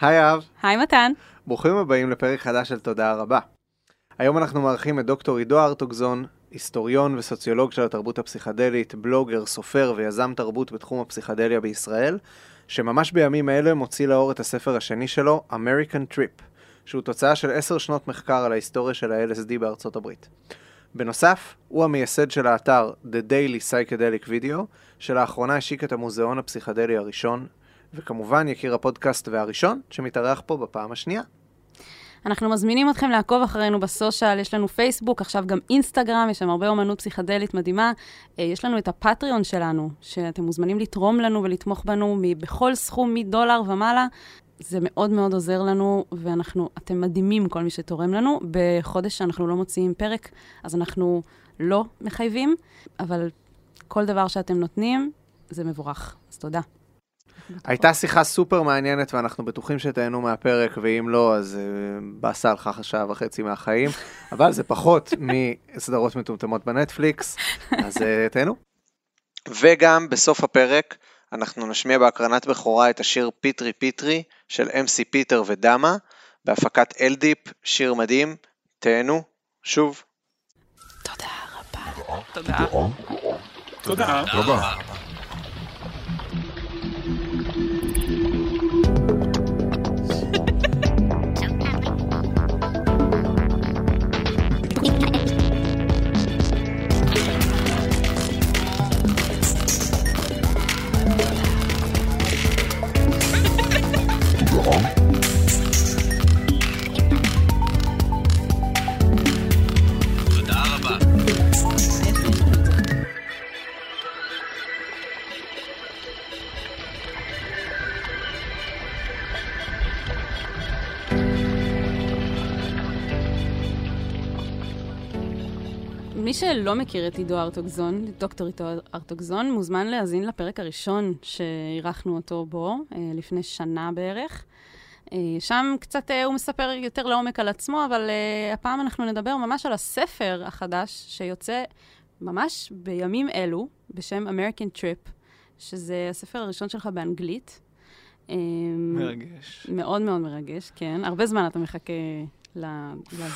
היי אב. היי מתן. ברוכים הבאים לפרק חדש של תודה רבה. היום אנחנו מארחים את דוקטור עידו ארטוגזון, היסטוריון וסוציולוג של התרבות הפסיכדלית, בלוגר, סופר ויזם תרבות בתחום הפסיכדליה בישראל, שממש בימים אלה מוציא לאור את הספר השני שלו, American Trip, שהוא תוצאה של עשר שנות מחקר על ההיסטוריה של ה-LSD בארצות הברית. בנוסף, הוא המייסד של האתר The Daily Psychedelic Video, שלאחרונה השיק את המוזיאון הפסיכדלי הראשון, וכמובן יקיר הפודקאסט והראשון, שמתארח פה בפעם השנייה. אנחנו מזמינים אתכם לעקוב אחרינו בסושיאל, יש לנו פייסבוק, עכשיו גם אינסטגרם, יש שם הרבה אומנות פסיכדלית מדהימה. אה, יש לנו את הפטריון שלנו, שאתם מוזמנים לתרום לנו ולתמוך בנו בכל סכום מדולר ומעלה. זה מאוד מאוד עוזר לנו, ואנחנו, אתם מדהימים כל מי שתורם לנו. בחודש שאנחנו לא מוציאים פרק, אז אנחנו לא מחייבים, אבל כל דבר שאתם נותנים, זה מבורך. אז תודה. הייתה שיחה סופר מעניינת ואנחנו בטוחים שתהנו מהפרק, ואם לא, אז אה, באסה לך שעה וחצי מהחיים, אבל זה פחות מסדרות מטומטמות בנטפליקס, אז אה, תהנו. וגם בסוף הפרק אנחנו נשמיע בהקרנת בכורה את השיר פיטרי פיטרי של MC פיטר ודמה, בהפקת אלדיפ, שיר מדהים, תהנו, שוב. תודה רבה. תודה. תודה. תודה. מי שלא מכיר את עידו ארטוגזון, דוקטור עידו ארטוגזון, מוזמן להאזין לפרק הראשון שאירחנו אותו בו, אה, לפני שנה בערך. אה, שם קצת הוא מספר יותר לעומק על עצמו, אבל הפעם אנחנו נדבר ממש על הספר החדש שיוצא ממש בימים אלו, בשם American Trip, שזה הספר הראשון שלך באנגלית. מרגש. מאוד מאוד מרגש, כן. הרבה זמן אתה מחכה.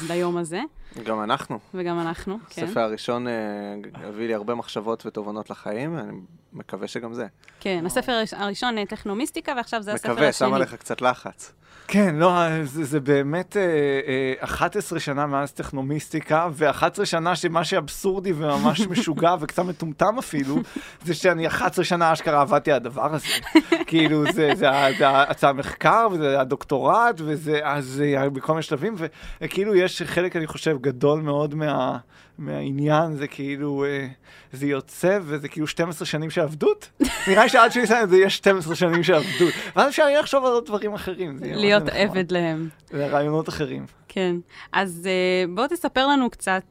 ליום הזה. גם אנחנו. וגם אנחנו, כן. הספר הראשון הביא לי הרבה מחשבות ותובנות לחיים, אני מקווה שגם זה. כן, הספר הראשון טכנומיסטיקה, ועכשיו זה הספר השני. מקווה, שם עליך קצת לחץ. כן, לא, זה, זה באמת אה, אה, 11 שנה מאז טכנומיסטיקה, ו-11 שנה שמה שאבסורדי וממש משוגע וקצת מטומטם אפילו, זה שאני 11 שנה אשכרה עבדתי על הדבר הזה. כאילו, זה, זה, זה, זה המחקר, וזה הדוקטורט, וזה, אז בכל מיני שלבים, וכאילו יש חלק, אני חושב, גדול מאוד מה... מהעניין זה כאילו, אה, זה יוצא וזה כאילו 12 שנים של עבדות. נראה לי שעד שהוא יסיים זה יהיה 12 שנים של עבדות. ואז אפשר יהיה לחשוב על עוד דברים אחרים. להיות עבד להם. זה רעיונות אחרים. כן. אז uh, בוא תספר לנו קצת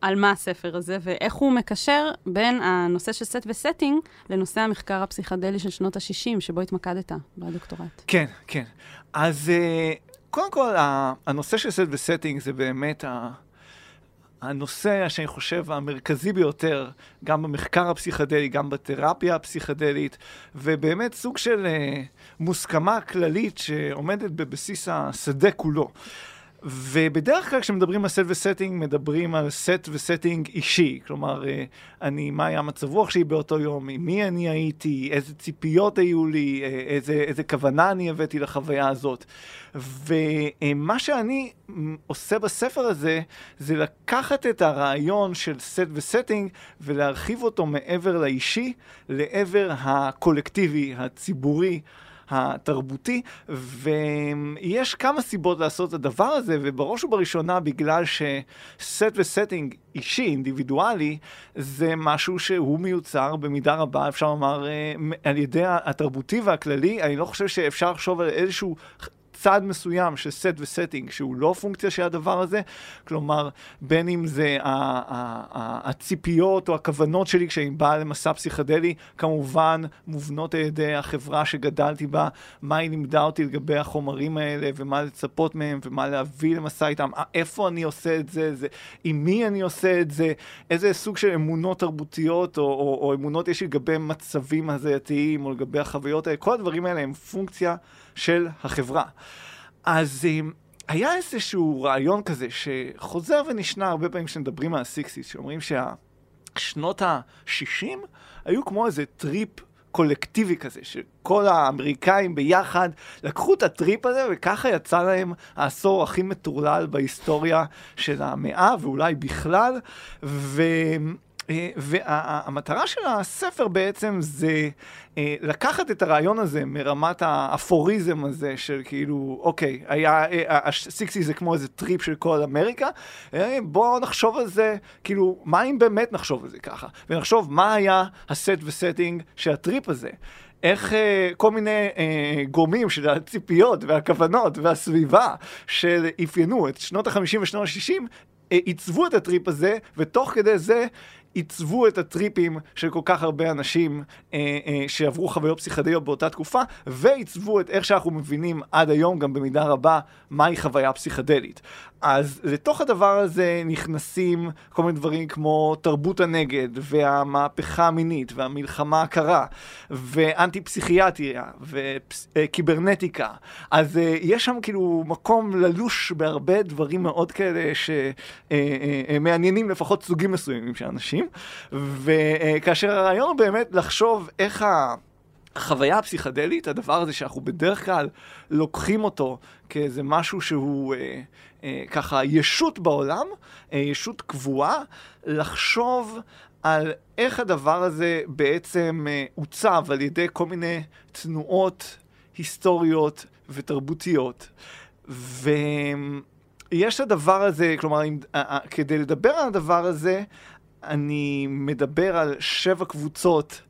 על מה הספר הזה ואיך הוא מקשר בין הנושא של סט וסטינג לנושא המחקר הפסיכדלי של שנות ה-60, שבו התמקדת בדוקטורט. כן, כן. אז אה, קודם כל, הנושא של set ו setting זה באמת ה... הנושא שאני חושב המרכזי ביותר, גם במחקר הפסיכדלי, גם בתרפיה הפסיכדלית, ובאמת סוג של אה, מוסכמה כללית שעומדת בבסיס השדה כולו. ובדרך כלל כשמדברים על set ו setting, מדברים על set ו setting אישי. כלומר, אני, מה היה מצב רוח שלי באותו יום, עם מי אני הייתי, איזה ציפיות היו לי, איזה, איזה כוונה אני הבאתי לחוויה הזאת. ומה שאני עושה בספר הזה, זה לקחת את הרעיון של set ו setting ולהרחיב אותו מעבר לאישי, לעבר הקולקטיבי, הציבורי. התרבותי, ויש כמה סיבות לעשות את הדבר הזה, ובראש ובראשונה בגלל ש set ו setting אישי, אינדיבידואלי, זה משהו שהוא מיוצר במידה רבה, אפשר לומר, אה, על ידי התרבותי והכללי. אני לא חושב שאפשר לחשוב על איזשהו צד מסוים של סט וסטינג שהוא לא פונקציה של הדבר הזה, כלומר, בין אם זה הציפיות או הכוונות שלי כשאני בא למסע פסיכדלי, כמובן מובנות על ידי החברה שגדלתי בה, מה היא לימדה אותי לגבי החומרים האלה ומה לצפות מהם ומה להביא למסע איתם, איפה אני עושה את זה, זה עם מי אני עושה את זה, איזה סוג של אמונות תרבותיות או, או, או אמונות יש לי לגבי מצבים הזייתיים או לגבי החוויות האלה, כל הדברים האלה הם פונקציה של החברה. אז היה איזשהו רעיון כזה שחוזר ונשנה הרבה פעמים כשמדברים על ה sixties, שאומרים שהשנות ה-60 היו כמו איזה טריפ קולקטיבי כזה, שכל האמריקאים ביחד לקחו את הטריפ הזה, וככה יצא להם העשור הכי מטורלל בהיסטוריה של המאה, ואולי בכלל. ו... אה, והמטרה של הספר בעצם זה אה, לקחת את הרעיון הזה מרמת האפוריזם הזה של כאילו, אוקיי, היה, אה, ה sixties זה כמו איזה טריפ של כל אמריקה, בואו נחשוב על זה, כאילו, מה אם באמת נחשוב על זה ככה? ונחשוב מה היה ה set ו setting של הטריפ הזה. איך אה, כל מיני אה, גורמים של הציפיות והכוונות והסביבה שאפיינו את שנות ה-50 ושנות ה-60 עיצבו את הטריפ הזה, ותוך כדי זה עיצבו את הטריפים של כל כך הרבה אנשים אה, אה, שעברו חוויות פסיכדליות באותה תקופה, ועיצבו את איך שאנחנו מבינים עד היום, גם במידה רבה, מהי חוויה פסיכדלית. אז לתוך הדבר הזה נכנסים כל מיני דברים כמו תרבות הנגד, והמהפכה המינית, והמלחמה הקרה, ואנטי פסיכיאטריה, וקיברנטיקה. אז אה, יש שם כאילו מקום ללוש בהרבה דברים מאוד כאלה שמעניינים אה, אה, לפחות סוגים מסוימים של אנשים. וכאשר הרעיון הוא באמת לחשוב איך ה... החוויה הפסיכדלית, הדבר הזה שאנחנו בדרך כלל לוקחים אותו כאיזה משהו שהוא אה, אה, ככה ישות בעולם, אה, ישות קבועה, לחשוב על איך הדבר הזה בעצם אה, עוצב על ידי כל מיני תנועות היסטוריות ותרבותיות. ויש את הדבר הזה, כלומר, אם, אה, אה, כדי לדבר על הדבר הזה, אני מדבר על שבע קבוצות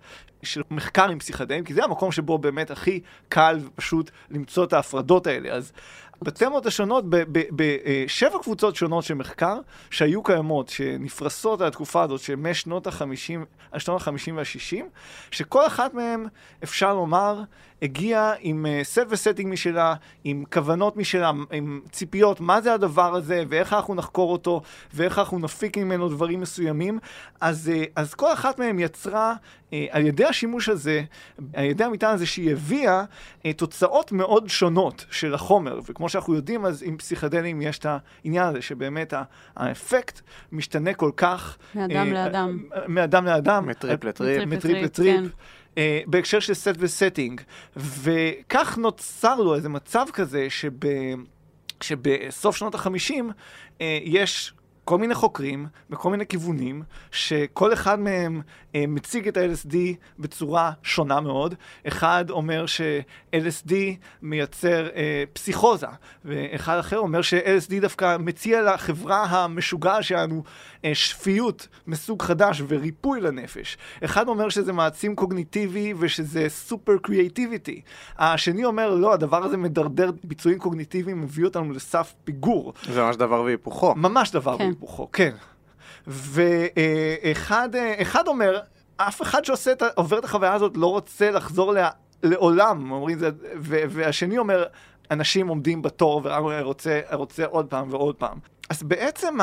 של מחקרים פסיכדליים, כי זה המקום שבו באמת הכי קל ופשוט למצוא את ההפרדות האלה. אז בתמות השונות, בשבע קבוצות שונות של מחקר שהיו קיימות, שנפרסות על התקופה הזאת, שמשנות ה-50, השנות ה-50 וה-60, שכל אחת מהן, אפשר לומר, הגיעה עם סט uh, וסטינג משלה, עם כוונות משלה, עם ציפיות, מה זה הדבר הזה, ואיך אנחנו נחקור אותו, ואיך אנחנו נפיק ממנו דברים מסוימים. אז, uh, אז כל אחת מהן יצרה, uh, על ידי השימוש הזה, על ידי המטען הזה שהיא הביאה, תוצאות מאוד שונות של החומר. וכמו שאנחנו יודעים, אז עם פסיכדלים יש את העניין הזה, שבאמת האפקט משתנה כל כך... מאדם uh, לאדם. מאדם לאדם. מטריפ לטריפ. מטריפ לטריפ. Uh, בהקשר של set ו setting. וכך נוצר לו איזה מצב כזה שב, שבסוף שנות החמישים uh, יש כל מיני חוקרים בכל מיני כיוונים, שכל אחד מהם אה, מציג את ה-LSD בצורה שונה מאוד. אחד אומר ש-LSD מייצר אה, פסיכוזה, ואחד אחר אומר ש-LSD דווקא מציע לחברה המשוגעת שלנו אה, שפיות מסוג חדש וריפוי לנפש. אחד אומר שזה מעצים קוגניטיבי ושזה סופר קריאטיביטי. השני אומר, לא, הדבר הזה מדרדר ביצועים קוגניטיביים, מביא אותנו לסף פיגור. זה ממש דבר והיפוכו. ממש דבר כן. והיפוכו, כן. ואחד אחד אומר, אף אחד שעובר את החוויה הזאת לא רוצה לחזור לה, לעולם, אומרים זה, והשני אומר, אנשים עומדים בתור ורק רוצה, רוצה עוד פעם ועוד פעם. אז בעצם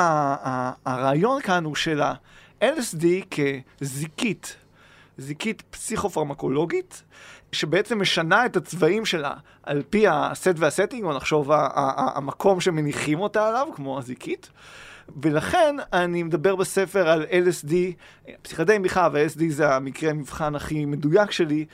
הרעיון כאן הוא של ה-LSD כזיקית, זיקית פסיכופרמקולוגית, שבעצם משנה את הצבעים שלה על פי הסט והסטינג, או נחשוב המקום שמניחים אותה עליו, כמו הזיקית. ולכן אני מדבר בספר על LSD, פסיכדליים בכלל, ו-LSD זה המקרה המבחן הכי מדויק שלי,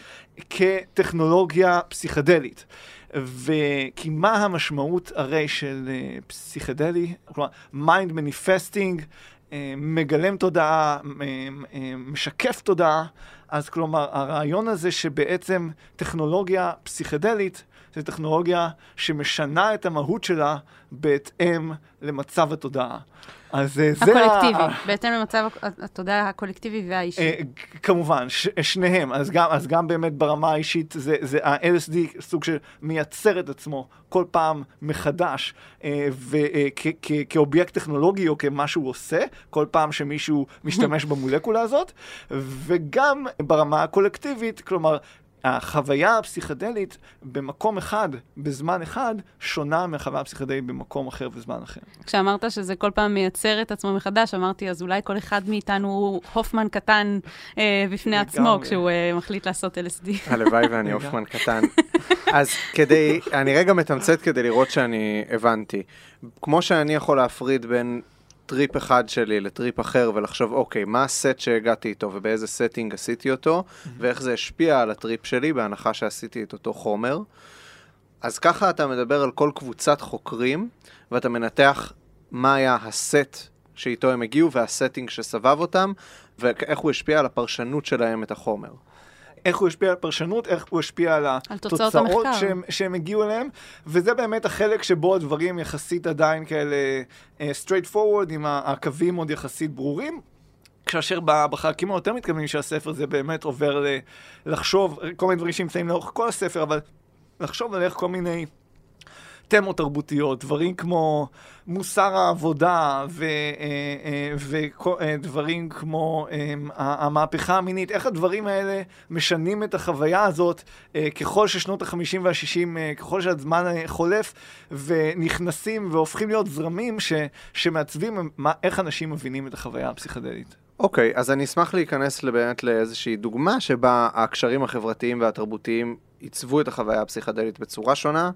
כטכנולוגיה פסיכדלית. וכי מה המשמעות הרי של uh, פסיכדלי? כלומר, mind manifesting, uh, מגלם תודעה, uh, משקף תודעה, אז כלומר, הרעיון הזה שבעצם טכנולוגיה פסיכדלית זו טכנולוגיה שמשנה את המהות שלה בהתאם למצב התודעה. אז אה, זה... הקולקטיבי, ה... בהתאם למצב התודעה הקולקטיבי והאישי. אה, כמובן, ש, שניהם. אז גם, אז גם באמת ברמה האישית, זה, זה ה-LSD סוג של מייצר את עצמו כל פעם מחדש, אה, וכאובייקט טכנולוגי או כמה שהוא עושה, כל פעם שמישהו משתמש במולקולה הזאת, וגם ברמה הקולקטיבית, כלומר, החוויה הפסיכדלית במקום אחד, בזמן אחד, שונה מהחוויה הפסיכדלית במקום אחר בזמן אחר. כשאמרת שזה כל פעם מייצר את עצמו מחדש, אמרתי, אז אולי כל אחד מאיתנו הוא הופמן קטן אה, בפני עצמו, כשהוא אה, מחליט לעשות LSD. הלוואי ואני הופמן קטן. אז כדי, אני רגע מתמצת כדי לראות שאני הבנתי. כמו שאני יכול להפריד בין טריפ אחד שלי לטריפ אחר ולחשוב, אוקיי, מה הסט שהגעתי איתו ובאיזה setting עשיתי אותו, ואיך זה השפיע על הטריפ שלי בהנחה שעשיתי את אותו חומר. אז ככה אתה מדבר על כל קבוצת חוקרים, ואתה מנתח מה היה הסט שאיתו הם הגיעו והסטינג שסבב אותם, ואיך הוא השפיע על הפרשנות שלהם את החומר. איך הוא השפיע על פרשנות, איך הוא השפיע על התוצאות שהם, שהם הגיעו אליהם, וזה באמת החלק שבו הדברים יחסית עדיין כאלה uh, straight forward, עם הקווים עוד יחסית ברורים. כאשר בחלקים היותר מתקדמים של הספר זה באמת עובר לחשוב, כל מיני דברים שנמצאים לאורך כל הספר, אבל לחשוב על איך כל מיני תמות תרבותיות, דברים כמו מוסר העבודה ודברים אה, אה, כמו אמ, המהפכה המינית, איך הדברים האלה משנים את החוויה הזאת ככל ששנות ה-50 וה-60, ככל שהזמן חולף, ונכנסים והופכים להיות זרמים ש, שמעצבים מה, איך אנשים מבינים את החוויה הפסיכדלית. אוקיי, okay, אז אני אשמח להיכנס באמת לאיזושהי דוגמה שבה הקשרים החברתיים והתרבותיים עיצבו את החוויה הפסיכדלית בצורה שונה,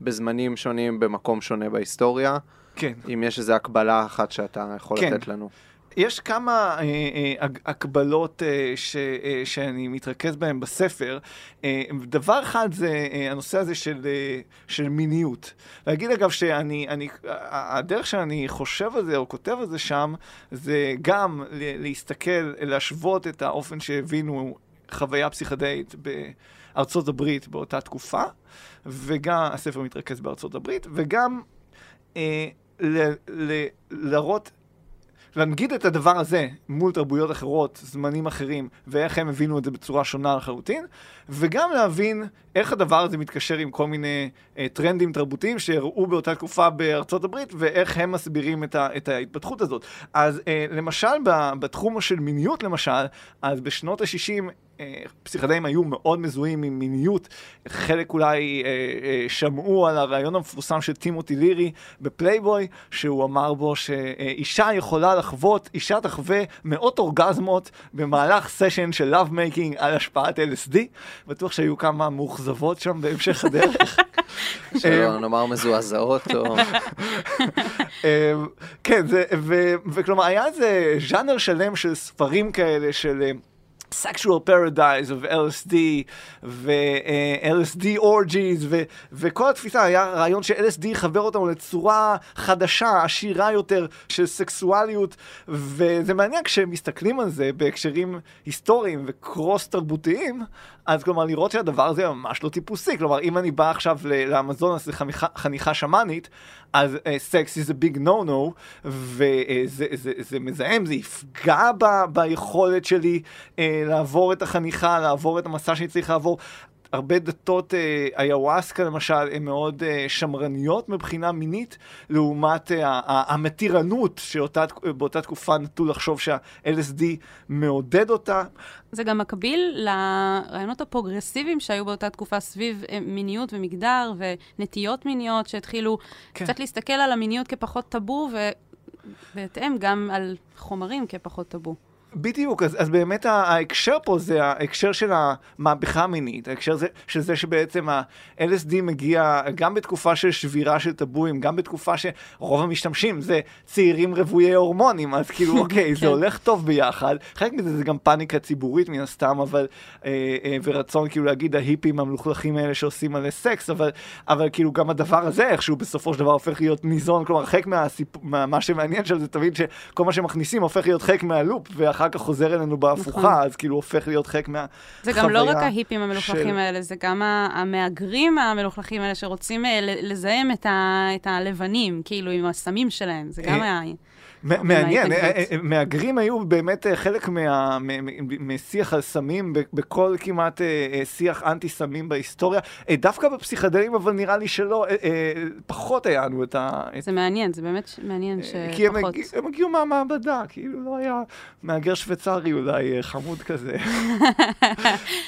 בזמנים שונים, במקום שונה בהיסטוריה. כן. אם יש איזו הקבלה אחת שאתה יכול כן. לתת לנו. יש כמה אה, אה, הקבלות אה, ש, אה, שאני מתרכז בהן בספר. אה, דבר אחד זה אה, הנושא הזה של, אה, של מיניות. להגיד אגב שאני, אני, הדרך שאני חושב על זה או כותב על זה שם, זה גם להסתכל, להשוות את האופן שהבינו חוויה פסיכדאית בארצות הברית באותה תקופה, וגם, הספר מתרכז בארצות הברית, וגם אה, להראות להנגיד את הדבר הזה מול תרבויות אחרות, זמנים אחרים, ואיך הם הבינו את זה בצורה שונה לחלוטין, וגם להבין איך הדבר הזה מתקשר עם כל מיני אה, טרנדים תרבותיים שקרו באותה תקופה בארצות הברית, ואיך הם מסבירים את, ה, את ההתפתחות הזאת. אז אה, למשל, בתחום של מיניות למשל, אז בשנות ה-60 אה, פסיכדלים היו מאוד מזוהים עם מיניות. חלק אולי אה, אה, שמעו על הרעיון המפורסם של טימותי לירי בפלייבוי, שהוא אמר בו שאישה יכולה לחוות, אישה תחווה מאות אורגזמות במהלך סשן של love making על השפעת LSD. בטוח שהיו כמה מאוכזבות שם בהמשך הדרך. שלא נאמר מזועזעות או... כן, וכלומר היה איזה ז'אנר שלם של ספרים כאלה של... sexual paradise of LSD ו-LSD orgies ו- וכל התפיסה היה רעיון ש-LSD יחבר אותנו לצורה חדשה, עשירה יותר של סקסואליות וזה מעניין כשמסתכלים על זה בהקשרים היסטוריים וקרוס תרבותיים אז כלומר לראות שהדבר הזה ממש לא טיפוסי, כלומר אם אני בא עכשיו לאמזון אז זה חניכה, חניכה שמאנית אז סקס is a big no no וזה זה, זה מזהם, זה יפגע ב, ביכולת שלי uh, לעבור את החניכה, לעבור את המסע שאני צריך לעבור. הרבה דתות אה, איוואסקה למשל הן מאוד אה, שמרניות מבחינה מינית, לעומת אה, המתירנות שבאותה תקופה נטו לחשוב שה-LSD מעודד אותה. זה גם מקביל לרעיונות הפרוגרסיביים שהיו באותה תקופה סביב מיניות ומגדר ונטיות מיניות, שהתחילו כן. קצת להסתכל על המיניות כפחות טאבו, ובהתאם גם על חומרים כפחות טאבו. בדיוק, אז, אז באמת ההקשר פה זה ההקשר של המהפכה המינית, ההקשר זה, של זה שבעצם ה-LSD מגיע גם בתקופה של שבירה של טבואים, גם בתקופה שרוב המשתמשים זה צעירים רוויי הורמונים, אז כאילו אוקיי, זה כן. הולך טוב ביחד, חלק מזה זה גם פאניקה ציבורית מן הסתם, אבל, אה, אה, ורצון כאילו להגיד ההיפים המלוכלכים האלה שעושים מלא סקס, אבל, אבל כאילו גם הדבר הזה איכשהו בסופו של דבר הופך להיות ניזון, כלומר חלק מהסיפ... מה, מה שמעניין שם זה תמיד שכל מה שמכניסים הופך להיות חלק מהלופ, ואחר אחר כך חוזר אלינו בהפוכה, נכון. אז כאילו הופך להיות חלק מהחוויה זה גם לא רק ההיפים המלוכלכים של... האלה, זה גם המהגרים המלוכלכים האלה שרוצים אה, לזהם את, ה, את הלבנים, כאילו, עם הסמים שלהם, זה גם אה, היה... מעניין, אה, אה, מהגרים היו באמת חלק משיח על סמים, בכל כמעט שיח אנטי סמים בהיסטוריה. דווקא בפסיכדלים, אבל נראה לי שלא, פחות היה לנו את ה... זה מעניין, זה באמת מעניין שפחות. כי הם הגיעו מהמעבדה, כאילו לא היה מהגר שוויצרי אולי חמוד כזה.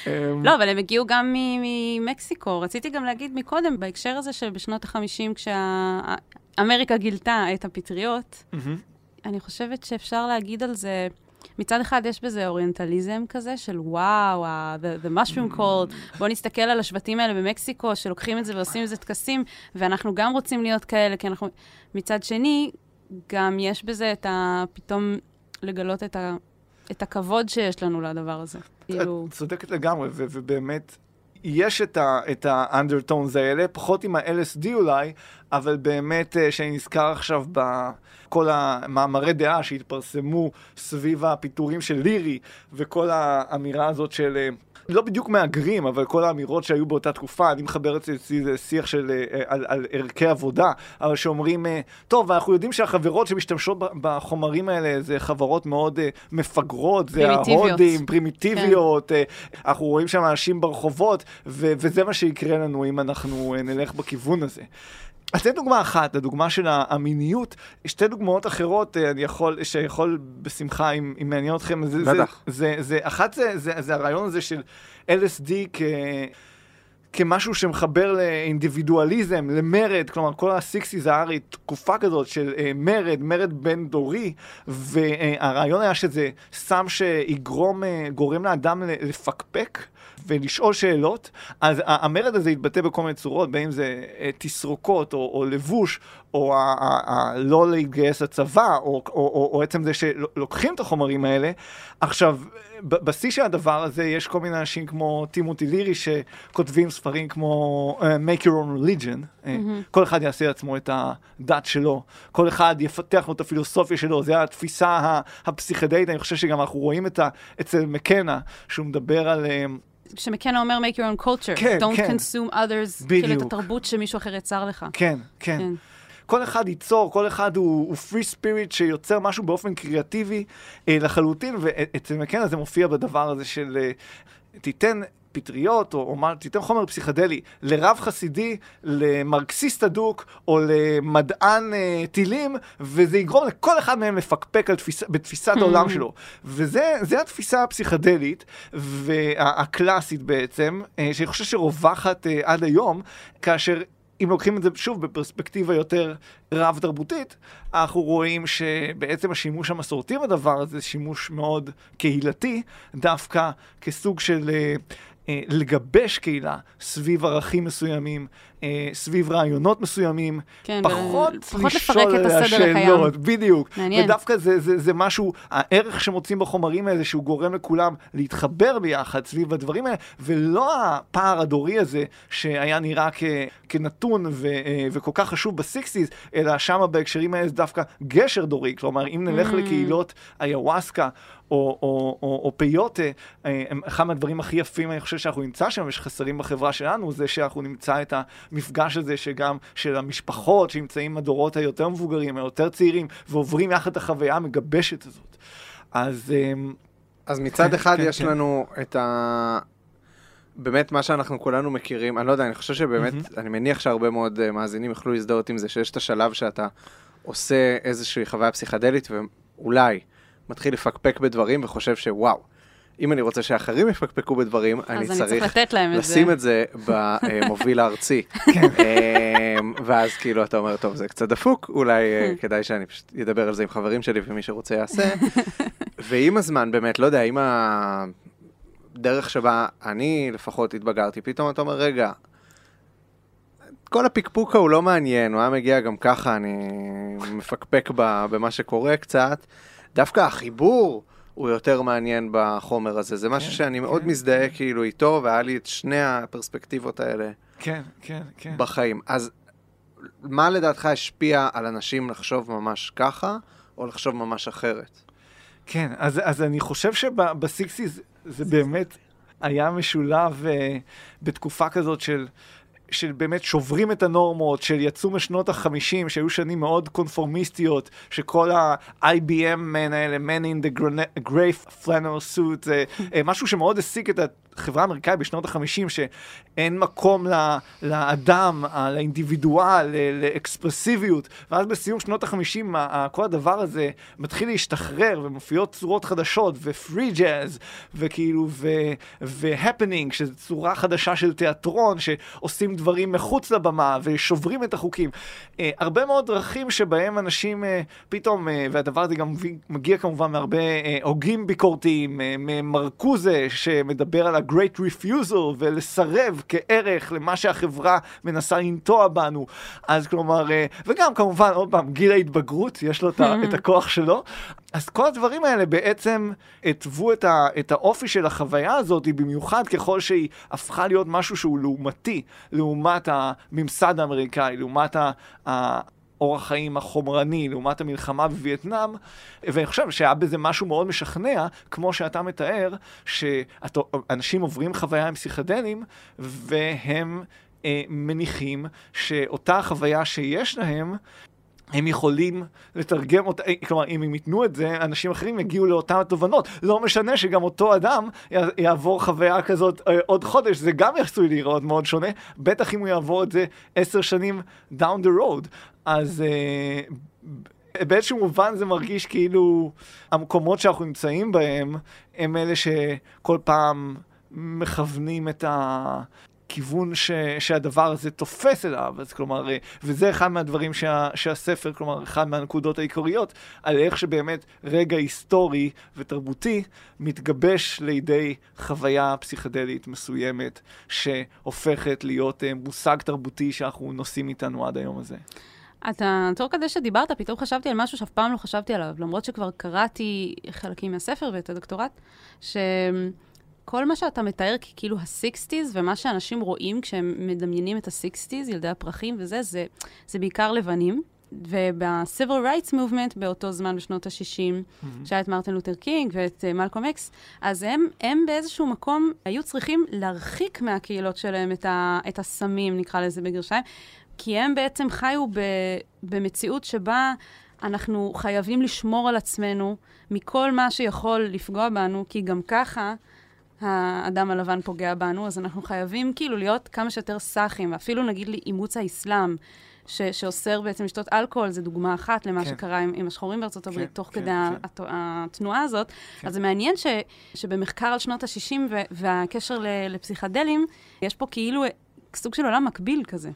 אמ, לא, אבל הם הגיעו גם ממקסיקו. רציתי גם להגיד מקודם, בהקשר הזה שבשנות ה-50, כשאמריקה גילתה את הפטריות, אני חושבת שאפשר להגיד על זה... מצד אחד יש בזה אוריינטליזם כזה של וואו, the, the mushroom cold, בואו נסתכל על השבטים האלה במקסיקו, שלוקחים את זה ועושים את זה טקסים, ואנחנו גם רוצים להיות כאלה, כי אנחנו... מצד שני, גם יש בזה את ה... פתאום לגלות את, ה... את הכבוד שיש לנו לדבר הזה. כאילו... את צודקת לגמרי, ובאמת, יש את האנדרטונס האלה, פחות עם ה-LSD אולי, אבל באמת, אה, שאני נזכר עכשיו בכל המאמרי דעה שהתפרסמו סביב הפיטורים של לירי, וכל האמירה הזאת של אה, לא בדיוק מהגרים, אבל כל האמירות שהיו באותה תקופה, אני מחבר את זה שיח של, אה, על, על ערכי עבודה, אבל שאומרים, אה, טוב, אנחנו יודעים שהחברות שמשתמשות בחומרים האלה זה חברות מאוד אה, מפגרות, זה ההודים, פרימיטיביות, כן. אנחנו רואים שם אנשים ברחובות, ו- וזה מה שיקרה לנו אם אנחנו נלך בכיוון הזה. אז זו דוגמה אחת, הדוגמה של המיניות. שתי דוגמאות אחרות, אה, אני יכול, שיכול בשמחה, אם, אם מעניין אתכם. בטח. זה, זה, זה, אחת זה, זה, זה הרעיון הזה של LSD כ... כמשהו שמחבר לאינדיבידואליזם, למרד, כלומר כל ה-60's זה היה תקופה כזאת של uh, מרד, מרד בין דורי, והרעיון היה שזה סם שיגרום, uh, גורם לאדם לפקפק. ולשאול שאלות, אז המרד הזה יתבטא בכל מיני צורות, בין אם זה אה, תסרוקות או, או לבוש, או ה, ה, ה, לא להתגייס לצבא, או, או, או, או עצם זה שלוקחים את החומרים האלה. עכשיו, בשיא של הדבר הזה יש כל מיני אנשים כמו טימותי לירי שכותבים ספרים כמו uh, Make Your Own Religion, mm-hmm. כל אחד יעשה לעצמו את הדת שלו, כל אחד יפתח את הפילוסופיה שלו, זו התפיסה הפסיכדלית, אני חושב שגם אנחנו רואים את ה... אצל מקנה, שהוא מדבר על... Uh, שמקנה אומר make your own culture. כן, Don't כן. consume others, בדיוק. כאילו את התרבות שמישהו אחר יצר לך. כן, כן. כן. כל אחד ייצור, כל אחד הוא, הוא free spirit שיוצר משהו באופן קריאטיבי אה, לחלוטין, ואצל מקנה זה מופיע בדבר הזה של אה, תיתן פטריות, או, או מה, תיתן חומר פסיכדלי לרב חסידי, למרקסיסט אדוק, או למדען אה, טילים, וזה יגרום לכל אחד מהם לפקפק תפיס, בתפיסת העולם שלו. וזה התפיסה הפסיכדלית, והקלאסית בעצם, אה, שאני חושב שרווחת אה, עד היום, כאשר אם לוקחים את זה שוב בפרספקטיבה יותר רב-תרבותית, אנחנו רואים שבעצם השימוש המסורתי בדבר הזה, שימוש מאוד קהילתי, דווקא כסוג של אה, לגבש קהילה סביב ערכים מסוימים, אה, סביב רעיונות מסוימים, כן, פחות לשאול על השאלות, בדיוק. מעניין. ודווקא זה, זה, זה משהו, הערך שמוצאים בחומרים האלה, שהוא גורם לכולם להתחבר ביחד סביב הדברים האלה, ולא הפער הדורי הזה שהיה נראה כ, כנתון ו, אה, וכל כך חשוב בסיקסיס, אלא שמה בהקשרים האלה זה דווקא גשר דורי. כלומר, אם נלך mm. לקהילות איוואסקה, או, או, או, או פיוטה, אה, אחד מהדברים הכי יפים, אני חושב שאנחנו נמצא שם, ושחסרים בחברה שלנו, זה שאנחנו נמצא את המפגש הזה שגם של המשפחות שנמצאים בדורות היותר מבוגרים, היותר צעירים, ועוברים יחד את החוויה המגבשת הזאת. אז... אה, אז מצד כן, אחד כן, יש כן. לנו את ה... באמת מה שאנחנו כולנו מכירים, אני לא יודע, אני חושב שבאמת, mm-hmm. אני מניח שהרבה מאוד uh, מאזינים יוכלו להזדהות עם זה, שיש את השלב שאתה עושה איזושהי חוויה פסיכדלית, ואולי מתחיל לפקפק בדברים וחושב שוואו, אם אני רוצה שאחרים יפקפקו בדברים, אני צריך, צריך לתת להם לשים את זה במוביל הארצי. כן. אמ, ואז כאילו אתה אומר, טוב, זה קצת דפוק, אולי אה, כדאי שאני פשוט אדבר על זה עם חברים שלי ומי שרוצה יעשה. ועם הזמן, באמת, לא יודע, עם הדרך שבה אני לפחות התבגרתי, פתאום אתה אומר, רגע, כל הפקפוק ההוא לא מעניין, הוא היה מגיע גם ככה, אני מפקפק במה שקורה קצת. דווקא החיבור הוא יותר מעניין בחומר הזה. זה משהו כן, שאני מאוד כן, מזדהה כן. כאילו איתו, והיה לי את שני הפרספקטיבות האלה כן, כן, כן. בחיים. אז מה לדעתך השפיע על אנשים לחשוב ממש ככה, או לחשוב ממש אחרת? כן, אז, אז אני חושב שבסיקסיס זה באמת היה משולב uh, בתקופה כזאת של של באמת שוברים את הנורמות, של יצאו משנות החמישים, שהיו שנים מאוד קונפורמיסטיות, שכל ה-IBM מן האלה, man in the grave flannel suit, זה משהו שמאוד העסיק את החברה האמריקאית בשנות החמישים, שאין מקום לאדם, לאינדיבידואל, לאקספרסיביות, ואז בסיום שנות החמישים כל הדבר הזה מתחיל להשתחרר, ומופיעות צורות חדשות, ופרי ג'אז, וכאילו, והפנינג, שזו צורה חדשה של תיאטרון, שעושים דברים מחוץ לבמה, ושוברים את החוקים. Uh, הרבה מאוד דרכים שבהם אנשים uh, פתאום, uh, והדבר הזה גם מגיע כמובן מהרבה הוגים ביקורתיים, ממרקוזה, שמדבר על ה-Great Refusal, ולסרב כערך למה שהחברה מנסה לנטוע בנו. אז כלומר, uh, וגם כמובן, עוד פעם, גיל ההתבגרות, יש לו את הכוח שלו. אז כל הדברים האלה בעצם התוו את, ה, את האופי של החוויה הזאת, במיוחד ככל שהיא הפכה להיות משהו שהוא לעומתי, לעומת הממסד האמריקאי, לעומת ה... האורח חיים החומרני לעומת המלחמה בווייטנאם, ואני חושב שהיה בזה משהו מאוד משכנע, כמו שאתה מתאר, שאנשים עוברים חוויה עם פסיכדלים, והם אה, מניחים שאותה חוויה שיש להם, הם יכולים לתרגם אותה, כלומר, אם הם ייתנו את זה, אנשים אחרים יגיעו לאותן התובנות. לא משנה שגם אותו אדם יעבור חוויה כזאת אה, עוד חודש, זה גם יעשוי להיראות מאוד שונה, בטח אם הוא יעבור את זה עשר שנים down the road. אז uh, באיזשהו מובן זה מרגיש כאילו המקומות שאנחנו נמצאים בהם, הם אלה שכל פעם מכוונים את ה... הכיוון ש, שהדבר הזה תופס אליו, אז כלומר, אה, וזה אחד מהדברים שה, שהספר, כלומר, אחד מהנקודות העיקריות, על איך שבאמת רגע היסטורי ותרבותי מתגבש לידי חוויה פסיכדלית מסוימת, שהופכת להיות אה, מושג תרבותי שאנחנו נושאים איתנו עד היום הזה. אתה, תוך כדי שדיברת, פתאום חשבתי על משהו שאף פעם לא חשבתי עליו, למרות שכבר קראתי חלקים מהספר ואת הדוקטורט, ש... כל מה שאתה מתאר ככאילו ה-60's, ומה שאנשים רואים כשהם מדמיינים את ה-60's, ילדי הפרחים וזה, זה, זה בעיקר לבנים. וב-Civil Rights Movement באותו זמן, בשנות ה-60, mm-hmm. שהיה את מרטין לותר קינג ואת מלקום uh, אקס, אז הם, הם באיזשהו מקום היו צריכים להרחיק מהקהילות שלהם את, ה, את הסמים, נקרא לזה בגרשיים, כי הם בעצם חיו ב, במציאות שבה אנחנו חייבים לשמור על עצמנו מכל מה שיכול לפגוע בנו, כי גם ככה... האדם הלבן פוגע בנו, אז אנחנו חייבים כאילו להיות כמה שיותר סאחים, אפילו נגיד לי אימוץ האסלאם, ש- שאוסר בעצם לשתות אלכוהול, זו דוגמה אחת למה כן. שקרה עם, עם השחורים בארצות הברית, כן, תוך כן, כדי כן. הת- התנועה הזאת. כן. אז זה מעניין ש- שבמחקר על שנות ה-60 ו- והקשר ל- לפסיכדלים, יש פה כאילו סוג של עולם מקביל כזה.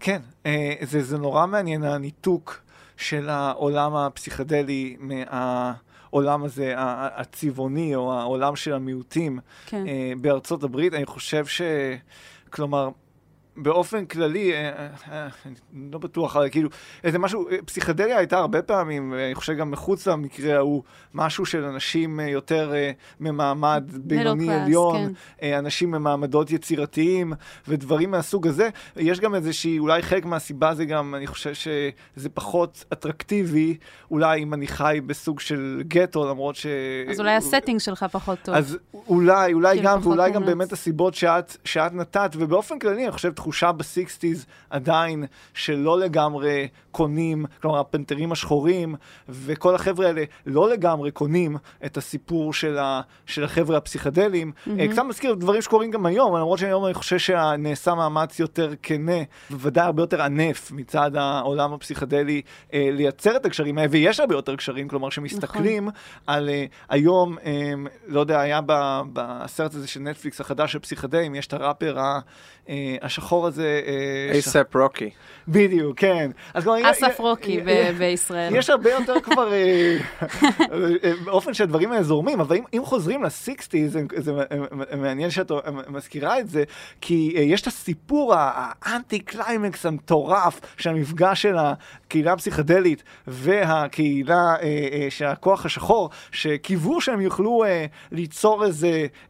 כן, אה, זה, זה נורא מעניין הניתוק של העולם הפסיכדלי מה... העולם הזה, הצבעוני, או העולם של המיעוטים כן. אה, בארצות הברית. אני חושב ש... כלומר, באופן כללי, אה, אה, אה, אני לא בטוח, כאילו, איזה משהו, פסיכדליה הייתה הרבה פעמים, אני חושב גם מחוץ למקרה ההוא, משהו של אנשים יותר ממעמד בינוני עליון, כן. אנשים ממעמדות יצירתיים ודברים מהסוג הזה. יש גם איזושהי, אולי חלק מהסיבה זה גם, אני חושב שזה פחות אטרקטיבי, אולי אם אני חי בסוג של גטו, למרות ש... אז אולי ה setting שלך פחות טוב. אז אולי, אולי כאילו גם, ואולי גם באמת הסיבות שאת, שאת נתת, ובאופן כללי, אני חושב, תחושה ב sixties עדיין שלא לגמרי קונים, כלומר הפנתרים השחורים וכל החבר'ה האלה לא לגמרי קונים את הסיפור של, ה, של החבר'ה הפסיכדליים. Mm-hmm. קצת מזכיר דברים שקורים גם היום, למרות שהיום אני חושב שנעשה מאמץ יותר כנה, בוודאי הרבה יותר ענף מצד העולם הפסיכדלי אה, לייצר את הקשרים האלה, ויש הרבה יותר קשרים, כלומר שמסתכלים נכון. על אה, היום, אה, לא יודע, היה בסרט הזה של נטפליקס החדש של פסיכדלים, יש את הראפר אה, השחור הזה... אייסאפ רוקי. בדיוק, כן. אסף רוקי בישראל. יש הרבה יותר כבר אה, באופן שהדברים האלה זורמים, אבל אם חוזרים לסיקסטי, זה מעניין שאת מזכירה את זה, כי אה, יש את הסיפור האנטי קליימקס המטורף של המפגש של הקהילה הפסיכדלית והקהילה של הכוח השחור, שקיוו שהם יוכלו ליצור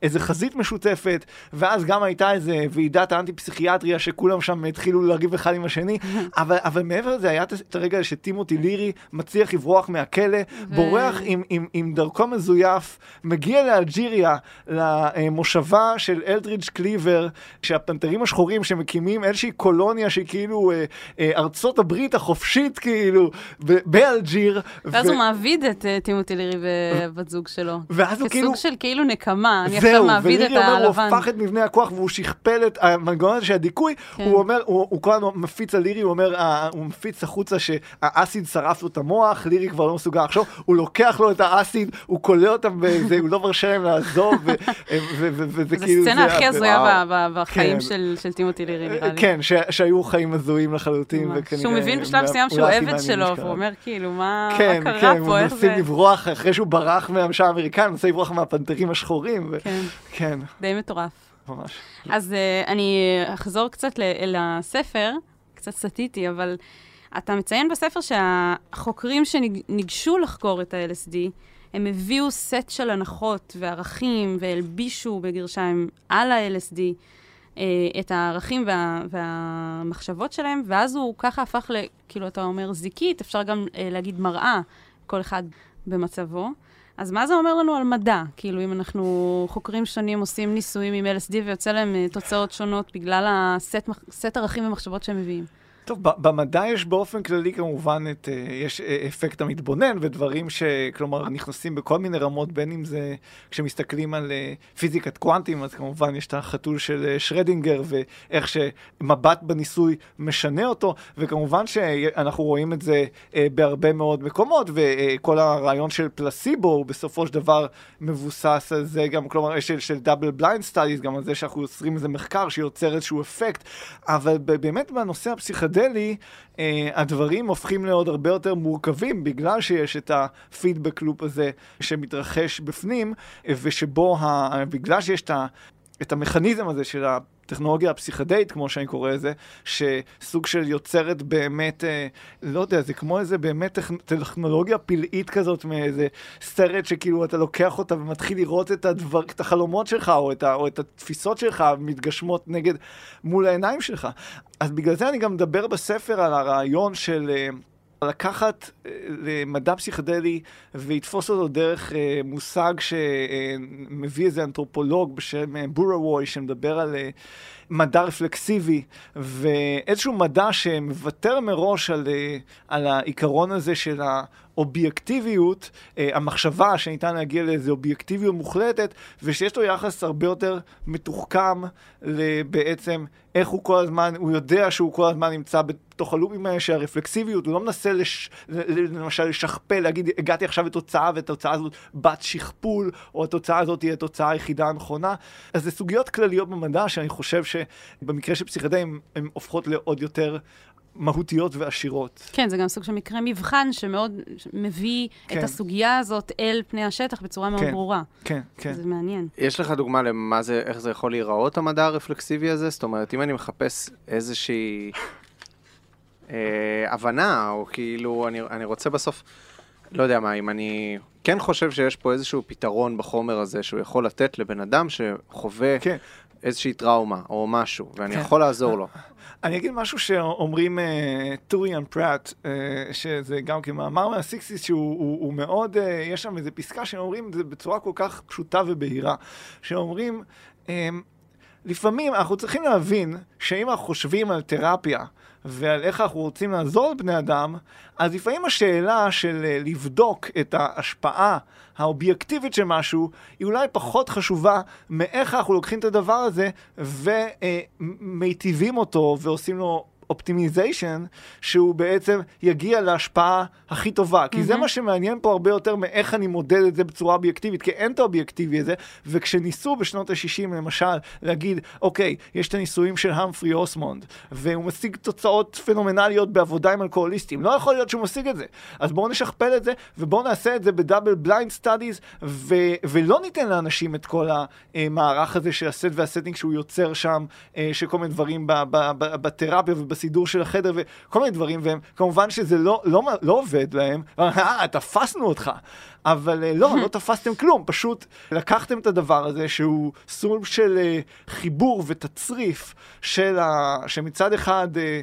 איזה חזית משותפת, ואז גם הייתה איזה ועידת האנטי-פסיכיאטריה אלג'יריה, שכולם שם התחילו לריב אחד עם השני, אבל, אבל מעבר לזה, היה את הרגע שטימותי לירי מצליח לברוח מהכלא, ו... בורח עם, עם, עם דרכו מזויף, מגיע לאלג'יריה, למושבה של אלדרידג' קליבר, שהפנתרים השחורים שמקימים איזושהי קולוניה שהיא כאילו אה, אה, ארצות הברית החופשית, כאילו, באלג'יר. ואז ו... הוא מעביד את uh, טימותי לירי ובת זוג שלו. ואז הוא כאילו... כסוג של כאילו נקמה, אני עכשיו מעביד את הלבן. זהו, ולירי אומר, הוא הפך את מבנה הכוח והוא שכפל את המנגנון הזה של הדיכוי, כן. הוא אומר, הוא, הוא כל הזמן מפיץ על לירי, הוא אומר, הוא מפיץ החוצה שהאסיד שרף לו את המוח, לירי כבר לא מסוגל לחשוב, הוא לוקח לו את האסיד, הוא כולא אותם בזה, הוא לא מרשה להם לעזוב, וזה כאילו... זו סצנה הכי הזויה בחיים כן. של טימותי לירי, נראה לי. כן, שהיו חיים הזויים לחלוטין, שהוא מבין בשלב מסוים שהוא עבד שלו, והוא אומר, כאילו, מה כן, קרה כן, פה, איך זה... הוא מנסה לברוח, אחרי שהוא ברח מהממשל האמריקאי, הוא מנסה לברוח מהפנתרים השחורים. כן, כן. די מטורף. ממש. אז אני אחזור קצת לספר, קצת סטיתי, אבל אתה מציין בספר שהחוקרים שניגשו לחקור את ה-LSD, הם הביאו סט של הנחות וערכים והלבישו בגרשיים על ה-LSD אה, את הערכים וה, והמחשבות שלהם, ואז הוא ככה הפך ל... כאילו, אתה אומר זיקית, אפשר גם אה, להגיד מראה, כל אחד במצבו. אז מה זה אומר לנו על מדע? כאילו, אם אנחנו חוקרים שונים, עושים ניסויים עם LSD ויוצא להם אה, תוצאות שונות בגלל הסט ערכים ומחשבות שהם מביאים. טוב, במדע יש באופן כללי כמובן את, אה, יש אה, אפקט המתבונן ודברים שכלומר נכנסים בכל מיני רמות, בין אם זה כשמסתכלים על אה, פיזיקת קוונטים, אז כמובן יש את החתול של שרדינגר ואיך שמבט בניסוי משנה אותו, וכמובן שאנחנו רואים את זה בהרבה מאוד מקומות, וכל הרעיון של פלסיבו הוא בסופו של דבר מבוסס על זה גם, כלומר, של, של double blind studies, גם על זה שאנחנו יוצרים איזה מחקר שיוצר איזשהו אפקט, אבל באמת בנושא הפסיכדלי, פסיכדלי, אה, הדברים הופכים לעוד הרבה יותר מורכבים, בגלל שיש את הפידבק לופ הזה שמתרחש בפנים, אה, ושבו, ה, בגלל שיש את ה... את המכניזם הזה של הטכנולוגיה הפסיכדאית, כמו שאני קורא לזה, שסוג של יוצרת באמת, אה, לא יודע, זה כמו איזה באמת טכנולוגיה פלאית כזאת מאיזה סרט שכאילו אתה לוקח אותה ומתחיל לראות את, הדבר, את החלומות שלך או את, ה, או את התפיסות שלך מתגשמות נגד, מול העיניים שלך. אז בגלל זה אני גם מדבר בספר על הרעיון של... אה, לקחת אה, למדע פסיכדלי ולתפוס אותו דרך אה, מושג שמביא איזה אנתרופולוג בשם אה, בורווי שמדבר על מדע רפלקסיבי ואיזשהו מדע שמוותר מראש על, על העיקרון הזה של האובייקטיביות, המחשבה שניתן להגיע לאיזו אובייקטיביות מוחלטת ושיש לו יחס הרבה יותר מתוחכם בעצם איך הוא כל הזמן, הוא יודע שהוא כל הזמן נמצא בתוך הלופים האלה שהרפלקסיביות, הוא לא מנסה לש, למשל לשכפל, להגיד הגעתי עכשיו לתוצאה והתוצאה הזאת בת שכפול, או התוצאה הזאת היא התוצאה היחידה הנכונה. אז זה סוגיות כלליות במדע שאני חושב שבמקרה של פסיכדאים הן הופכות לעוד יותר מהותיות ועשירות. כן, זה גם סוג של מקרה מבחן שמאוד מביא כן. את הסוגיה הזאת אל פני השטח בצורה מאוד כן, ברורה. כן, כן. זה מעניין. יש לך דוגמה למה זה, איך זה יכול להיראות, המדע הרפלקסיבי הזה? זאת אומרת, אם אני מחפש איזושהי אה, הבנה, או כאילו, אני, אני רוצה בסוף, לא יודע מה, אם אני כן חושב שיש פה איזשהו פתרון בחומר הזה שהוא יכול לתת לבן אדם שחווה כן. איזושהי טראומה או משהו, ואני כן. יכול לעזור לו. אני אגיד משהו שאומרים אה, טוריאן פראט, uh, שזה גם כמאמר מהסיקסיס, שהוא הוא, הוא מאוד, uh, יש שם איזו פסקה שאומרים את זה בצורה כל כך פשוטה ובהירה, שאומרים, um, לפעמים אנחנו צריכים להבין שאם אנחנו חושבים על תרפיה, ועל איך אנחנו רוצים לעזור לבני אדם, אז לפעמים השאלה של אה, לבדוק את ההשפעה האובייקטיבית של משהו, היא אולי פחות חשובה מאיך אנחנו לוקחים את הדבר הזה ומיטיבים אותו ועושים לו optimization, שהוא בעצם יגיע להשפעה הכי טובה. כי mm-hmm. זה מה שמעניין פה הרבה יותר מאיך אני מודד את זה בצורה אובייקטיבית, כי אין את האובייקטיבי הזה, וכשניסו בשנות ה-60 למשל להגיד, אוקיי, יש את הניסויים של המפרי אוסמונד, והוא משיג תוצאות פנומנליות בעבודה עם אלכוהוליסטים, לא יכול להיות שהוא משיג את זה. אז בואו נשכפל את זה, ובואו נעשה את זה ב double blind studies, ולא ניתן לאנשים את כל המערך הזה של ה set וה setting שהוא יוצר שם, אה, של כל מיני דברים בתרפיה ובס... הסידור של החדר וכל מיני דברים, והם, כמובן שזה לא, לא, לא עובד להם, אה, תפסנו אותך. אבל אה, לא, לא תפסתם כלום, פשוט לקחתם את הדבר הזה שהוא סוג של אה, חיבור ותצריף של ה... שמצד אחד אה,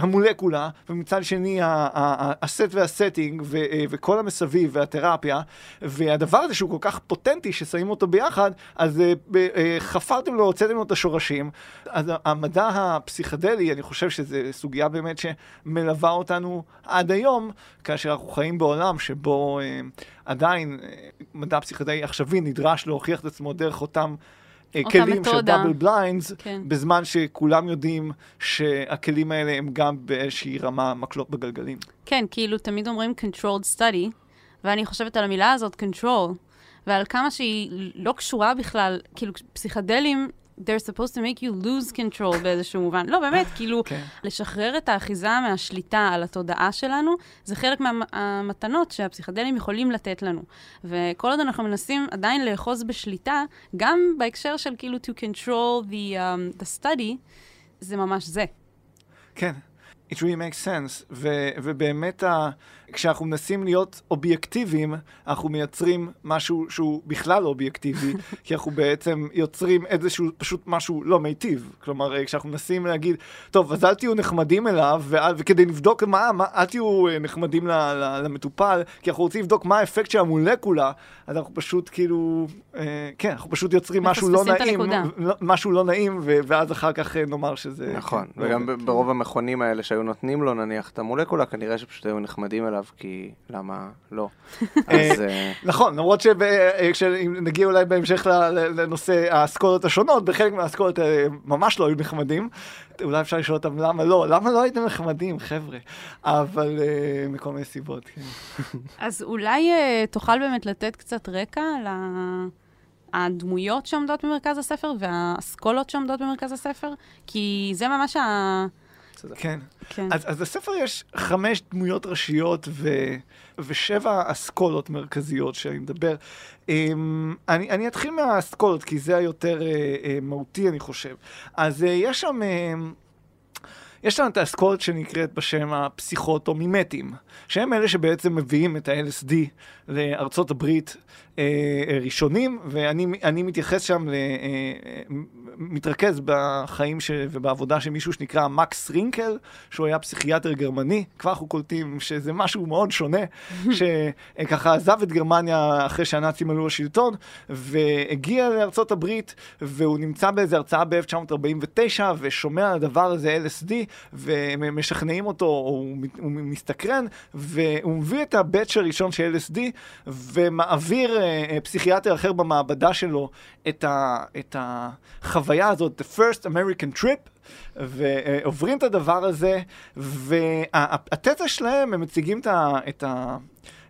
המולקולה, ומצד שני הסט והסטינג וכל המסביב והתרפיה, והדבר הזה שהוא כל כך פוטנטי ששמים אותו ביחד, אז חפרתם לו, הוצאתם לו את השורשים. אז המדע הפסיכדלי, אני חושב שזו סוגיה באמת שמלווה אותנו עד היום, כאשר אנחנו חיים בעולם שבו... עדיין אה, מדע פסיכדלי עכשווי נדרש להוכיח את עצמו דרך אותם אה, כלים של דאבל בליינדס, כן. בזמן שכולם יודעים שהכלים האלה הם גם באיזושהי רמה מקלות בגלגלים. כן, כאילו תמיד אומרים controlled study, ואני חושבת על המילה הזאת, control, ועל כמה שהיא לא קשורה בכלל, כאילו פסיכדלים they're supposed to make you lose control באיזשהו מובן. לא, באמת, כאילו, okay. כן. לשחרר את האחיזה מהשליטה על התודעה שלנו, זה חלק מהמתנות שהפסיכדלים יכולים לתת לנו. וכל עוד אנחנו מנסים עדיין לאחוז בשליטה, גם בהקשר של כאילו to control the, um, the study, זה ממש זה. כן. it really makes sense, ו- ובאמת ה- כשאנחנו מנסים להיות אובייקטיביים, אנחנו מייצרים משהו שהוא בכלל לא אובייקטיבי, כי אנחנו בעצם יוצרים איזשהו פשוט משהו לא מיטיב. כלומר, כשאנחנו מנסים להגיד, טוב, אז אל תהיו נחמדים אליו, ואל, וכדי לבדוק מה, מה אל תהיו אה, נחמדים ל- ל- למטופל, כי אנחנו רוצים לבדוק מה האפקט של המולקולה, אז אנחנו פשוט כאילו, אה, כן, אנחנו פשוט יוצרים משהו לא נעים, לא, משהו לא נעים, ו- ואז אחר כך אה, נאמר שזה... נכון, כן, וגם לא ברוב המכונים האלה שהיו נותנים לו נניח את המולקולה, כנראה שפשוט היו נחמדים אליו. עליו, כי למה לא? אז... אה, נכון, למרות שנגיע אולי בהמשך לנושא האסכולות השונות, בחלק מהאסכולות ממש לא היו נחמדים. אולי אפשר לשאול אותם למה לא, למה לא הייתם נחמדים, חבר'ה? אבל אה, מכל מיני סיבות, כן. אז אולי אה, תוכל באמת לתת קצת רקע ל... הדמויות שעומדות במרכז הספר והאסכולות שעומדות במרכז הספר? כי זה ממש ה... צודק. כן. כן. אז, אז בספר יש חמש דמויות ראשיות ו, ושבע אסכולות מרכזיות שאני מדבר. Um, אני, אני אתחיל מהאסכולות, כי זה היותר uh, uh, מהותי, אני חושב. אז uh, יש שם... Uh, יש לנו את האסכולת שנקראת בשם הפסיכוטומימטים, שהם אלה שבעצם מביאים את ה-LSD לארצות הברית אה, ראשונים, ואני מתייחס שם, ל, אה, מתרכז בחיים ש, ובעבודה של מישהו שנקרא מקס רינקל, שהוא היה פסיכיאטר גרמני, כבר אנחנו קולטים שזה משהו מאוד שונה, שככה עזב את גרמניה אחרי שהנאצים עלו לשלטון, והגיע לארצות הברית, והוא נמצא באיזו הרצאה ב-1949, ושומע על הדבר הזה LSD, ומשכנעים אותו, הוא, הוא מסתקרן, והוא מביא את הבאץ' הראשון של LSD, ומעביר אה, אה, פסיכיאטר אחר במעבדה שלו את, ה, את החוויה הזאת, the first American trip, ועוברים את הדבר הזה, והתזה שלהם, הם מציגים את ה... את ה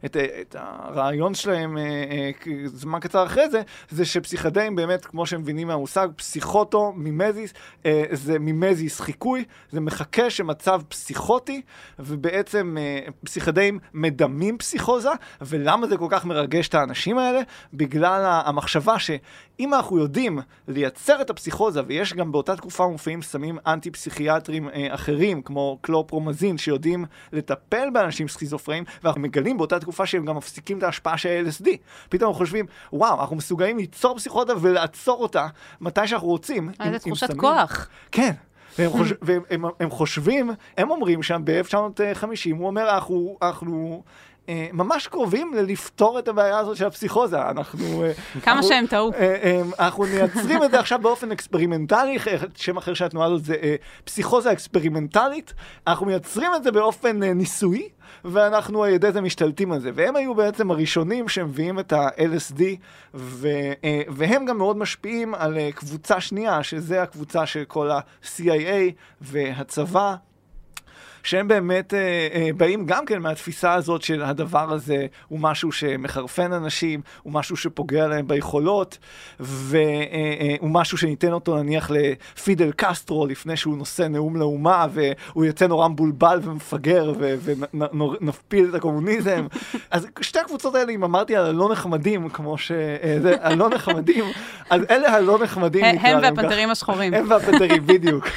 את, את הרעיון שלהם אה, אה, זמן קצר אחרי זה, זה שפסיכדאים באמת, כמו שהם מבינים מהמושג, פסיכוטו מימזיס, אה, זה מימזיס חיקוי, זה מחכה שמצב פסיכוטי, ובעצם פסיכדאים מדמים פסיכוזה, ולמה זה כל כך מרגש את האנשים האלה? בגלל המחשבה שאם אנחנו יודעים לייצר את הפסיכוזה, ויש גם באותה תקופה מופיעים סמים אנטי-פסיכיאטרים אחרים, כמו קלופרומזין, שיודעים לטפל באנשים סכיזופריים, ואנחנו מגלים באותה תקופה תקופה שהם גם מפסיקים את ההשפעה של LSD. פתאום אנחנו חושבים, וואו, אנחנו מסוגלים ליצור פסיכוטה ולעצור אותה מתי שאנחנו רוצים. איזה תחושת כוח. כן. והם, חוש... והם הם, הם חושבים, הם אומרים שם ב-1950, הוא אומר, אנחנו, אנחנו אה, ממש קרובים ללפתור את הבעיה הזאת של הפסיכוזה. אנחנו... אה, כמה שהם טעו. אה, אנחנו מייצרים את זה עכשיו באופן אקספרימנטלי, שם אחר של התנועה הזאת זה פסיכוזה אקספרימנטלית. אנחנו מייצרים את זה באופן ניסויי. ואנחנו על ידי זה משתלטים על זה. והם היו בעצם הראשונים שמביאים את ה-LSD, ו, והם גם מאוד משפיעים על קבוצה שנייה, שזה הקבוצה של כל ה-CIA והצבא שהם באמת אה, אה, באים גם כן מהתפיסה הזאת של הדבר הזה הוא משהו שמחרפן אנשים, הוא משהו שפוגע להם ביכולות, והוא אה, אה, משהו שניתן אותו נניח לפידל קסטרו לפני שהוא נושא נאום לאומה, והוא יוצא נורא מבולבל ומפגר, ונפפיל את הקומוניזם. אז שתי הקבוצות האלה, אם אמרתי על הלא נחמדים, כמו ש... אה, זה, הלא נחמדים, אז אלה הלא נחמדים הם והפנתרים השחורים. הם והפנתרים, בדיוק.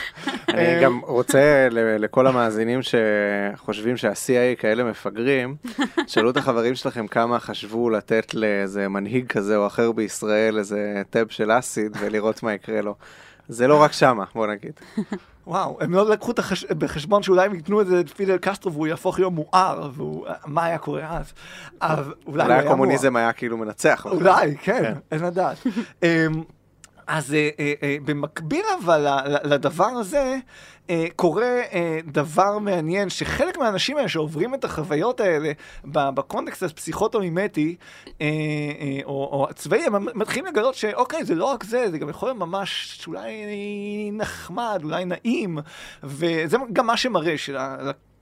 אני גם רוצה לכל המאזינים שחושבים שה-CIA כאלה מפגרים, שאלו את החברים שלכם כמה חשבו לתת לאיזה מנהיג כזה או אחר בישראל איזה טאב של אסיד ולראות מה יקרה לו. זה לא רק שמה, בוא נגיד. וואו, הם לא לקחו החש... בחשבון שאולי הם ייתנו את זה לפידל קסטרו והוא יהפוך להיות מואר, ומה היה קורה אז? אבל אולי, אולי הקומוניזם היה כאילו מנצח. אולי, כן, כן. אין לדעת. אמ, אז אה, אה, אה, במקביל אבל לדבר הזה, אה, קורה אה, דבר מעניין, שחלק מהאנשים האלה שעוברים את החוויות האלה בקונטקסט הפסיכוטומימטי, אה, אה, או, או הצבאי, הם מתחילים לגלות שאוקיי, זה לא רק זה, זה גם יכול להיות ממש אולי נחמד, אולי נעים, וזה גם מה שמראה, של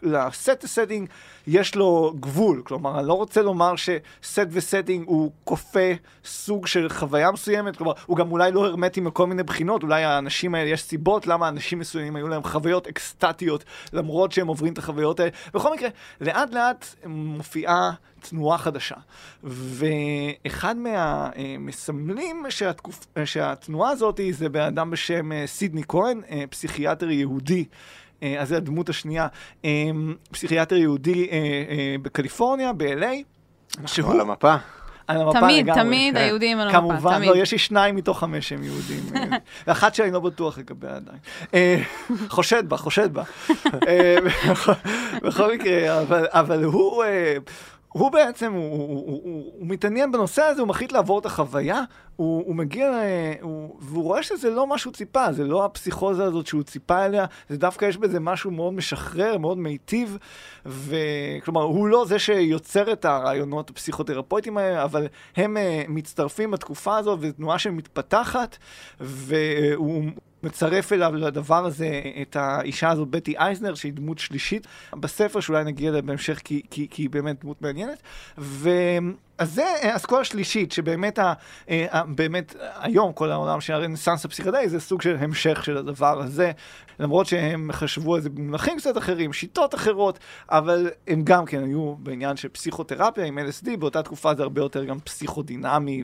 לסט וסטינג יש לו גבול. כלומר, אני לא רוצה לומר שסט וסטינג הוא כופה סוג של חוויה מסוימת, כלומר, הוא גם אולי לא הרמטי מכל מיני בחינות, אולי האנשים האלה, יש סיבות למה אנשים מסוימים היו להם חוויות אקסטטיות, למרות שהם עוברים את החוויות האלה. בכל מקרה, לאט לאט מופיעה תנועה חדשה. ואחד מהמסמלים שהתקופ... שהתנועה הזאת זה בן אדם בשם אה, סידני כהן, אה, פסיכיאטר יהודי. אה, אז זה הדמות השנייה, אה, פסיכיאטר יהודי אה, בקליפורניה, ב-LA. שהוא על המפה. על המפה תמיד, לגמרי. תמיד כן. היהודים על המפה, כמובן, תמיד. לא, יש לי שניים מתוך חמש שהם יהודים. ואחת שאני לא בטוח לגבי עדיין. חושד בה, חושד בה. בכל מקרה, אבל הוא... הוא בעצם, הוא, הוא, הוא, הוא, הוא מתעניין בנושא הזה, הוא מחליט לעבור את החוויה, הוא, הוא מגיע, הוא, והוא רואה שזה לא מה שהוא ציפה, זה לא הפסיכוזה הזאת שהוא ציפה אליה, זה דווקא יש בזה משהו מאוד משחרר, מאוד מיטיב, וכלומר, הוא לא זה שיוצר את הרעיונות הפסיכותרפויטיים האלה, אבל הם uh, מצטרפים בתקופה הזו, וזו תנועה שמתפתחת, והוא... מצרף אליו לדבר הזה את האישה הזאת, בטי אייזנר, שהיא דמות שלישית בספר, שאולי נגיע אליה בהמשך, כי, כי, כי היא באמת דמות מעניינת. ו... אז זה אסכולה שלישית, שבאמת ה, ה, באמת היום כל העולם של הרנסאנס הפסיכדלי זה סוג של המשך של הדבר הזה, למרות שהם חשבו על זה במונחים קצת אחרים, שיטות אחרות, אבל הם גם כן היו בעניין של פסיכותרפיה עם LSD, באותה תקופה זה הרבה יותר גם פסיכודינמי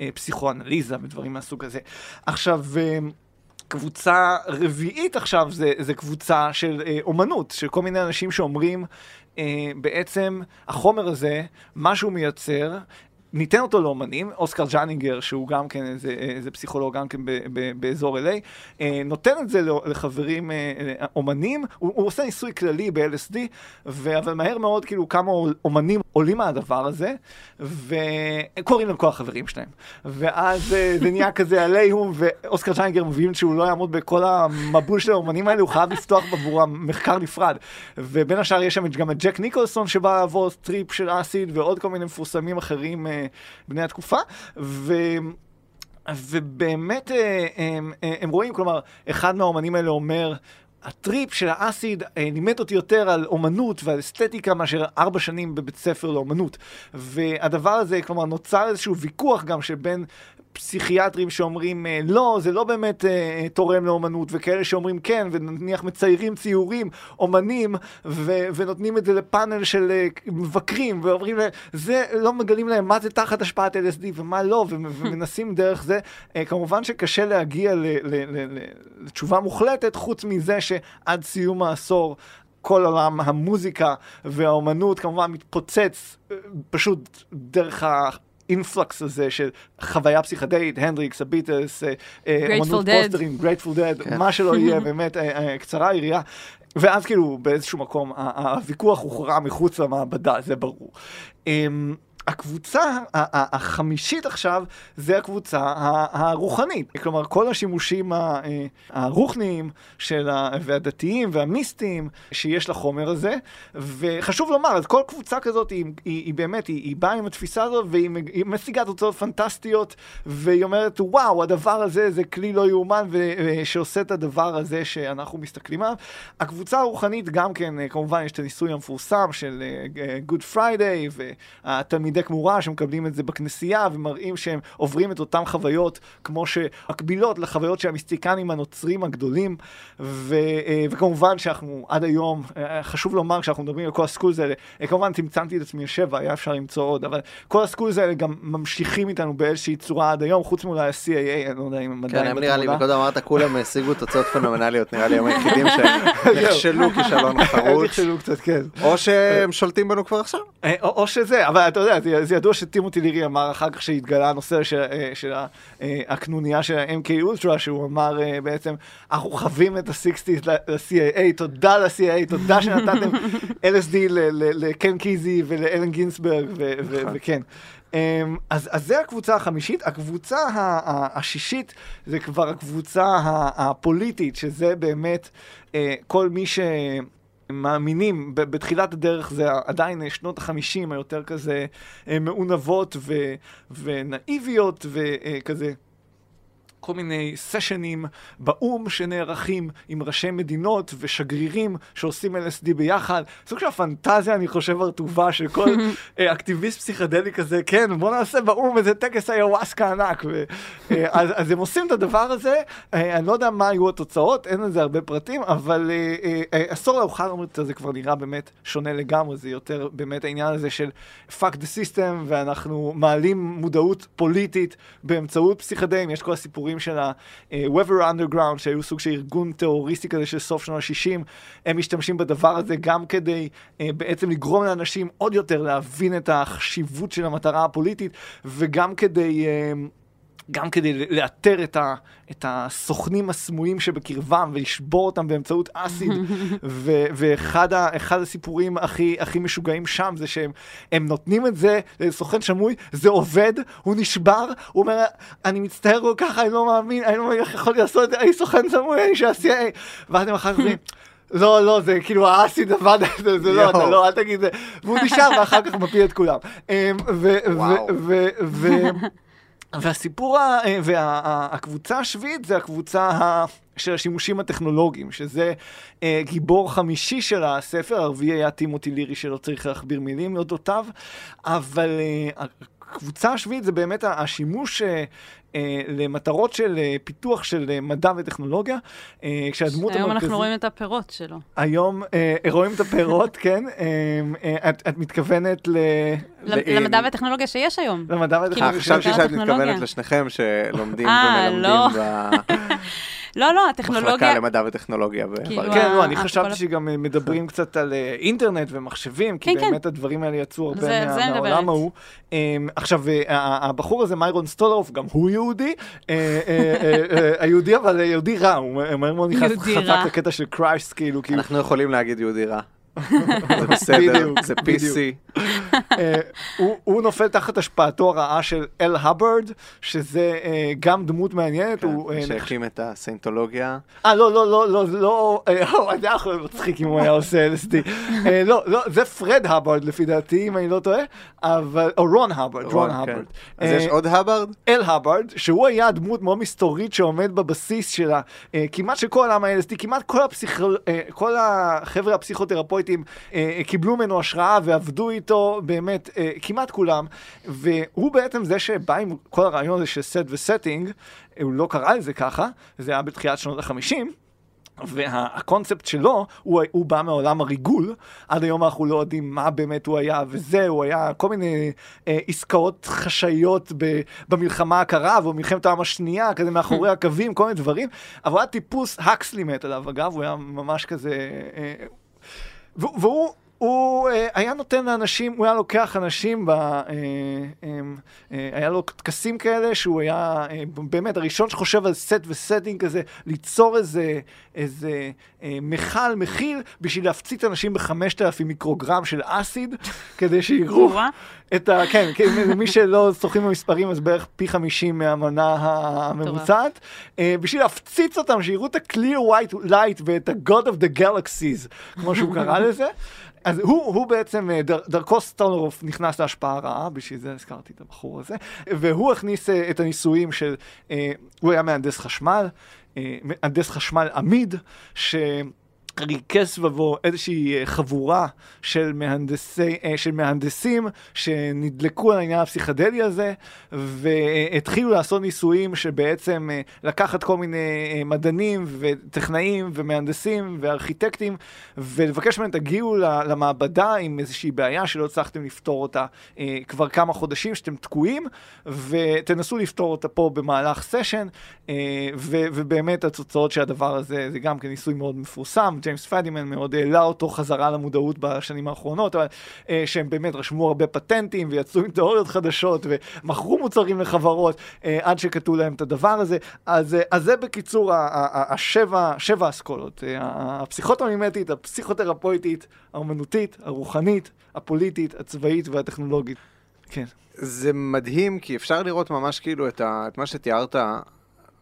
ופסיכואנליזה ודברים מהסוג הזה. עכשיו, קבוצה רביעית עכשיו זה, זה קבוצה של אה, אומנות, של כל מיני אנשים שאומרים, אה, בעצם החומר הזה, מה שהוא מייצר, ניתן אותו לאומנים, אוסקר ג'אנינגר, שהוא גם כן איזה, איזה פסיכולוג, גם כן ב, ב, באזור LA, אה, נותן את זה לחברים אה, אומנים, הוא, הוא עושה ניסוי כללי ב-LSD, אבל מהר מאוד כאילו כמה אומנים עולים מהדבר הזה, וקוראים להם כל החברים שלהם. ואז אה, זה נהיה כזה עליהום, ואוסקר ג'אנינגר מבין שהוא לא יעמוד בכל המבול של האומנים האלה, הוא חייב לפתוח עבורם מחקר נפרד. ובין השאר יש שם גם את ג'ק ניקולסון שבא לעבור טריפ של אסיד, ועוד כל מיני מפורסמים אחרים. בני התקופה, ו... ובאמת אה, הם, אה, הם רואים, כלומר, אחד מהאומנים האלה אומר, הטריפ של האסיד אה, לימד אותי יותר על אומנות ועל אסתטיקה מאשר ארבע שנים בבית ספר לאומנות. והדבר הזה, כלומר, נוצר איזשהו ויכוח גם שבין פסיכיאטרים שאומרים אה, לא, זה לא באמת אה, תורם לאומנות, וכאלה שאומרים כן, ונניח מציירים ציורים, אומנים, ו- ונותנים את זה לפאנל של אה, מבקרים, ואומרים להם, זה, לא מגלים להם מה זה תחת השפעת LSD ומה לא, ומנסים דרך זה. אה, כמובן שקשה להגיע ל- ל- ל- לתשובה מוחלטת, חוץ מזה שעד סיום העשור כל עולם המוזיקה והאומנות כמובן מתפוצץ אה, פשוט דרך האינפלקס הזה של חוויה פסיכדלית, הנדריקס, הביטלס, אה, אה, אמנות פוסטרים, גרייטפול דד, כן. מה שלא יהיה, באמת קצרה היריעה. ואז כאילו באיזשהו מקום הוויכוח הוכרע מחוץ למעבדה, זה ברור. הקבוצה החמישית עכשיו זה הקבוצה הרוחנית. כלומר, כל השימושים אה, הרוחניים של ה... והדתיים והמיסטיים שיש לחומר הזה. וחשוב לומר, אז כל קבוצה כזאת היא, היא, היא באמת, היא, היא באה עם התפיסה הזאת והיא משיגה תוצאות פנטסטיות, והיא אומרת, וואו, הדבר הזה זה כלי לא יאומן שעושה את הדבר הזה שאנחנו מסתכלים עליו. הקבוצה הרוחנית גם כן, כמובן, יש את הניסוי המפורסם של אה, Good Friday, והתלמידי חסידי כמורה שמקבלים את זה בכנסייה ומראים שהם עוברים את אותן חוויות כמו שמקבילות לחוויות של המיסטיקנים הנוצרים הגדולים. ו, אה, וכמובן שאנחנו עד היום, אה, חשוב לומר שאנחנו מדברים על כל הסקולס האלה, אה, כמובן צמצמתי את עצמי לשבע, היה אפשר למצוא עוד, אבל כל הסקולס האלה גם ממשיכים איתנו באיזושהי צורה עד היום, חוץ מאולי ה-CAA, אני לא יודע אם הם עדיין כן, נראה לי, מקודם אמרת כולם השיגו תוצאות פנומנליות, נראה לי הם היחידים שנכשלו כישלון חרוץ. כן. או שהם שולטים בנו כבר עכשיו. או שזה, אבל אתה יודע, זה ידוע שטימותי לירי אמר אחר כך שהתגלה הנושא של הקנוניה של ה-MK אולטרה, שהוא אמר בעצם, אנחנו חווים את ה-60's ל-CAA, תודה ל-CAA, תודה שנתתם LSD לקן קיזי ולאלן גינסברג, נכון. וכן. אמ, אז, אז זה הקבוצה החמישית. הקבוצה השישית זה כבר הקבוצה הפוליטית, שזה באמת אה, כל מי ש... מאמינים, בתחילת הדרך זה עדיין שנות החמישים היותר כזה אה, מעונבות ונאיביות וכזה כל מיני סשנים באו"ם שנערכים עם ראשי מדינות ושגרירים שעושים LSD ביחד. סוג של הפנטזיה, אני חושב, הרטובה של כל אה, אקטיביסט פסיכדלי כזה, כן, בוא נעשה באו"ם איזה טקס איוואסקה ענק. ו, אה, אז, אז הם עושים את הדבר הזה, אה, אני לא יודע מה היו התוצאות, אין לזה הרבה פרטים, אבל עשור לאוחר זה כבר נראה באמת שונה לגמרי, זה יותר באמת העניין הזה של fuck the system, ואנחנו מעלים מודעות פוליטית באמצעות פסיכדלים, יש כל הסיפורים של ה-Weather Underground, שהיו סוג של ארגון טרוריסטי כזה של סוף שנות ה-60, הם משתמשים בדבר הזה גם כדי uh, בעצם לגרום לאנשים עוד יותר להבין את החשיבות של המטרה הפוליטית, וגם כדי... גם כדי לאתר את, ה, את הסוכנים הסמויים שבקרבם ולשבור אותם באמצעות אסיד. ו, ואחד ה, הסיפורים הכי, הכי משוגעים שם זה שהם נותנים את זה לסוכן שמוי, זה עובד, הוא נשבר, הוא אומר, אני מצטער כל כך, אני לא מאמין, אני לא מאמין איך יכולתי לעשות את זה, אני סוכן סמוי, אני שעשייה, ואז הם אחר כך אומרים, לא, לא, זה כאילו האסיד עבד, זה, זה לא, אתה לא, אל תגיד זה. והוא נשאר ואחר כך מפיל את כולם. אמ, ו... והסיפור, אה, והקבוצה השביעית זה הקבוצה של השימושים הטכנולוגיים, שזה אה, גיבור חמישי של הספר, הרביעי היה טימותי לירי שלא צריך להכביר מילים לאודותיו, אבל אה, הקבוצה השביעית זה באמת השימוש אה, למטרות של אה, פיתוח של אה, מדע וטכנולוגיה, אה, כשהדמות המרכזית... היום אנחנו רואים את הפירות שלו. היום אה, רואים את הפירות, כן. אה, אה, את, את מתכוונת ל... למדע וטכנולוגיה שיש היום. למדע וטכנולוגיה. חשבתי שאת מתכוונת לשניכם שלומדים ומלמדים לא. לא, הטכנולוגיה... מחלקה למדע וטכנולוגיה. כאילו כן, לא, אני חשבתי שגם מדברים קצת על אה, אינטרנט ומחשבים, כי כן, כן. באמת הדברים האלה יצאו הרבה מהעולם ההוא. אמ, עכשיו, אה, הבחור הזה, מיירון סטולרוף, גם הוא יהודי, אה, היהודי אבל יהודי רע, הוא מהר מאוד נכנס חזק לקטע של קרייסט, כאילו. אנחנו יכולים להגיד יהודי רע. זה בסדר, זה PC. אה, הוא נופל תחת השפעתו הרעה של אל הברד, שזה אה, גם דמות מעניינת. כן, אה, שהקים את הסיינטולוגיה. אה, לא, לא, לא, לא, לא, זה היה יכול מצחיק אם הוא היה עושה LSD. לא, לא, זה פרד הברד לפי דעתי, אם אני לא טועה, אבל, או רון הברד, רון הברד. כן. אז יש עוד הברד? אל הברד, שהוא היה דמות מאוד מסתורית שעומד בבסיס שלה, כמעט של כל העם ה-LSD, כמעט כל החבר'ה הפסיכותרפויטים קיבלו ממנו השראה ועבדו איתו באמת אה, כמעט כולם, והוא בעצם זה שבא עם כל הרעיון הזה של סט וסטינג, הוא לא קרא לזה ככה, זה היה בתחילת שנות החמישים. והקונספט שלו, הוא, הוא בא מעולם הריגול, עד היום אנחנו לא יודעים מה באמת הוא היה, וזה, הוא היה כל מיני אה, עסקאות חשאיות ב, במלחמה הקרה, ובמלחמת העולם השנייה, כזה מאחורי הקווים, כל מיני דברים, אבל הוא היה טיפוס, הקסלי מת עליו, אגב, הוא היה ממש כזה... אה, והוא... הוא אה, היה נותן לאנשים, הוא היה לוקח אנשים, ב, אה, אה, היה לו טקסים כאלה שהוא היה באמת הראשון שחושב על סט וסטינג כזה, ליצור איזה, איזה מכל, מכיל, בשביל להפציץ אנשים בחמשת אלפים מיקרוגרם של אסיד, כדי שיראו את ה... כן, מי שלא זוכרים במספרים, אז בערך פי חמישים מהמנה הממוצעת, בשביל להפציץ אותם, שיראו את ה-clear white light ואת ה-God of the galaxies, כמו שהוא קרא לזה. אז הוא, הוא בעצם, אה, דר, דרכו סטולרוף נכנס להשפעה רעה, בשביל זה הזכרתי את הבחור הזה, והוא הכניס אה, את הניסויים של, אה, הוא היה מהנדס חשמל, מהנדס חשמל עמיד, ש... ריכז סביבו איזושהי חבורה של, מהנדסי, של מהנדסים שנדלקו על העניין הפסיכדלי הזה, והתחילו לעשות ניסויים שבעצם לקחת כל מיני מדענים וטכנאים ומהנדסים וארכיטקטים, ולבקש מהם תגיעו למעבדה עם איזושהי בעיה שלא הצלחתם לפתור אותה כבר כמה חודשים, שאתם תקועים, ותנסו לפתור אותה פה במהלך סשן, ובאמת התוצאות של הדבר הזה, זה גם כן ניסוי מאוד מפורסם, ג'יימס פדימן מאוד העלה אותו חזרה למודעות בשנים האחרונות, אבל אה, שהם באמת רשמו הרבה פטנטים ויצאו עם תיאוריות חדשות ומכרו מוצרים לחברות אה, עד שכתבו להם את הדבר הזה. אז, אה, אז זה בקיצור השבע, שבע אסכולות, הפסיכוטומימטית, הפסיכותרפויטית, האומנותית, הרוחנית, הפוליטית, הצבאית והטכנולוגית. כן. זה מדהים, כי אפשר לראות ממש כאילו את, ה, את מה שתיארת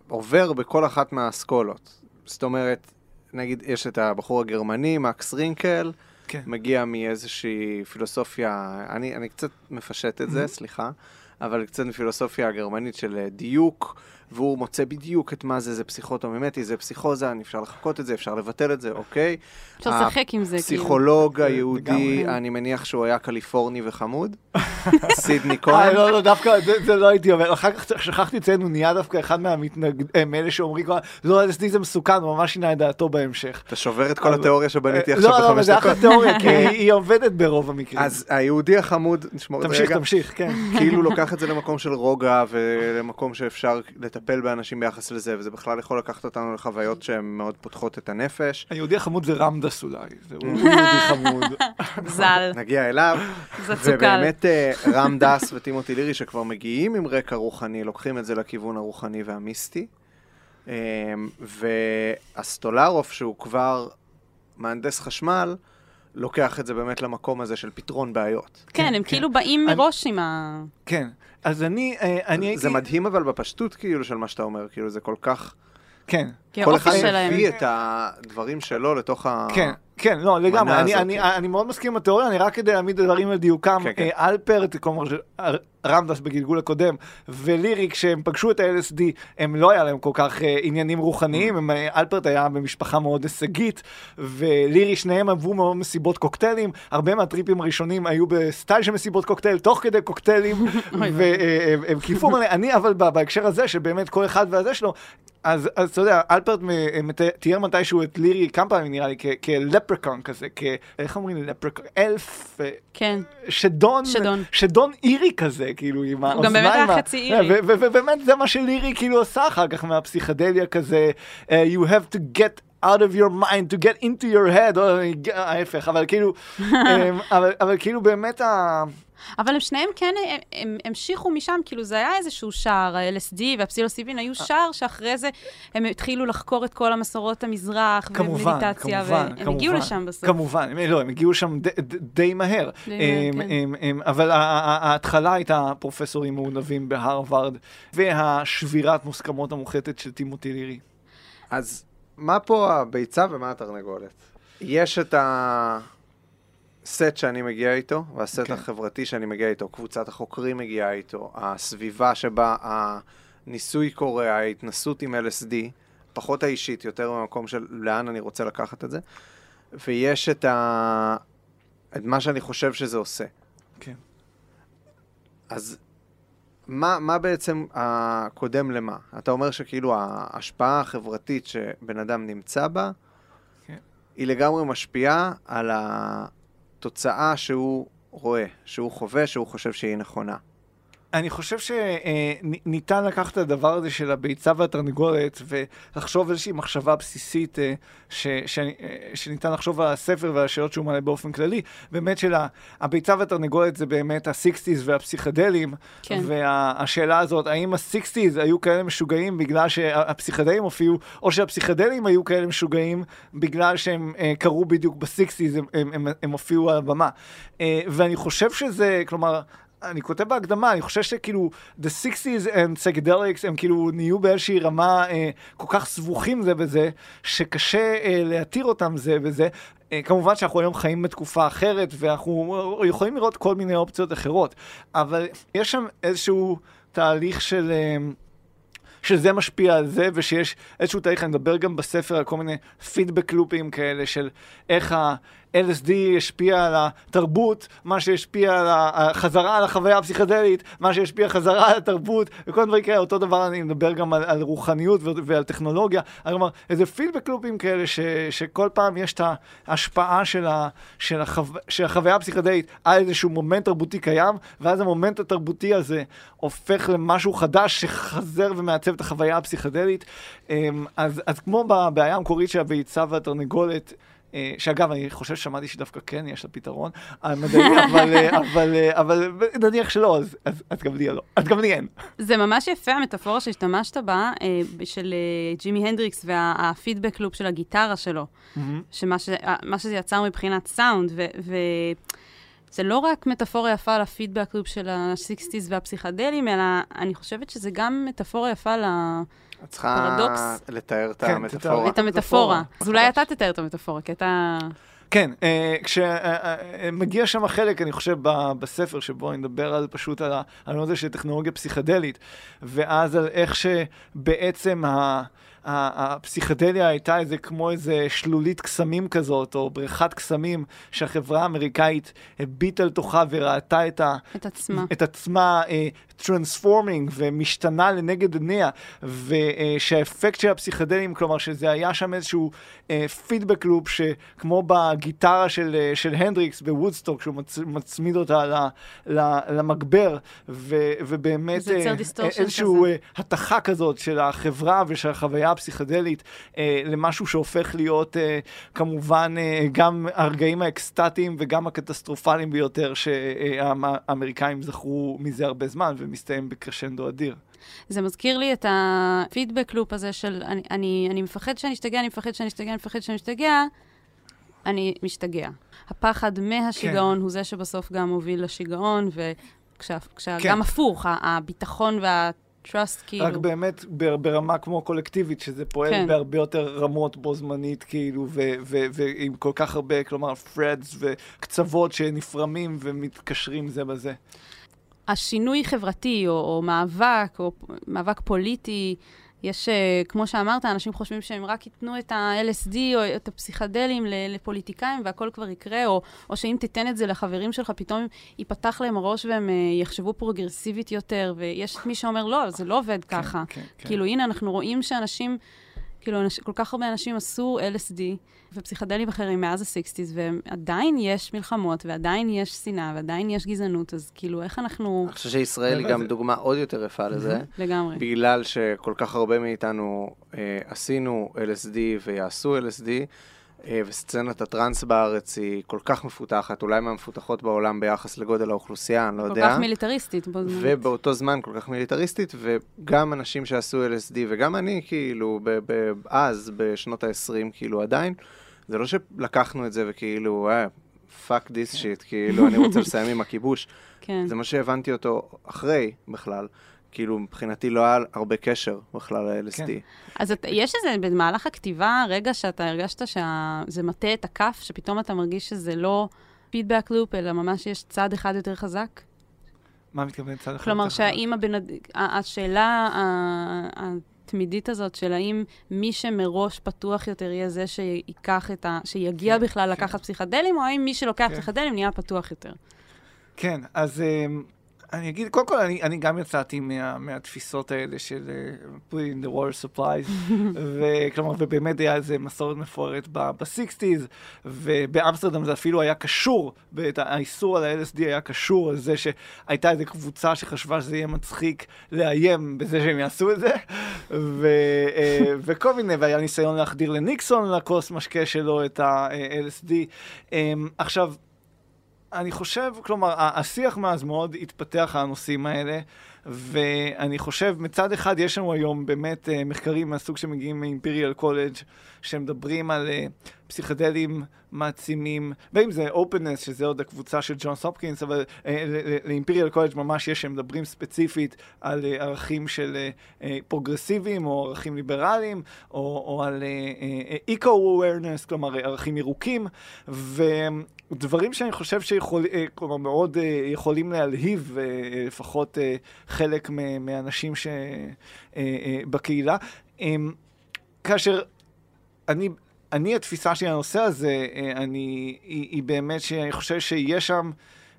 עובר בכל אחת מהאסכולות. זאת אומרת, נגיד, יש את הבחור הגרמני, מקס רינקל, כן. מגיע מאיזושהי פילוסופיה, אני, אני קצת מפשט את זה. סליחה, אבל קצת מפילוסופיה הגרמנית של אה, דיוק, והוא מוצא בדיוק את מה זה, זה פסיכוטומימטי, זה פסיכוזה, אפשר לחכות את זה, אפשר לבטל את זה, אוקיי? אפשר לשחק עם זה, כאילו. הפסיכולוג היהודי, אני מניח שהוא היה קליפורני וחמוד. סידני אה, כהן. לא, לא, דווקא זה לא הייתי אומר. אחר כך שכחתי לציין, הוא נהיה דווקא אחד מהמתנגדים, מאלה שאומרים, לא, LSD זה מסוכן, הוא ממש שינה את דעתו בהמשך. אתה שובר את כל התיאוריה שבניתי עכשיו בחמש דקות. לא, לא, זה אחלה תיאוריה, כי היא עובדת ברוב המקרים. אז היהודי החמוד, נשמור את זה רגע. תמשיך, תמשיך, כן. כאילו לוקח את זה למקום של רוגע ולמקום שאפשר לטפל באנשים ביחס לזה, וזה בכלל יכול לקחת אותנו לחוויות שהן מאוד פותחות את הנפש. היהודי החמוד זה רמדס אולי, זה יהודי חמוד. ז"ל. נגיע אליו. ובאמת רם דס וטימותי לירי שכבר מגיעים עם רקע רוחני, לוקחים את זה לכיוון הרוחני והמיסטי. אמ, והסטולרוף, שהוא כבר מהנדס חשמל, לוקח את זה באמת למקום הזה של פתרון בעיות. כן, הם כן. כאילו באים מראש עם ה... כן, אז אני, אה, אני הייתי... זה מדהים אבל בפשטות כאילו של מה שאתה אומר, כאילו זה כל כך... כן. כל אחד מביא את הדברים שלו לתוך ה... כן, כן, לא, לגמרי. אני, אני, אני מאוד מסכים עם התיאוריה, אני רק כדי להעמיד דברים על דיוקם. כן, כן. אלפרט, כלומר, ראם דאס בגלגול הקודם, ולירי, כשהם פגשו את ה-LSD, הם לא היה להם כל כך uh, עניינים רוחניים, mm. הם, אלפרט היה במשפחה מאוד הישגית, ולירי, שניהם עברו מאוד מסיבות קוקטיילים, הרבה מהטריפים הראשונים היו בסטייל של מסיבות קוקטייל, תוך כדי קוקטיילים, והם כייפו מלא. אני, אבל בהקשר הזה, שבאמת כל אחד והזה שלו, אז, אז אתה יודע, אלפרט תיאר מתישהו את לירי כמה פעמים נראה לי כלפרקון כזה, כ... איך אומרים לפרקון? אלף? כן. שדון, שדון. שדון אירי כזה, כאילו, עם האוזניים. הוא גם באמת היה חצי אירי. ובאמת זה מה שלירי כאילו עושה אחר כך מהפסיכדליה כזה, uh, you have to get out of your mind to get into your head, או ההפך, אבל כאילו, אבל, אבל כאילו באמת ה... אבל הם שניהם כן הם, הם המשיכו משם, כאילו זה היה איזשהו שער, ה-LSD והפסילוסיבין היו שער שאחרי זה הם התחילו לחקור את כל המסורות המזרח כמובן, ומדיטציה, כמובן, והם כמובן, הגיעו לשם בסוף. כמובן, הם, לא, הם הגיעו לשם די, די מהר. די הם, מהר, כן. הם, הם, אבל ההתחלה הייתה פרופסורים מעונבים בהרווארד, והשבירת מוסכמות המוחלטת של טימותי לירי. אז מה פה הביצה ומה התרנגולת? יש את ה... הסט שאני מגיע איתו, והסט okay. כן. החברתי שאני מגיע איתו, קבוצת החוקרים מגיעה איתו, הסביבה שבה הניסוי קורה, ההתנסות עם LSD, פחות האישית, יותר במקום של לאן אני רוצה לקחת את זה, ויש את, ה... את מה שאני חושב שזה עושה. כן. Okay. אז מה, מה בעצם הקודם למה? אתה אומר שכאילו ההשפעה החברתית שבן אדם נמצא בה. Okay. היא לגמרי משפיעה על ה... תוצאה שהוא רואה, שהוא חווה, שהוא חושב שהיא נכונה. אני חושב שניתן לקחת את הדבר הזה של הביצה והתרנגולת ולחשוב איזושהי מחשבה בסיסית אה, ש, ש, אה, שניתן לחשוב על הספר ועל השאלות שהוא מעלה באופן כללי. באמת של הביצה והתרנגולת זה באמת ה-60's והפסיכדלים. כן. והשאלה הזאת, האם ה-60's היו כאלה משוגעים בגלל שהפסיכדלים הופיעו, או שהפסיכדלים היו כאלה משוגעים בגלל שהם אה, קרו בדיוק ב-60's, הם, הם, הם, הם הופיעו על הבמה. ואני חושב שזה, כלומר... אני כותב בהקדמה, אני חושב שכאילו, the 60's and psychedelics הם כאילו נהיו באיזושהי רמה אה, כל כך סבוכים זה בזה, שקשה אה, להתיר אותם זה בזה. אה, כמובן שאנחנו היום חיים בתקופה אחרת, ואנחנו יכולים לראות כל מיני אופציות אחרות, אבל יש שם איזשהו תהליך של... אה, שזה משפיע על זה, ושיש איזשהו תהליך, אני מדבר גם בספר על כל מיני feedback loop ים כאלה של איך ה... LSD ישפיע על התרבות, מה שישפיע על החזרה על החוויה הפסיכדלית, מה שישפיע חזרה על התרבות, וכל הדברים כאלה. אותו דבר אני מדבר גם על, על רוחניות ועל טכנולוגיה. כלומר, איזה feedback loop ים כאלה, ש, שכל פעם יש את ההשפעה של, ה, של, החו, של החוויה הפסיכדלית על איזשהו מומנט תרבותי קיים, ואז המומנט התרבותי הזה הופך למשהו חדש שחזר ומעצב את החוויה הפסיכדלית. אמ, אז, אז כמו בבעיה המקורית של הביצה והתרנגולת, שאגב, אני חושב ששמעתי שדווקא כן יש לה פתרון המדעי, אבל, אה, אבל, אה, אבל נניח שלא, אז, אז, אז גם לי לא, אז גם לי אין. זה ממש יפה, המטאפורה שהשתמשת בה, של ג'ימי הנדריקס והפידבק לופ של הגיטרה שלו. שמה ש, שזה יצר מבחינת סאונד, ו... ו זה לא רק מטאפורה יפה על הפידבק לופ של ה-60's והפסיכדלים, אלא אני חושבת שזה גם מטאפורה יפה על את צריכה לתאר את כן, המטאפורה. את המטאפורה. אז אולי אתה תתאר את המטאפורה, כי אתה... כן, uh, כשמגיע uh, uh, שם החלק, אני חושב, בספר שבו אני מדבר על פשוט על הנושא של טכנולוגיה פסיכדלית, ואז על איך שבעצם ה... הפסיכדליה הייתה איזה כמו איזה שלולית קסמים כזאת, או בריכת קסמים, שהחברה האמריקאית הביטה לתוכה וראתה את, ה, את עצמה, את עצמה transforming uh, ומשתנה לנגד עיניה, ושהאפקט של הפסיכדלים, כלומר שזה היה שם איזשהו feedback uh, loop, שכמו בגיטרה של, uh, של הנדריקס בוודסטוק, שהוא מצ, מצמיד אותה ל, ל, למגבר, ו, ובאמת uh, איזשהו uh, התכה כזאת של החברה ושל החוויה הפסיכדלית אה, למשהו שהופך להיות אה, כמובן אה, גם הרגעים האקסטטיים וגם הקטסטרופליים ביותר שהאמריקאים זכרו מזה הרבה זמן ומסתיים בקרשנדו אדיר. זה מזכיר לי את ה feedback loop הזה של אני, אני, אני מפחד שאני אשתגע, אני מפחד שאני אשתגע, אני מפחד שאני אשתגע, אני משתגע. הפחד מהשיגעון כן. הוא זה שבסוף גם מוביל לשיגעון, וכשגם וכשה, כן. הפוך, הביטחון וה... trust, כאילו. רק באמת ברמה כמו קולקטיבית, שזה פועל כן. בהרבה יותר רמות בו זמנית, כאילו, ועם כל כך הרבה, כלומר, threads וקצוות שנפרמים ומתקשרים זה בזה. השינוי חברתי, או, או מאבק, או מאבק פוליטי, יש, אה, כמו שאמרת, אנשים חושבים שהם רק ייתנו את ה-LSD או את הפסיכדלים לפוליטיקאים והכל כבר יקרה, או, או שאם תיתן את זה לחברים שלך, פתאום ייפתח להם הראש והם אה, יחשבו פרוגרסיבית יותר, ויש מי שאומר, לא, זה לא עובד כן, ככה. כן, כן. כאילו, הנה, אנחנו רואים שאנשים... כאילו, אנש, כל כך הרבה אנשים עשו LSD ופסיכדלים אחרים מאז ה-60's, ועדיין יש מלחמות, ועדיין יש שנאה, ועדיין יש גזענות, אז כאילו, איך אנחנו... אני חושב שישראל היא גם דוגמה עוד יותר יפה לזה. לגמרי. בגלל שכל כך הרבה מאיתנו אה, עשינו LSD ויעשו LSD, וסצנת הטראנס בארץ היא כל כך מפותחת, אולי מהמפותחות בעולם ביחס לגודל האוכלוסייה, אני לא יודע. כל כך מיליטריסטית. ובאותו זמן כל כך מיליטריסטית, וגם אנשים שעשו LSD, וגם אני, כאילו, אז, בשנות ה-20, כאילו, עדיין, זה לא שלקחנו את זה וכאילו, אה, fuck this shit, כאילו, אני רוצה לסיים עם הכיבוש. כן. זה מה שהבנתי אותו אחרי בכלל. כאילו, מבחינתי לא היה הרבה קשר בכלל ל-LSD. כן. אז את, יש איזה, במהלך הכתיבה, רגע שאתה הרגשת שזה מטה את הכף, שפתאום אתה מרגיש שזה לא פידבק לופ, אלא ממש יש צד אחד יותר חזק? מה מתכוון צד אחד כלומר, שהאם הבן... השאלה התמידית הזאת של האם מי שמראש פתוח יותר יהיה זה שייקח את ה... שיגיע כן, בכלל כן. לקחת פסיכדלים, או האם מי שלוקח כן. פסיכדלים נהיה פתוח יותר? כן, אז אמ, אני אגיד, קודם כל, אני, אני גם יצאתי מה, מהתפיסות האלה של uh, put in the water supplies, וכלומר, ובאמת היה איזה מסורת מפוארת ב-60's, ובאמסטרדם זה אפילו היה קשור, האיסור על ה-LSD היה קשור על זה שהייתה איזו קבוצה שחשבה שזה יהיה מצחיק לאיים בזה שהם יעשו את זה, ו, uh, וכל מיני, והיה ניסיון להחדיר לניקסון לכוס משקה שלו את ה-LSD. Um, אמ, עכשיו, אני חושב, כלומר, השיח מאז מאוד התפתח על הנושאים האלה, ואני חושב, מצד אחד יש לנו היום באמת uh, מחקרים מהסוג שמגיעים מאימפריאל קולג' שמדברים על uh, פסיכדלים מעצימים, ואם זה openness, שזה עוד הקבוצה של ג'ונס הופקינס, אבל uh, לאימפריאל קולג' ממש יש, שהם מדברים ספציפית על uh, ערכים של uh, פרוגרסיביים, או ערכים ליברליים, או, או על eco-awareness, כלומר ערכים ירוקים, ו... דברים שאני חושב שיכולים, כלומר מאוד יכולים להלהיב לפחות חלק מהאנשים שבקהילה. כאשר אני, אני, התפיסה שלי לנושא הזה, אני, היא, היא באמת שאני חושב שיש שם...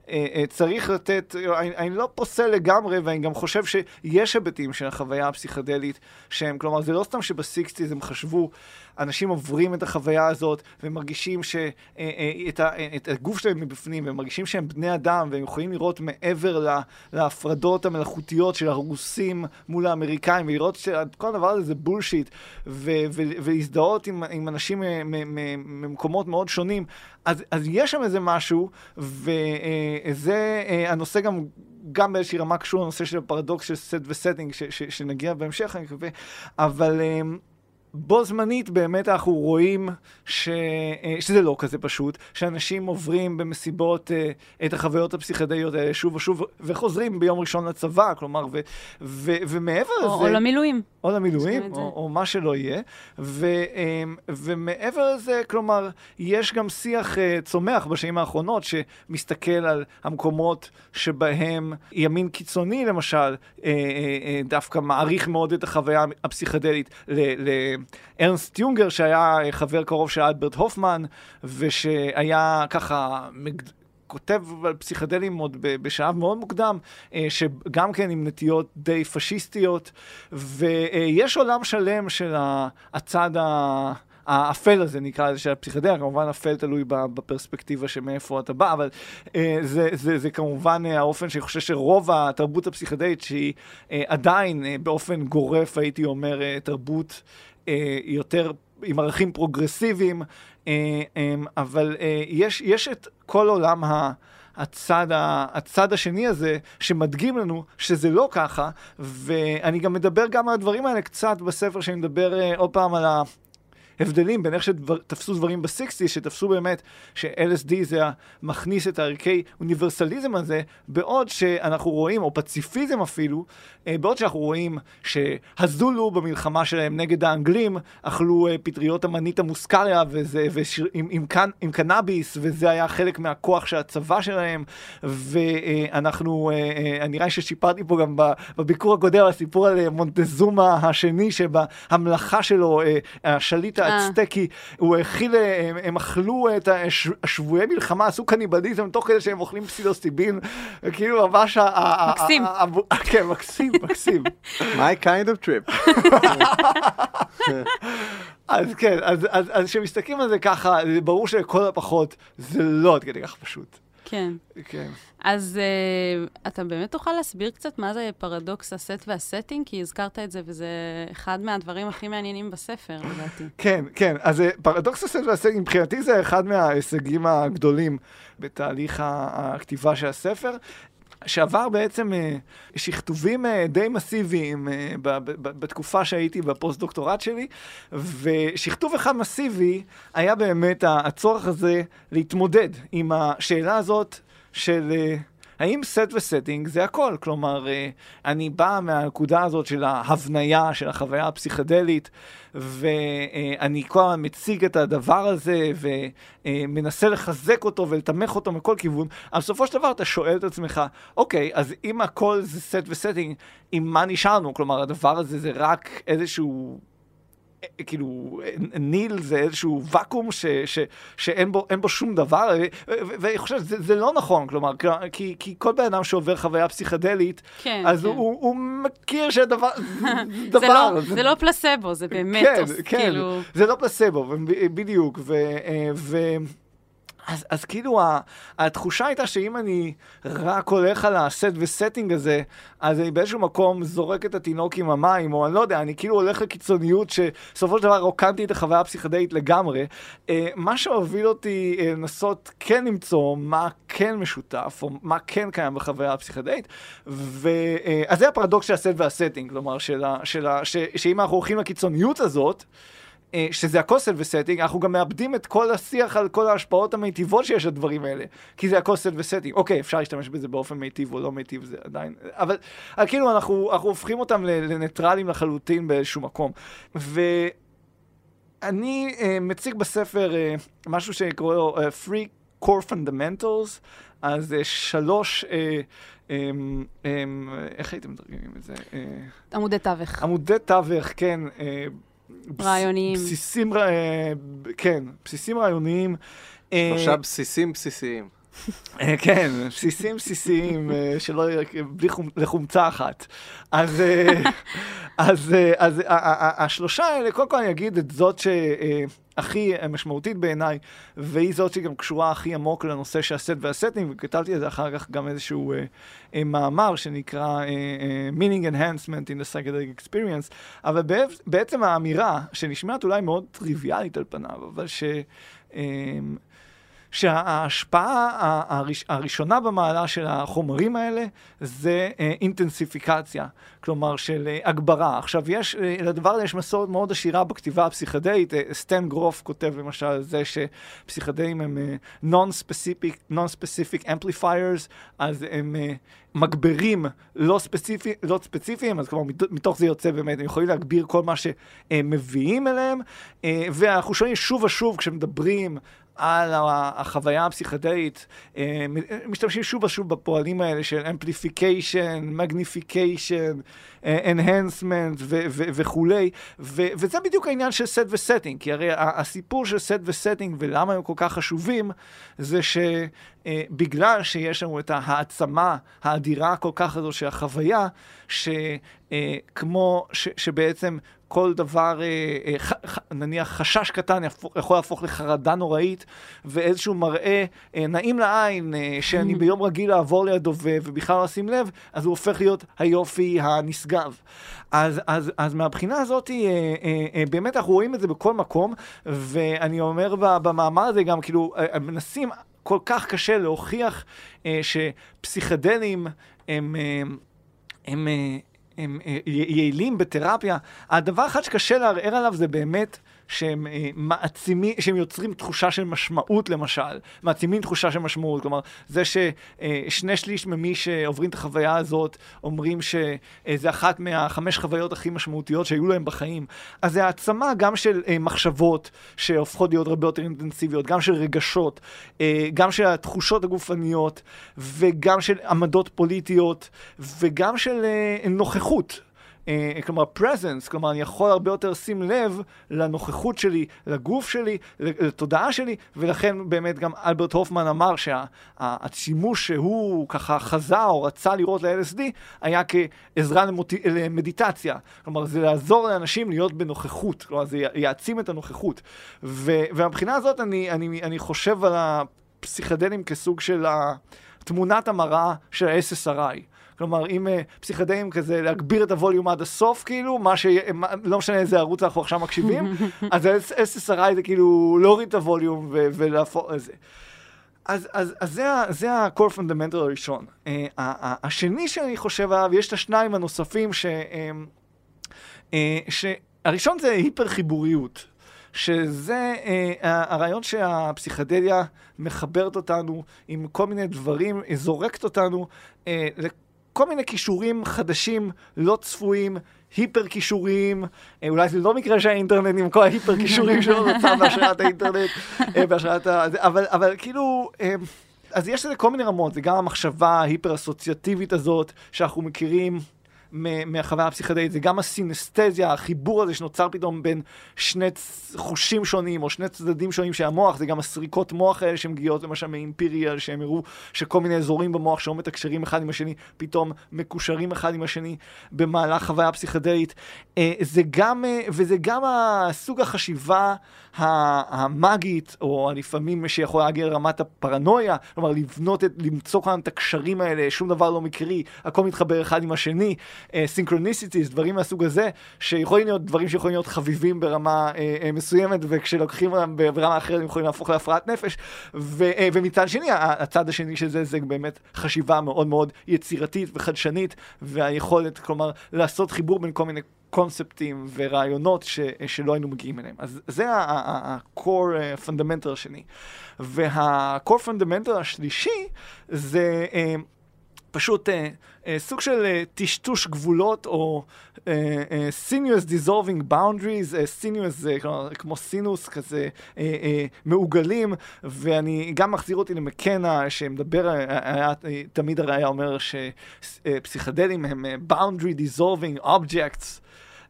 אה, אה, צריך לתת, אני, אני לא פוסל לגמרי, ואני גם חושב שיש היבטים של החוויה הפסיכדלית שהם, כלומר, זה לא סתם שבסיקסטיז הם חשבו אנשים עוברים את החוויה הזאת ומרגישים שאת אה, אה, את הגוף שלהם מבפנים, והם מרגישים שהם בני אדם, והם יכולים לראות מעבר להפרדות המלאכותיות של הרוסים מול האמריקאים, ולראות שכל הדבר הזה זה בולשיט, ולהזדהות עם, עם אנשים ממקומות מאוד שונים. אז, אז יש שם איזה משהו, וזה אה, הנושא גם גם באיזושהי רמה קשור לנושא של הפרדוקס של סט וסטינג, שנגיע בהמשך, אני מקווה, אבל... בו זמנית באמת אנחנו רואים ש... אה, שזה לא כזה פשוט, שאנשים עוברים במסיבות אה, את החוויות הפסיכדליות האלה שוב ושוב, וחוזרים ביום ראשון לצבא, כלומר, ו... ו... ומעבר או, לזה... או למילואים. או למילואים, או, או מה שלא יהיה. ו... אמ, ומעבר לזה, כלומר, יש גם שיח אה, צומח בשנים האחרונות, שמסתכל על המקומות שבהם ימין קיצוני, למשל, דווקא מעריך מאוד את החוויה הפסיכדלית. ל... ל... ארנסט יונגר, שהיה חבר קרוב של אלברט הופמן, ושהיה ככה... כותב על פסיכדלים עוד בשלב מאוד מוקדם, אה, שגם כן עם נטיות די פשיסטיות, ויש עולם שלם של הצד. האפל הזה נקרא לזה של הפסיכדליה, כמובן אפל תלוי בפרספקטיבה שמאיפה אתה בא, אבל אה, זה, זה, זה כמובן אה, האופן שאני חושב שרוב התרבות הפסיכדלית שהיא עדיין באופן גורף הייתי אומר תרבות יותר עם ערכים פרוגרסיביים, אה, אה, אבל אה, יש, יש את כל עולם ה... הצד, ה, הצד השני הזה, שמדגים לנו שזה לא ככה, ואני גם מדבר גם על הדברים האלה קצת בספר שאני מדבר אה, עוד פעם על ה... הבדלים בין איך שתפסו דברים בסיקסטי, שתפסו באמת ש-LSD זה מכניס את הערכי אוניברסליזם הזה, בעוד שאנחנו רואים, או פציפיזם אפילו, אה, בעוד שאנחנו רואים שהזולו במלחמה שלהם נגד האנגלים, אכלו אה, פטריות המנית המוסקריה וזה, ושיר, עם, עם, קנ, עם קנאביס, וזה היה חלק מהכוח של הצבא שלהם, ואנחנו, אה, נראה ששיפרתי פה גם בביקור הקודם, הסיפור על מונטזומה השני, שבהמלכה שלו, השליט האצטקי, הוא הכיל, הם, הם אכלו את השבויי מלחמה, עשו קניבליזם תוך כדי שהם אוכלים פסילוסיבין, כאילו ממש... מקסים. כן, מקסים. מקסים. My kind of trip. אז כן, אז כשמסתכלים על זה ככה, זה ברור שלכל הפחות זה לא עד כדי כך פשוט. כן. כן. אז uh, אתה באמת תוכל להסביר קצת מה זה פרדוקס הסט והסטינג? כי הזכרת את זה, וזה אחד מהדברים הכי מעניינים בספר, לדעתי. כן, כן. אז uh, פרדוקס הסט והסטינג, מבחינתי זה אחד מההישגים הגדולים בתהליך הכתיבה של הספר. שעבר בעצם אה, שכתובים אה, די מסיביים אה, בתקופה שהייתי בפוסט-דוקטורט שלי, ושכתוב אחד מסיבי היה באמת הצורך הזה להתמודד עם השאלה הזאת של... האם סט וסטינג זה הכל? כלומר, אה, אני בא מהנקודה הזאת של ההבניה, של החוויה הפסיכדלית, ואני כל הזמן מציג את הדבר הזה, ומנסה לחזק אותו ולתמך אותו מכל כיוון, אבל בסופו של דבר אתה שואל את עצמך, אוקיי, אז אם הכל זה סט וסטינג, עם מה נשארנו? כלומר, הדבר הזה זה רק איזשהו... כאילו, ניל זה איזשהו ואקום ש, ש, שאין בו, בו שום דבר, ואני חושב שזה זה לא נכון, כלומר, כי, כי כל בן אדם שעובר חוויה פסיכדלית, כן, אז כן. הוא, הוא מכיר שדבר, דבר. זה לא, זה לא פלסבו, זה באמת, כן, כן, כאילו... זה לא פלסבו, בדיוק, ו... ו אז, אז כאילו התחושה הייתה שאם אני רק הולך על ה set ו setting הזה, אז אני באיזשהו מקום זורק את התינוק עם המים, או אני לא יודע, אני כאילו הולך לקיצוניות שבסופו של דבר רוקנתי את החוויה הפסיכדלית לגמרי. אה, מה שהוביל אותי אה, לנסות כן למצוא מה כן משותף, או מה כן קיים בחוויה הפסיכדלית, ו... אה, אז זה הפרדוקס של ה set וה setting, כלומר, של ה, של ה, ש, שאם אנחנו הולכים לקיצוניות הזאת, שזה הכל set ו setting, אנחנו גם מאבדים את כל השיח על כל ההשפעות המיטיבות שיש לדברים האלה. כי זה הכל set ו setting. אוקיי, אפשר להשתמש בזה באופן מיטיב או לא מיטיב, זה עדיין... אבל, אה, כאילו אנחנו, אנחנו הופכים אותם לניטרלים לחלוטין באיזשהו מקום. ואני אה, מציג בספר אה, משהו שקורא לו אה, Three core fundamentals, אז אה, שלוש, אה, אה, אה, איך הייתם מתרגמים את זה? אה, עמודי תווך. עמודי תווך, כן. אה, רעיוניים. בסיסים, אה, כן, בסיסים רעיוניים. אה, שלושה בסיסים בסיסיים. אה, כן, בסיסים בסיסיים, אה, שלא בלי חום- לחומצה אחת. אז, אה, אז, אז השלושה האלה, קודם כל אני אגיד את זאת שהכי משמעותית בעיניי, והיא זאת שגם קשורה הכי עמוק לנושא של הסט והסטינג, וכתבתי על זה אחר כך גם איזשהו אה, אה, מאמר שנקרא אה, אה, Meaning Enhancement in the Psychedelic Experience, אבל בעצ- בעצם האמירה, שנשמעת אולי מאוד טריוויאלית על פניו, אבל ש... אה, שההשפעה הראשונה במעלה של החומרים האלה זה אה, אינטנסיפיקציה, כלומר של אה, הגברה. עכשיו, יש, אה, לדבר הזה יש מסורת מאוד עשירה בכתיבה הפסיכדאית. סטן גרוף כותב למשל על זה שפסיכדאים הם non-specific, non-specific amplifiers, אז הם מגברים לא, ספציפי, לא ספציפיים, אז כלומר מת- מתוך זה יוצא באמת, הם יכולים להגביר כל מה שמביאים אליהם, אה, ואנחנו שומעים שוב ושוב כשמדברים על החוויה הפסיכדלית, אה, משתמשים שוב ושוב בפועלים האלה של amplification, magnification, אה, ו- וכולי, ו- וזה בדיוק העניין של set ו setting, כי הרי הסיפור של set ו setting ולמה הם כל כך חשובים, זה שבגלל שיש לנו את ההעצמה האדירה כל כך הזו של החוויה, שכמו ש- שבעצם כל דבר, אה, אה, נניח חשש קטן יכול להפוך לחרדה נוראית, ואיזשהו מראה אה, נעים לעין, אה, שאני ביום רגיל לעבור לידו ובכלל לא אשים לב, אז הוא הופך להיות היופי הנשגב. אז, אז, אז מהבחינה הזאת, אה, אה, אה, באמת אנחנו רואים את זה בכל מקום, ואני אומר במאמר הזה גם, כאילו, אה, מנסים כל כך קשה להוכיח אה, שפסיכדלים הם... אה, הם, אה, הם אה, י- יעילים בתרפיה. הדבר אחד שקשה לערער עליו זה באמת שהם אה, מעצימים, שהם יוצרים תחושה של משמעות למשל, מעצימים תחושה של משמעות, כלומר, זה ששני שליש ממי שעוברים את החוויה הזאת אומרים שזה אחת מהחמש חוויות הכי משמעותיות שהיו להם בחיים, אז זה העצמה גם של אה, מחשבות שהופכות להיות הרבה יותר אינטנסיביות, גם של רגשות, אה, גם של התחושות הגופניות, וגם של עמדות פוליטיות, וגם של אה, נוכחות. אה, כלומר presence, כלומר אני יכול הרבה יותר לשים לב לנוכחות שלי, לגוף שלי, לתודעה שלי, ולכן באמת גם אלברט הופמן אמר שהשימוש שהוא ככה חזה או רצה לראות ל-LSD היה כעזרה למוט... למדיטציה. כלומר זה לעזור לאנשים להיות בנוכחות, כלומר זה יעצים את הנוכחות. ו... ומבחינה הזאת אני, אני, אני חושב על הפסיכדלים כסוג של ה... תמונת המראה של ה-SSRI. כלומר, אם uh, פסיכדלים כזה, להגביר את הווליום עד הסוף, כאילו, מה ש... לא משנה איזה ערוץ אנחנו עכשיו מקשיבים, אז ה-SSRI זה כאילו להוריד את הווליום ולהפוך את זה. אז, אז, אז זה, זה ה-core fundamental הראשון. Uh, השני שאני חושב עליו, יש את השניים הנוספים ש... Uh, uh, שהראשון זה היפר חיבוריות. שזה אה, הרעיון שהפסיכדליה מחברת אותנו עם כל מיני דברים, אה, זורקת אותנו אה, לכל מיני כישורים חדשים, לא צפויים, היפר כישוריים, אה, אולי זה לא מקרה שהאינטרנט עם כל ההיפר כישורים שלו נוצר בהשראת האינטרנט, אה, בהשראת ה... אבל, אבל כאילו... אה, אז יש לזה כל מיני רמות, זה גם המחשבה ההיפר אסוציאטיבית הזאת שאנחנו מכירים מהחוויה הפסיכדלית, זה גם הסינסטזיה, החיבור הזה שנוצר פתאום בין שני חושים שונים או שני צדדים שונים של המוח, זה גם הסריקות מוח האלה שמגיעות למשל מאימפיריאל, שהם הראו שכל מיני אזורים במוח שלא מתקשרים אחד עם השני, פתאום מקושרים אחד עם השני במהלך חוויה פסיכדלית. זה גם, וזה גם הסוג החשיבה המאגית, או לפעמים שיכול להגיע לרמת הפרנויה, כלומר לבנות, את, למצוא כאן את הקשרים האלה, שום דבר לא מקרי, הכל מתחבר אחד עם השני. סינכרוניסיטיס, דברים מהסוג הזה, שיכולים להיות דברים שיכולים להיות חביבים ברמה אה, אה, מסוימת, וכשלוקחים אותם ברמה אחרת הם יכולים להפוך להפרעת נפש. ו, אה, ומצד שני, הצד השני של זה, זה באמת חשיבה מאוד מאוד יצירתית וחדשנית, והיכולת, כלומר, לעשות חיבור בין כל מיני קונספטים ורעיונות ש, שלא היינו מגיעים אליהם. אז זה ה-core fundamental השני. וה-core fundamental השלישי זה... פשוט אה, אה, סוג של אה, טשטוש גבולות, או אה, אה, boundaries, אה, sinuous אה, כלומר, כמו סינוס כזה אה, אה, מעוגלים, ואני גם מחזיר אותי למקנה, שמדבר, אה, היה, אה, תמיד הרי היה אומר שפסיכדלים הם אה, dissolving objects.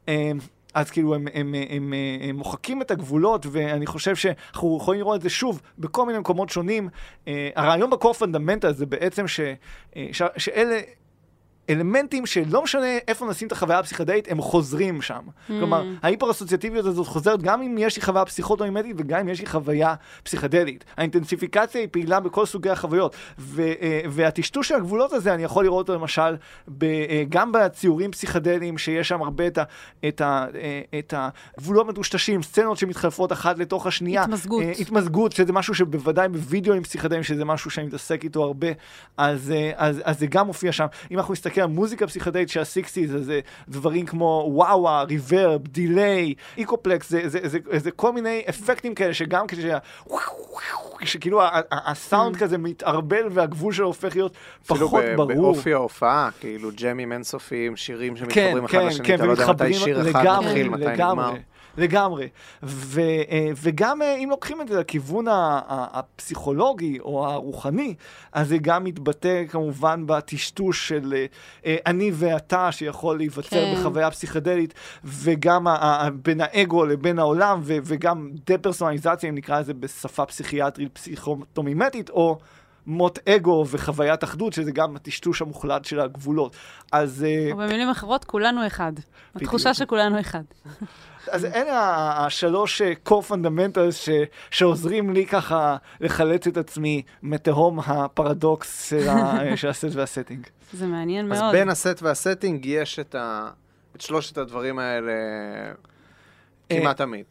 אה, אז כאילו הם, הם, הם, הם, הם מוחקים את הגבולות, ואני חושב שאנחנו יכולים לראות את זה שוב בכל מיני מקומות שונים. Uh, הרעיון בקור פונדמנטל זה בעצם ש, uh, ש, שאלה... אלמנטים שלא משנה איפה נשים את החוויה הפסיכדלית, הם חוזרים שם. Mm. כלומר, ההיפר-אסוציאטיביות הזאת חוזרת גם אם יש לי חוויה פסיכוטומימטית וגם אם יש לי חוויה פסיכדלית. האינטנסיפיקציה היא פעילה בכל סוגי החוויות. ו- אה, והטשטוש של הגבולות הזה, אני יכול לראות אותו למשל ב- אה, גם בציורים פסיכדליים, שיש שם הרבה את, ה- את, ה- אה, את הגבולות מטושטשים, סצנות שמתחלפות אחת לתוך השנייה. התמזגות. התמזגות, שזה משהו שבוודאי בווידאוים פסיכדליים, שזה משהו שאני מתעסק איתו הרבה, אז, אז, אז זה גם מופיע שם. אם אנחנו מסתכלים על מוזיקה פסיכדלית של ה-60's, אז זה דברים כמו וואווה, ריברב, דיליי, איקופלקס, זה, זה, זה, זה, זה כל מיני אפקטים כאלה שגם כש... שכאילו הסאונד Mm. כזה מתערבל והגבול שלו הופך להיות אפילו פחות ברור. באופי ההופעה, כאילו ג'מים אינסופיים, שירים שמתחברים אחד כן, לשני, כן, אתה לא יודע מתי שיר אחד מתחיל, מתי נגמר. לגמרי. ו, אה, וגם אה, אם לוקחים את זה לכיוון הפסיכולוגי או הרוחני, אז זה גם מתבטא כמובן בטשטוש של אה, אני ואתה, שיכול להיווצר כן. בחוויה פסיכדלית, וגם בין האגו לבין העולם, ו, וגם דה-פרסונליזציה, אם נקרא לזה בשפה פסיכיאטרית פסיכוטומימטית, או... מות אגו וחוויית אחדות, שזה גם הטשטוש המוחלט של הגבולות. אז... או במילים אחרות, כולנו אחד. התחושה שכולנו אחד. אז אלה השלוש אה, core fundamentals ש, שעוזרים לי ככה לחלץ את עצמי מתהום הפרדוקס של, ה, אה, של ה set וה setting. זה מעניין אז מאוד. בין ה set וה setting יש את ה- את שלושת הדברים האלה כמעט תמיד.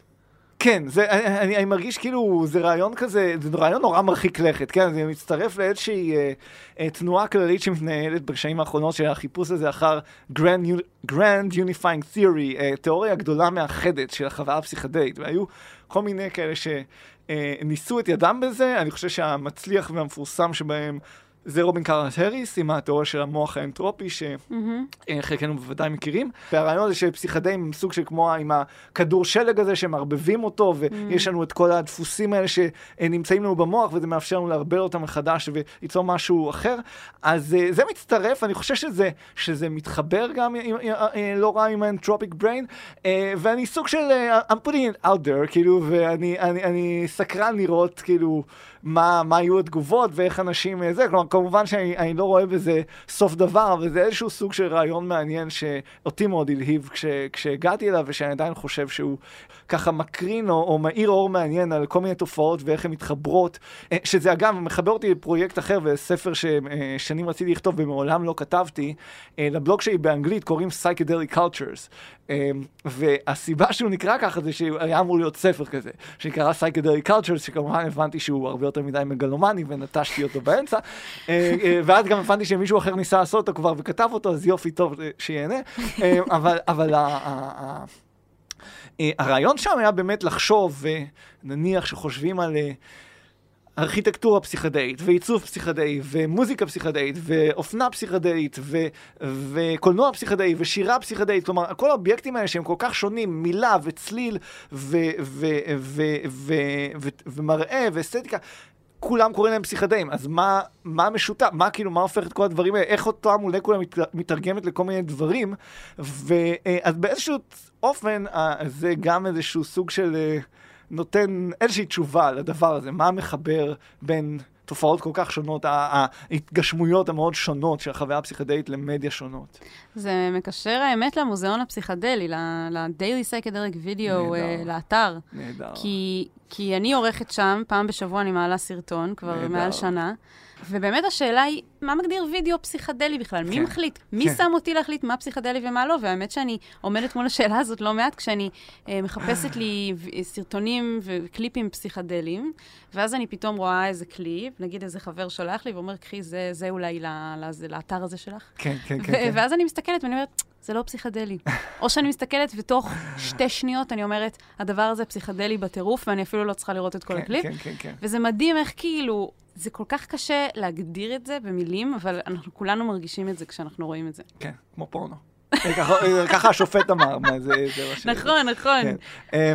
כן, זה, אני, אני, אני מרגיש כאילו זה רעיון כזה, זה רעיון נורא מרחיק לכת, כן? זה מצטרף לאיזושהי אה, אה, תנועה כללית שמתנהלת בשנים האחרונות של החיפוש הזה אחר Grand, Grand Unifying Theory, אה, תיאוריה גדולה מאחדת של החוויה הפסיכדלית, והיו כל מיני כאלה שניסו את ידם בזה, אני חושב שהמצליח והמפורסם שבהם זה רובין קארנס הריס עם התיאוריה של המוח האנטרופי, ש... מהמם. אה, חלקנו בוודאי מכירים. והרעיון הזה שפסיכדאים הם סוג של כמו עם הכדור שלג הזה שמערבבים אותו, ויש לנו את כל הדפוסים האלה שנמצאים לנו במוח, וזה מאפשר לנו לערבל אותם מחדש וליצור משהו אחר. אז אה, זה מצטרף, אני חושב שזה, שזה מתחבר גם עם, אה, לא רע עם האנטרופיק בריין, ואני סוג של, I'm putting it out there, כאילו, ואני אני, אני סקרן לראות, כאילו, מה, מה יהיו התגובות ואיך אנשים אה, זה, כלומר, כמובן שאני אני לא רואה בזה סוף דבר, אבל זה איזשהו סוג של רעיון מעניין שאותי מאוד הלהיב כש, כשהגעתי אליו, ושאני עדיין חושב שהוא ככה מקרין או, או מאיר אור מעניין על כל מיני תופעות ואיך הן מתחברות, אה, שזה אגב מחבר אותי לפרויקט אחר וספר ששנים רציתי לכתוב ומעולם לא כתבתי, אה, לבלוג שלי באנגלית קוראים Psychedelic Cultures. והסיבה שהוא נקרא ככה זה שהיה אמור להיות ספר כזה, שנקרא Psychedelic Cultures, שכמובן הבנתי שהוא הרבה יותר מדי מגלומני ונטשתי אותו באמצע, אה, אה, ואז גם הבנתי שמישהו אחר ניסה לעשות אותו כבר וכתב אותו, אז יופי טוב אה, שיהנה. אה, אבל, אבל אה, הרעיון שם היה באמת לחשוב, ונניח שחושבים על... אה, ארכיטקטורה פסיכדאית, ועיצוב פסיכדאי, ומוזיקה פסיכדאית, ואופנה פסיכדאית, ו- וקולנוע פסיכדאי, ושירה פסיכדאית, כלומר, כל האובייקטים האלה שהם כל כך שונים, מילה וצליל, ו- ו- ו- ו- ומראה ואסתטיקה, כולם קוראים להם פסיכדאים, אז מה, מה משותף? מה כאילו, מה הופך את כל הדברים האלה? איך אותה מולקולה מת, מתרגמת לכל מיני דברים? ואז באיזשהו אופן, אה, זה גם איזשהו סוג של... אה, נותן איזושהי תשובה לדבר הזה, מה מחבר בין תופעות כל כך שונות, ההתגשמויות המאוד שונות של החוויה הפסיכדלית למדיה שונות. זה מקשר האמת למוזיאון הפסיכדלי, ל-Daily Psychedelic Video, אה, נהדר. לאתר. נהדר. כי, כי אני עורכת שם, פעם בשבוע אני מעלה סרטון, כבר נהדר. מעל שנה. ובאמת השאלה היא, מה מגדיר וידאו פסיכדלי בכלל? מי כן, מחליט? מי כן. שם אותי להחליט מה פסיכדלי ומה לא? והאמת שאני עומדת מול השאלה הזאת לא מעט כשאני אה, מחפשת לי סרטונים וקליפים פסיכדליים, ואז אני פתאום רואה איזה קליפ, נגיד איזה חבר שולח לי ואומר, קחי, זה, זה אולי לאתר הזה שלך. כן, כן, כן. כן. ואז אני מסתכלת ואני אומרת, זה לא פסיכדלי. או שאני מסתכלת ותוך שתי שניות אני אומרת, הדבר הזה פסיכדלי בטירוף, ואני אפילו לא צריכה לראות את כל כן, הקליפ. כן, כן, כן. וזה מדהים איך כאילו, זה כל כך קשה להגדיר את זה במילים, אבל אנחנו כולנו מרגישים את זה כשאנחנו רואים את זה. כן, כמו פורנו. אה, ככה- אה, השופט אמר, מה זה זה. נכון, נכון. כן. אה,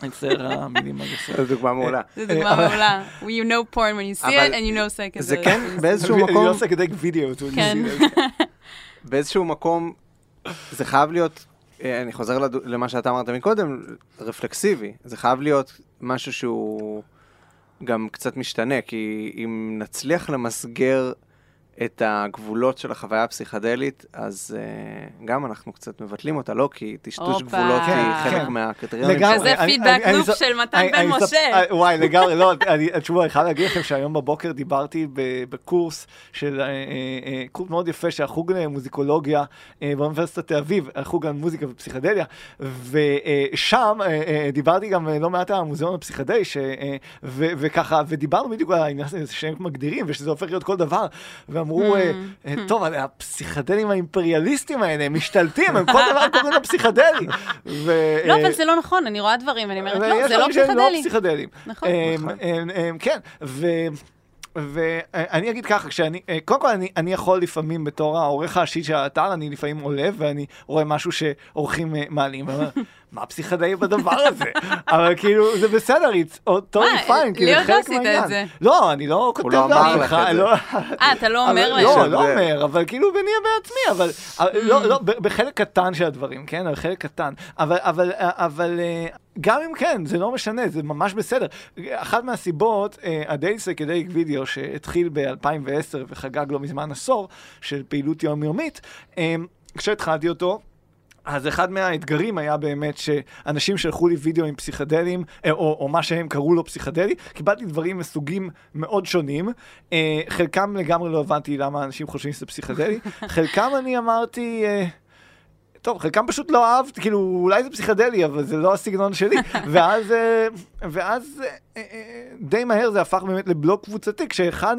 אני מצטער, המילים הגסות. זו דוגמה מעולה. זו דוגמה מעולה. You know porn when you see it, and you know psychedelic. זה כן you it. באיזשהו מקום, לא עושה כדי וידאו. כן. באיזשהו מקום, זה חייב להיות, אה, אני חוזר למה שאתה אמרת מקודם, רפלקסיבי. זה חייב להיות משהו שהוא גם קצת משתנה, כי אם נצליח למסגר את הגבולות של החוויה הפסיכדלית, אז uh, גם אנחנו קצת מבטלים אותה, לא? כי טשטוש. גבולות כן, היא חלק כן. מהקריטריונים. לגמרי. כזה אני- פידבק לופ זו- של מתן בן משה. זו- אה, וואי, לגמרי, לא, אני, תשמעו, אני חייב להגיד לכם שהיום בבוקר דיברתי ב- בקורס של, אה, קורס מאוד יפה של החוג למוזיקולוגיה באוניברסיטת תל אביב, החוג למוזיקה ופסיכדליה, ושם דיברתי גם לא מעט על המוזיאון הפסיכדלי, ש- ו- וככה, ודיברנו בדיוק על העניין הזה שהם מגדירים, ושזה הופך להיות כל דבר, ואמרו, אה, אה, טוב, הפסיכדלים האימפריאליסטים האלה, הם משתלטים, הם כל דבר קוראים לו פסיכדלי. לא, אה, אבל זה לא נכון, אני רואה דברים, ואני אומרת, לא, זה לא דברים שהם לא פסיכדלי. פסיכדלים. נכון. נכון. כן, ו... ואני אגיד ככה, כשאני, אה, קודם כל אני, אני יכול לפעמים בתור העורך הראשי של האתר, אני לפעמים עולה ואני רואה משהו שעורכים אה, מעלים, מה פסיכדאי בדבר הזה? אבל כאילו, זה בסדר, it's totally fine, כאילו, לי זה עוד לא חלק עשית את מהעניין. זה. לא, אני לא כותב לא אמר לך את זה. לא- אה, אתה לא אומר להם. לא, לא אומר, אבל כאילו ביני בעצמי, אבל אבל. לא, לא, בחלק קטן של הדברים, כן? אבל חלק קטן. אבל, אבל, אבל אה, גם אם כן, זה לא משנה, זה ממש בסדר. אחת מהסיבות, אה, הדיילי סקדליק וידאו שהתחיל ב-2010 וחגג לא מזמן עשור של פעילות יומיומית, אה, כשהתחלתי אותו, אז אחד מהאתגרים היה באמת שאנשים שלחו לי וידאו עם פסיכדלים, אה, או, או מה שהם קראו לו פסיכדלי, קיבלתי דברים מסוגים מאוד שונים. אה, חלקם לגמרי לא הבנתי למה אנשים חושבים שזה פסיכדלי, חלקם אני אמרתי... אה, טוב, חלקם פשוט לא אהבת, כאילו, אולי זה פסיכדלי, אבל זה לא הסגנון שלי. ואז, ואז די מהר זה הפך באמת לבלוג קבוצתי, כשאחד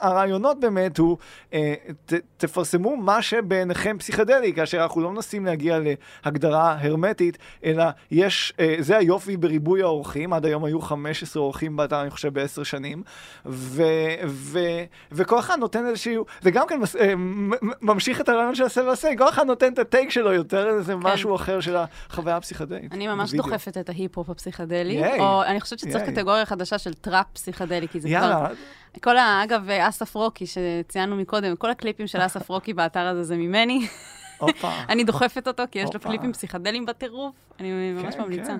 הרעיונות באמת הוא, אה, ת, תפרסמו מה שבעיניכם פסיכדלי, כאשר אנחנו לא מנסים להגיע להגדרה הרמטית, אלא יש, אה, זה היופי בריבוי האורחים, עד היום היו 15 אורחים באתר, אני חושב, בעשר שנים, ו, ו, וכל אחד נותן איזשהו, זה גם כן אה, ממשיך את הרעיון של עשה ועשה, כל אחד נותן את ה take שלו יותר איזה משהו אחר של החוויה הפסיכדלית. אני ממש בווידאו. דוחפת את ההיפ-הופ הפסיכדלי. או אני חושבת שצריך ייי. קטגוריה חדשה של טראפ פסיכדלי, כי זה כבר... יאללה, כל ה... אגב, אסף רוקי, שציינו מקודם, כל הקליפים של אסף רוקי באתר הזה זה ממני. אני דוחפת אותו, כי יש לו. קליפים פסיכדליים בטירוף. אני ממש כן, ממליצה. כן.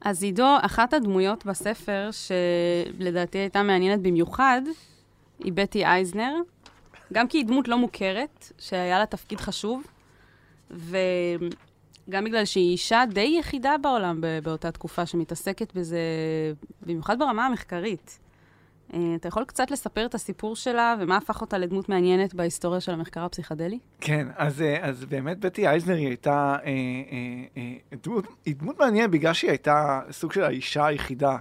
אז עידו, אחת הדמויות בספר, שלדעתי הייתה מעניינת במיוחד, היא בטי אייזנר, גם כי היא דמות לא מוכרת, שהיה לה תפקיד חשוב, וגם בגלל שהיא אישה די יחידה בעולם באותה תקופה שמתעסקת בזה, במיוחד ברמה המחקרית. אה, אתה יכול קצת לספר את הסיפור שלה ומה הפך אותה לדמות מעניינת בהיסטוריה של המחקר הפסיכדלי? כן, אז, אה, אז באמת בטי אייזנר היא הייתה אה, אה, אה, דמות, היא דמות מעניינת בגלל שהיא הייתה סוג של האישה היחידה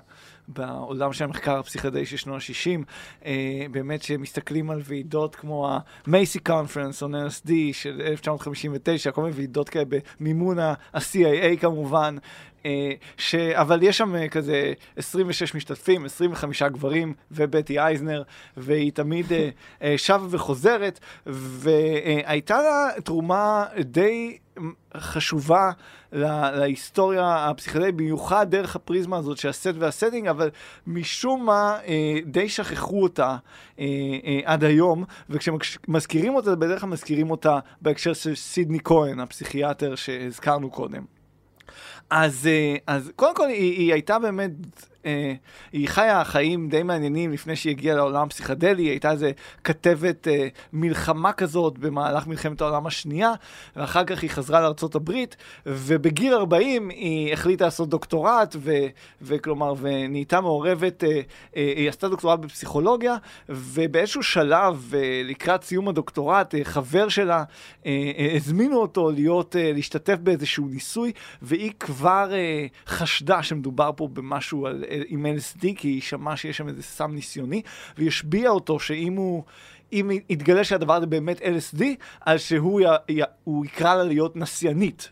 בעולם של המחקר הפסיכדלי של שנות ה-60, אה, באמת שמסתכלים על ועידות כמו ה-Macy Conference on LSD של 1959, כל מיני ועידות כאלה במימון ה-CIA כמובן. אה, ש... אבל יש שם אה, כזה 26 משתתפים, 25 גברים ובטי אייזנר, והיא תמיד אה, שבה וחוזרת, והייתה לה תרומה די חשובה לה, להיסטוריה הפסיכדלית, במיוחד דרך הפריזמה הזאת של הסט והסטינג, אבל משום מה אה, די שכחו אותה אה, אה, עד היום, וכשמזכירים אותה, בדרך כלל מזכירים אותה בהקשר של סידני כהן, הפסיכיאטר שהזכרנו קודם. אז, אה, אז קודם כל היא, היא הייתה באמת, אה, היא חיה חיים די מעניינים לפני שהיא הגיעה לעולם הפסיכדלי, היא הייתה איזה כתבת אה, מלחמה כזאת במהלך מלחמת העולם השנייה, ואחר כך היא חזרה לארה"ב, ובגיל 40 היא החליטה לעשות דוקטורט, ו, וכלומר, ונהייתה מעורבת, אה, אה, היא עשתה דוקטורט בפסיכולוגיה, ובאיזשהו שלב, אה, לקראת סיום הדוקטורט, אה, חבר שלה, אה, אה, הזמינו אותו להיות, אה, להשתתף באיזשהו ניסוי, והיא כבר אה, חשדה שמדובר פה במשהו על עם LSD, כי היא שמעה שיש שם איזה סם ניסיוני, והיא השביעה אותו שאם הוא... אם יתגלה שהדבר הזה באמת LSD, אז שהוא י, י, יקרא לה להיות נסיינית.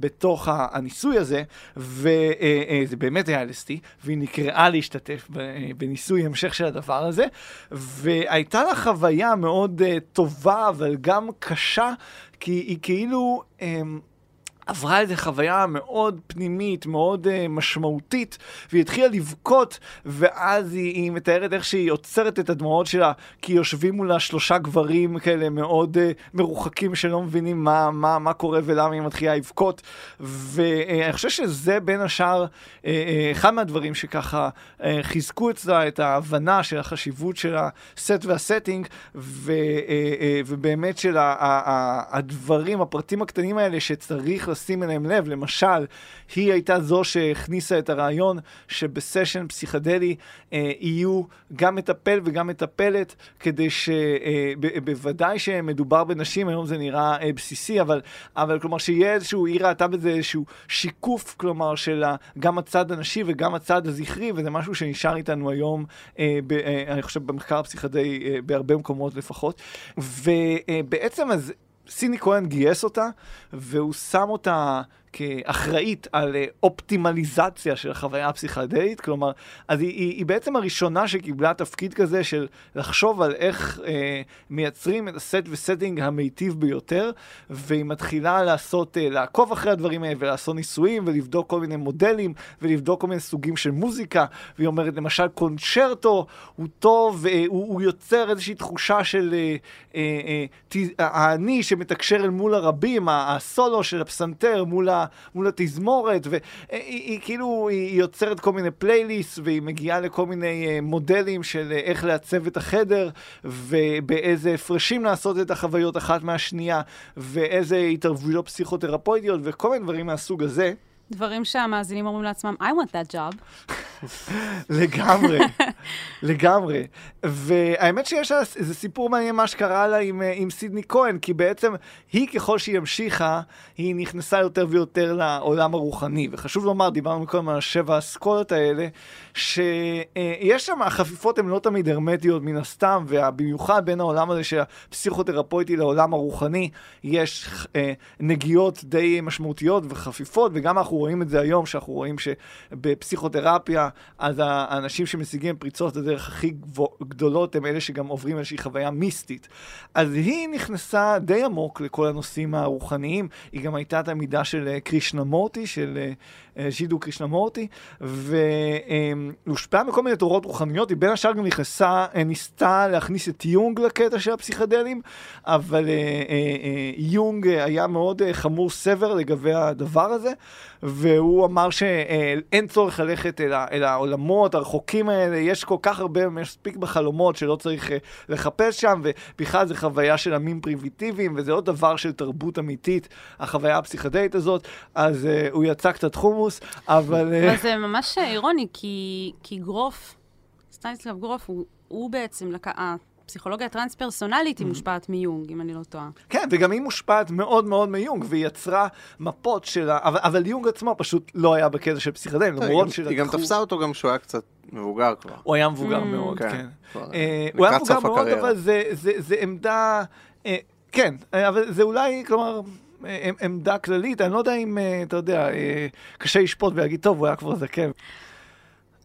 בתוך הניסוי הזה, וזה אה, אה, באמת היה LSD, והיא נקראה להשתתף בניסוי המשך של הדבר הזה, והייתה לה חוויה מאוד אה, טובה, אבל גם קשה, כי היא כאילו... עברה איזו חוויה מאוד פנימית, מאוד uh, משמעותית, והיא התחילה לבכות, ואז היא, היא מתארת איך שהיא עוצרת את הדמעות שלה, כי יושבים מולה שלושה גברים כאלה מאוד uh, מרוחקים שלא מבינים מה, מה, מה קורה ולמה היא מתחילה לבכות. ואני uh, חושב שזה בין השאר uh, uh, אחד מהדברים שככה uh, חיזקו אצלה את ההבנה של החשיבות של הסט והסטינג, ו, uh, uh, ובאמת של הדברים, הפרטים הקטנים האלה שצריך לשים אליהם לב. למשל, היא הייתה זו שהכניסה את הרעיון שבסשן פסיכדלי אה, יהיו גם מטפל וגם מטפלת, כדי שבוודאי אה, שמדובר בנשים, היום זה נראה אה, בסיסי, אבל, אבל כלומר שיהיה איזשהו, היא ראתה בזה איזשהו שיקוף, כלומר, של גם הצד הנשי וגם הצד הזכרי, וזה משהו שנשאר איתנו היום, אה, ב, אה, אני חושב, במחקר הפסיכדלי אה, בהרבה מקומות לפחות. ובעצם אז סיני כהן גייס אותה, והוא שם אותה כאחראית על אה, אופטימליזציה של החוויה הפסיכדלית, כלומר, אז היא, היא, היא בעצם הראשונה שקיבלה תפקיד כזה של לחשוב על איך אה, מייצרים את ה set ו setting המיטיב ביותר, והיא מתחילה לעשות, אה, לעקוב אחרי הדברים האלה ולעשות ניסויים ולבדוק כל מיני מודלים ולבדוק כל מיני סוגים של מוזיקה, והיא אומרת למשל קונצ'רטו הוא טוב, אה, הוא, הוא יוצר איזושהי תחושה של אה, אה, אה, האני שמתקשר אל מול הרבים, הסולו של הפסנתר מול ה... מול התזמורת, והיא היא, כאילו, היא יוצרת כל מיני פלייליסט, והיא מגיעה לכל מיני אה, מודלים של אה, איך לעצב את החדר, ובאיזה הפרשים לעשות את החוויות אחת מהשנייה, ואיזה התערבויות פסיכותרפויטיות, וכל מיני דברים מהסוג הזה. דברים שהמאזינים אומרים לעצמם, I want that job. לגמרי, לגמרי. והאמת שיש לה איזה סיפור מעניין מה שקרה לה עם, אה, עם סידני כהן, כי בעצם היא, ככל שהיא המשיכה, היא נכנסה יותר ויותר לעולם הרוחני. וחשוב לומר, דיברנו קודם על שבע האסכולות האלה, שיש שם, החפיפות הן לא תמיד הרמטיות מן הסתם, ובמיוחד בין העולם הזה של הפסיכותרפויטי לעולם הרוחני, יש אה, נגיעות די משמעותיות וחפיפות, וגם אנחנו רואים את זה היום, שאנחנו רואים שבפסיכותרפיה, אז האנשים שמשיגים פריצות הדרך הכי גדולות הם אלה שגם עוברים איזושהי חוויה מיסטית. אז היא נכנסה די עמוק לכל הנושאים הרוחניים, היא גם הייתה תלמידה של אה, קרישנמורטי, של אה, ז'ידו קרישנמורטי, והושפעה מכל מיני תורות רוחניות, היא בין השאר גם נכנסה, אה, ניסתה להכניס את יונג לקטע של הפסיכדלים, אבל אה, יונג היה מאוד חמור סבר לגבי הדבר הזה, והוא אמר שאין צורך ללכת אל, אל העולמות הרחוקים האלה, יש כל כך הרבה, מספיק בחלומות שלא צריך לחפש שם, ובכלל זה חוויה של עמים פרימיטיביים, וזה עוד דבר של תרבות אמיתית, החוויה הפסיכדלית הזאת, אז הוא יצא קצת חומוס. אבל... אה, זה ממש אירוני, כי, כי גרוף, סטיינסלב גרוף, הוא, הוא בעצם לקח... הפסיכולוגיה הטרנס-פרסונלית היא mm. מושפעת מיונג, אם אני לא טועה. כן, וגם היא מושפעת מאוד מאוד מיונג, והיא יצרה מפות שלה, אבל, אבל יונג עצמו פשוט לא היה בקטע של פסיכדלים, למרות שלקחו... היא גם תפסה אותו גם כשהוא היה קצת מבוגר כבר. הוא היה מבוגר mm. מאוד, כן. כן. אה, הוא היה מבוגר מאוד, אבל זה עמדה... אה, כן, אבל זה אולי, כלומר, עמדה כללית, אני לא יודע אם, אה, אתה יודע, אה, קשה לשפוט ולהגיד, טוב, הוא היה כבר זקן.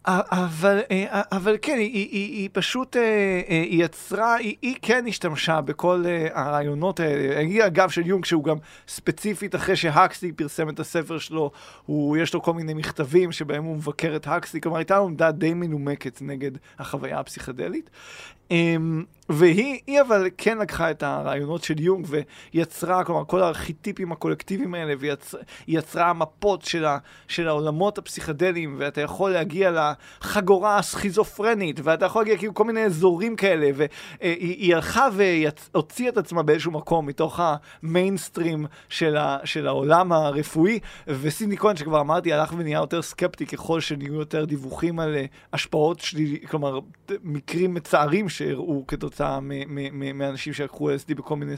אבל, אה, אבל כן, היא, היא, היא פשוט, היא יצרה, היא, היא כן השתמשה בכל הרעיונות האלה. היא אגב של יונג, שהוא גם ספציפית אחרי שהקסלי פרסם את הספר שלו, הוא, יש לו כל מיני מכתבים שבהם הוא מבקר את הקסלי, כלומר הייתה לו עמדה די מנומקת נגד החוויה הפסיכדלית. אמ, והיא אבל כן לקחה את הרעיונות של יונג ויצרה, כלומר, כל הארכיטיפים הקולקטיביים האלה, והיא יצרה מפות של, ה, של העולמות הפסיכדליים, ואתה יכול להגיע לחגורה הסכיזופרנית, ואתה יכול להגיע כאילו כל מיני אזורים כאלה, והיא הלכה והוציאה את עצמה באיזשהו מקום מתוך המיינסטרים של, ה, של העולם הרפואי, וסיני כהן, שכבר אמרתי, הלך ונהיה יותר סקפטי ככל שנהיו יותר דיווחים על אה, השפעות שליליות, כלומר, מקרים מצערים. שהראו כתוצאה מאנשים שלקחו LSD בכל מיני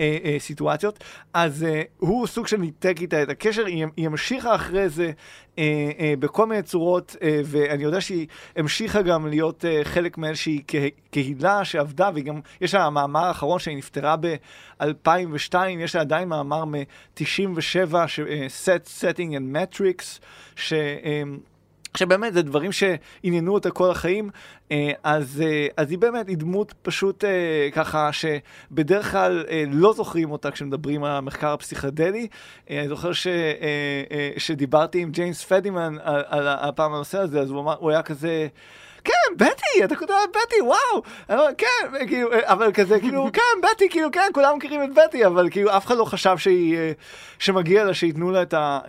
אה, אה, סיטואציות. אז אה, הוא סוג של ניתק איתה את הקשר, היא, המשיכה אחרי זה אה, אה, בכל מיני צורות, אה, ואני יודע שהיא המשיכה גם להיות אה, חלק מאיזושהי קה, קהילה שעבדה, וגם יש לה מאמר האחרון שהיא נפטרה ב-2002, יש לה עדיין מאמר מ-97, set, setting and metrics, ש... אה, שבאמת זה דברים שעניינו אותה כל החיים, אה, אז, אה, אז היא באמת, היא דמות פשוט אה, ככה שבדרך כלל לא זוכרים אותה כשמדברים על המחקר הפסיכדלי. אני זוכר ש, שדיברתי עם ג'יימס פדימן על, על הפעם הנושא הזה, אז הוא, אמר, הוא היה כזה... כן, בטי, אתה כותב על בטי, וואו, כן, כאילו, אבל כזה, כאילו, כן, בטי, כאילו, כן, כולם מכירים את בטי, אבל כאילו, אף אחד לא חשב שהיא, שמגיע לה, שייתנו לה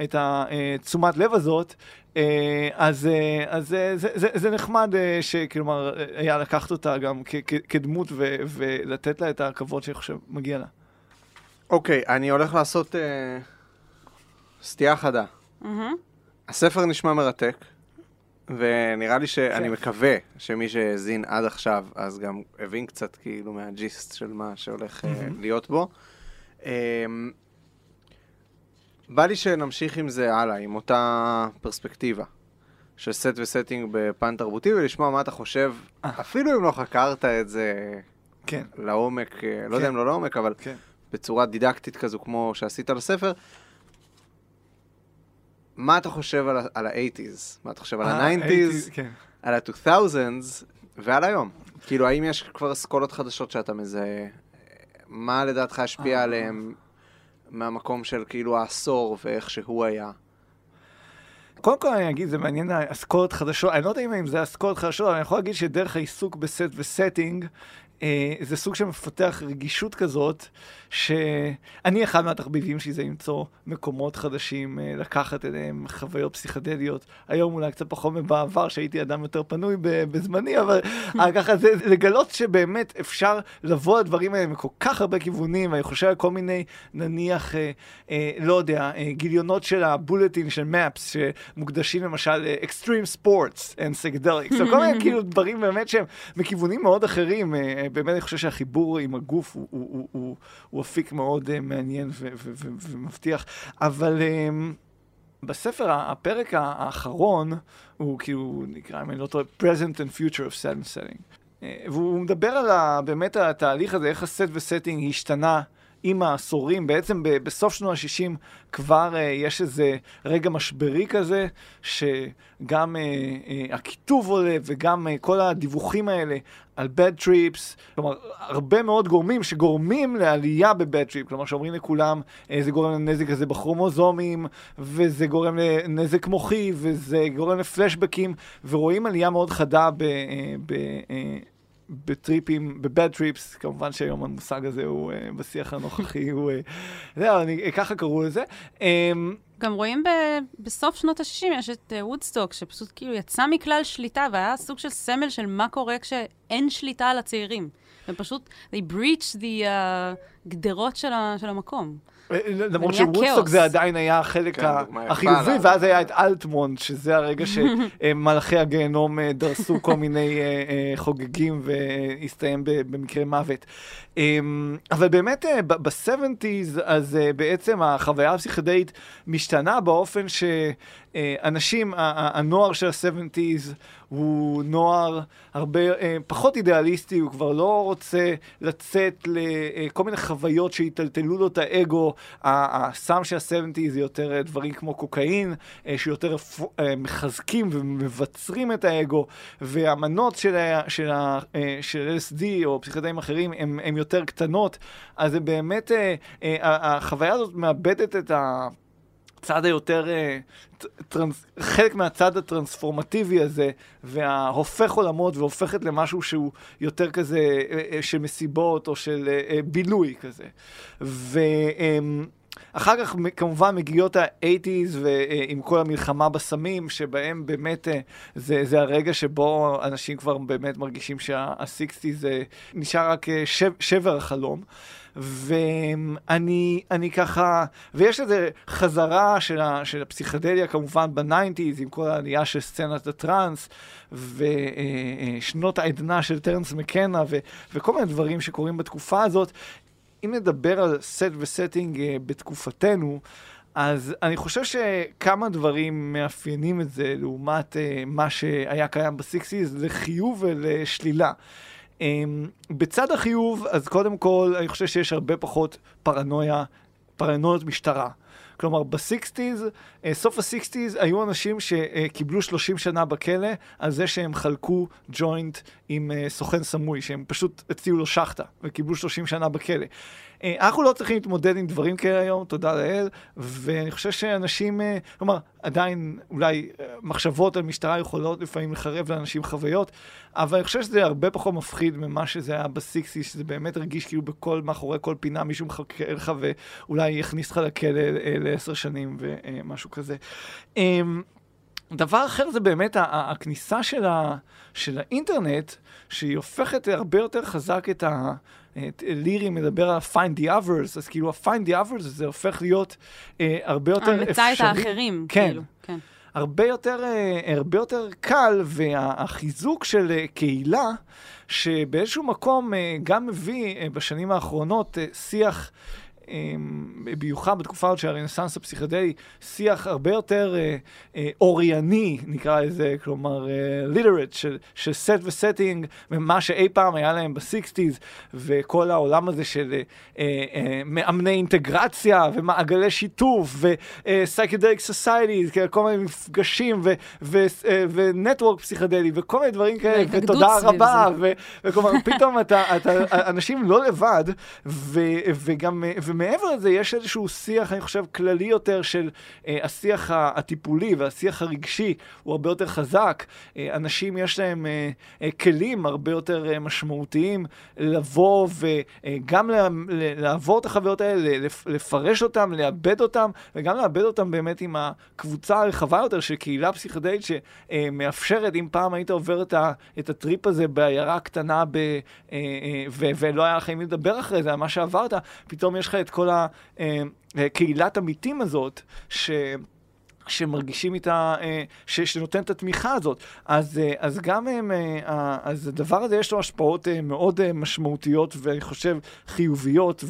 את התשומת לב הזאת. אה, אז, אה, אז זה, זה, זה, זה נחמד אה, שכלומר היה לקחת אותה גם כ, כ, כדמות ו, ולתת לה את הכבוד שאני חושב מגיע לה. אוקיי, okay, אני הולך לעשות uh, סטייה חדה. Mm-hmm. הספר נשמע מרתק, ונראה לי שאני מקווה שמי שהאזין עד עכשיו, אז גם הבין קצת כאילו מהג'יסט של מה שהולך uh, להיות בו. Um, בא לי שנמשיך עם זה הלאה, עם אותה פרספקטיבה של סט וסטינג בפן תרבותי, ולשמוע מה אתה חושב, אה. אפילו אם לא חקרת את זה כן. לעומק, אה, כן. לא יודע אם לא לעומק, אבל כן. בצורה דידקטית כזו, כמו שעשית לספר. מה אתה חושב על ה-80's? מה אתה חושב על ה-90's? כן. על ה-2000's ועל היום? כאילו, האם יש כבר אסכולות חדשות שאתה מזהה? מה לדעתך השפיע עליהם מהמקום של כאילו העשור ואיך שהוא היה. קודם כל אני אגיד, זה מעניין אסכולות חדשות, אני לא יודע אם זה אסכולות חדשות, אבל אני יכול להגיד שדרך העיסוק ב set ו setting, אה, זה סוג של מפתח רגישות כזאת, שאני אחד מהתחביבים שלי זה למצוא מקומות חדשים, אה, לקחת אליהם חוויות פסיכדליות. היום אולי קצת פחות מבעבר, שהייתי אדם יותר פנוי בזמני, אבל ככה זה לגלות שבאמת אפשר לבוא לדברים האלה מכל כך הרבה כיוונים, אני חושב על כל מיני, נניח, אה, אה, לא יודע, אה, גיליונות של ה bulletin של MAPS, שמוקדשים למשל extreme sports and psychedelics, או כל מיני כאילו דברים באמת שהם מכיוונים מאוד אחרים. אה, באמת אני חושב שהחיבור עם הגוף הוא, הוא, הוא, הוא, אפיק מאוד אה, מעניין ו- ו- ו- ומבטיח, אבל אמ, בספר, הפרק האחרון, הוא כאילו נקרא, אם אני לא טועה, present and future of set and setting. אה, והוא מדבר על ה, באמת על התהליך הזה, איך ה set ו setting השתנה עם העשורים, בעצם בסוף שנות ה-60 כבר uh, יש איזה רגע משברי כזה, שגם uh, uh, הכיתוב עולה וגם uh, כל הדיווחים האלה על bad trips, כלומר, הרבה מאוד גורמים שגורמים לעלייה ב-bad trip, כלומר, שאומרים לכולם, uh, זה גורם לנזק הזה בכרומוזומים, וזה גורם לנזק מוחי, וזה גורם לפלשבקים, ורואים עלייה מאוד חדה ב... ב בטריפים, ב bad trips, כמובן שהיום המושג הזה הוא אה, בשיח הנוכחי, הוא... אה, זהו, אני, ככה קראו לזה. אמ, גם רואים ב, בסוף שנות ה-60, יש את אה, וודסטוק, שפשוט כאילו יצא מכלל שליטה, והיה סוג של סמל של מה קורה כשאין שליטה על הצעירים. הם פשוט, they breach the אה, גדרות של, ה, של המקום. אה, למרות שוודסטוק זה עדיין היה החלק כן, החיובי, ואז היה את אלטמונט, שזה הרגע שמלאכי הגיהנום אה, דרסו כל מיני אה, חוגגים והסתיים במקרה מוות. אמ, אבל באמת ב-70's, אז בעצם החוויה הפסיכדאית משתנה באופן שאנשים, הנוער של ה-70's הוא נוער הרבה פחות אידיאליסטי, הוא כבר לא רוצה לצאת לכל מיני חוויות שיטלטלו לו את האגו. הסם של ה-70 זה יותר דברים כמו קוקאין, שיותר מחזקים ומבצרים את האגו, והמנות של, של, של LSD או פסיכדאים אחרים הם יותר קטנות, אז זה באמת, החוויה הזאת מאבדת את ה... הצד היותר, אה, טרנס, חלק מהצד הטרנספורמטיבי הזה, וההופך עולמות והופכת למשהו שהוא יותר כזה אה, אה, של מסיבות או של בילוי כזה. ו... אחר כך כמובן מגיעות ה-80's ועם כל המלחמה בסמים, שבהם באמת זה, זה הרגע שבו אנשים כבר באמת מרגישים שה-60's נשאר רק שב, שבר החלום. ואני אני ככה, ויש איזה חזרה של, ה, של הפסיכדליה כמובן ב nineties, עם כל העלייה של סצנת הטראנס, ושנות העדנה של טרנס מקנה, ו, וכל מיני דברים שקורים בתקופה הזאת. אם נדבר על set ו setting אה, בתקופתנו, אז אני חושב שכמה דברים מאפיינים את זה לעומת אה, מה שהיה קיים ב sixties, לחיוב ולשלילה. אמ, בצד החיוב, אז קודם כל, אני חושב שיש הרבה פחות פרנויה, פרנויות משטרה. כלומר, ב sixties, אה, סוף ה sixties, היו אנשים שקיבלו 30 שנה בכלא על זה שהם חלקו ג'וינט עם אה, סוכן סמוי, שהם פשוט הציעו לו שחטה, וקיבלו 30 שנה בכלא. אה, אנחנו לא צריכים להתמודד עם דברים כאלה היום, תודה לאל, ואני חושב שאנשים, כלומר, עדיין אולי מחשבות על משטרה יכולות לפעמים לחרב לאנשים חוויות, אבל אני חושב שזה הרבה פחות מפחיד ממה שזה היה בסיקסי, שזה באמת הרגיש כאילו בכל, מאחורי כל פינה מישהו מחכה לך ואולי יכניס לך לכלא לעשר שנים ומשהו כזה. דבר אחר זה באמת הכניסה של, ה, של האינטרנט, שהיא הופכת הרבה יותר חזק את ה... את לירי מדבר על ה-find the others, אז כאילו ה-find the others זה הופך להיות אה, הרבה יותר אפשרי. המצא את האחרים, כן. כאילו. כן. הרבה יותר, אה, הרבה יותר קל, והחיזוק של אה, קהילה, שבאיזשהו מקום אה, גם מביא בשנים האחרונות שיח במיוחד בתקופה הזאת של הרנסאנס הפסיכדלי, שיח הרבה יותר אה, אה, אורייני, נקרא לזה, כלומר, literate, אה, של, של set ו setting, ממה שאי פעם היה להם ב sixties, וכל העולם הזה של מאמני אינטגרציה, ומעגלי שיתוף, ו psychedelic societies, כל מיני מפגשים, ו network פסיכדלי, וכל מיני דברים כאלה, ותודה רבה, וכלומר, פתאום אתה, אנשים לא לבד, וגם... ומעבר לזה, יש איזשהו שיח, אני חושב, כללי יותר של אה, השיח הטיפולי והשיח הרגשי, הוא הרבה יותר חזק. אה, אנשים, יש להם אה, אה, כלים הרבה יותר אה, משמעותיים לבוא וגם אה, לעבור את החוויות האלה, לפרש אותם, לאבד אותם, וגם לאבד אותם באמת עם הקבוצה הרחבה יותר של קהילה פסיכדלית שמאפשרת, אם פעם היית עובר את, ה, את הטריפ הזה בעיירה קטנה ב, אה, אה, ו, ולא היה לך עם מי לדבר אחרי זה, על מה שעברת, פתאום יש לך את כל הקהילת המתים הזאת, ש... שמרגישים איתה, ש, שנותן את התמיכה הזאת. אז, אז גם הם, אז הדבר הזה יש לו השפעות מאוד משמעותיות ואני חושב חיוביות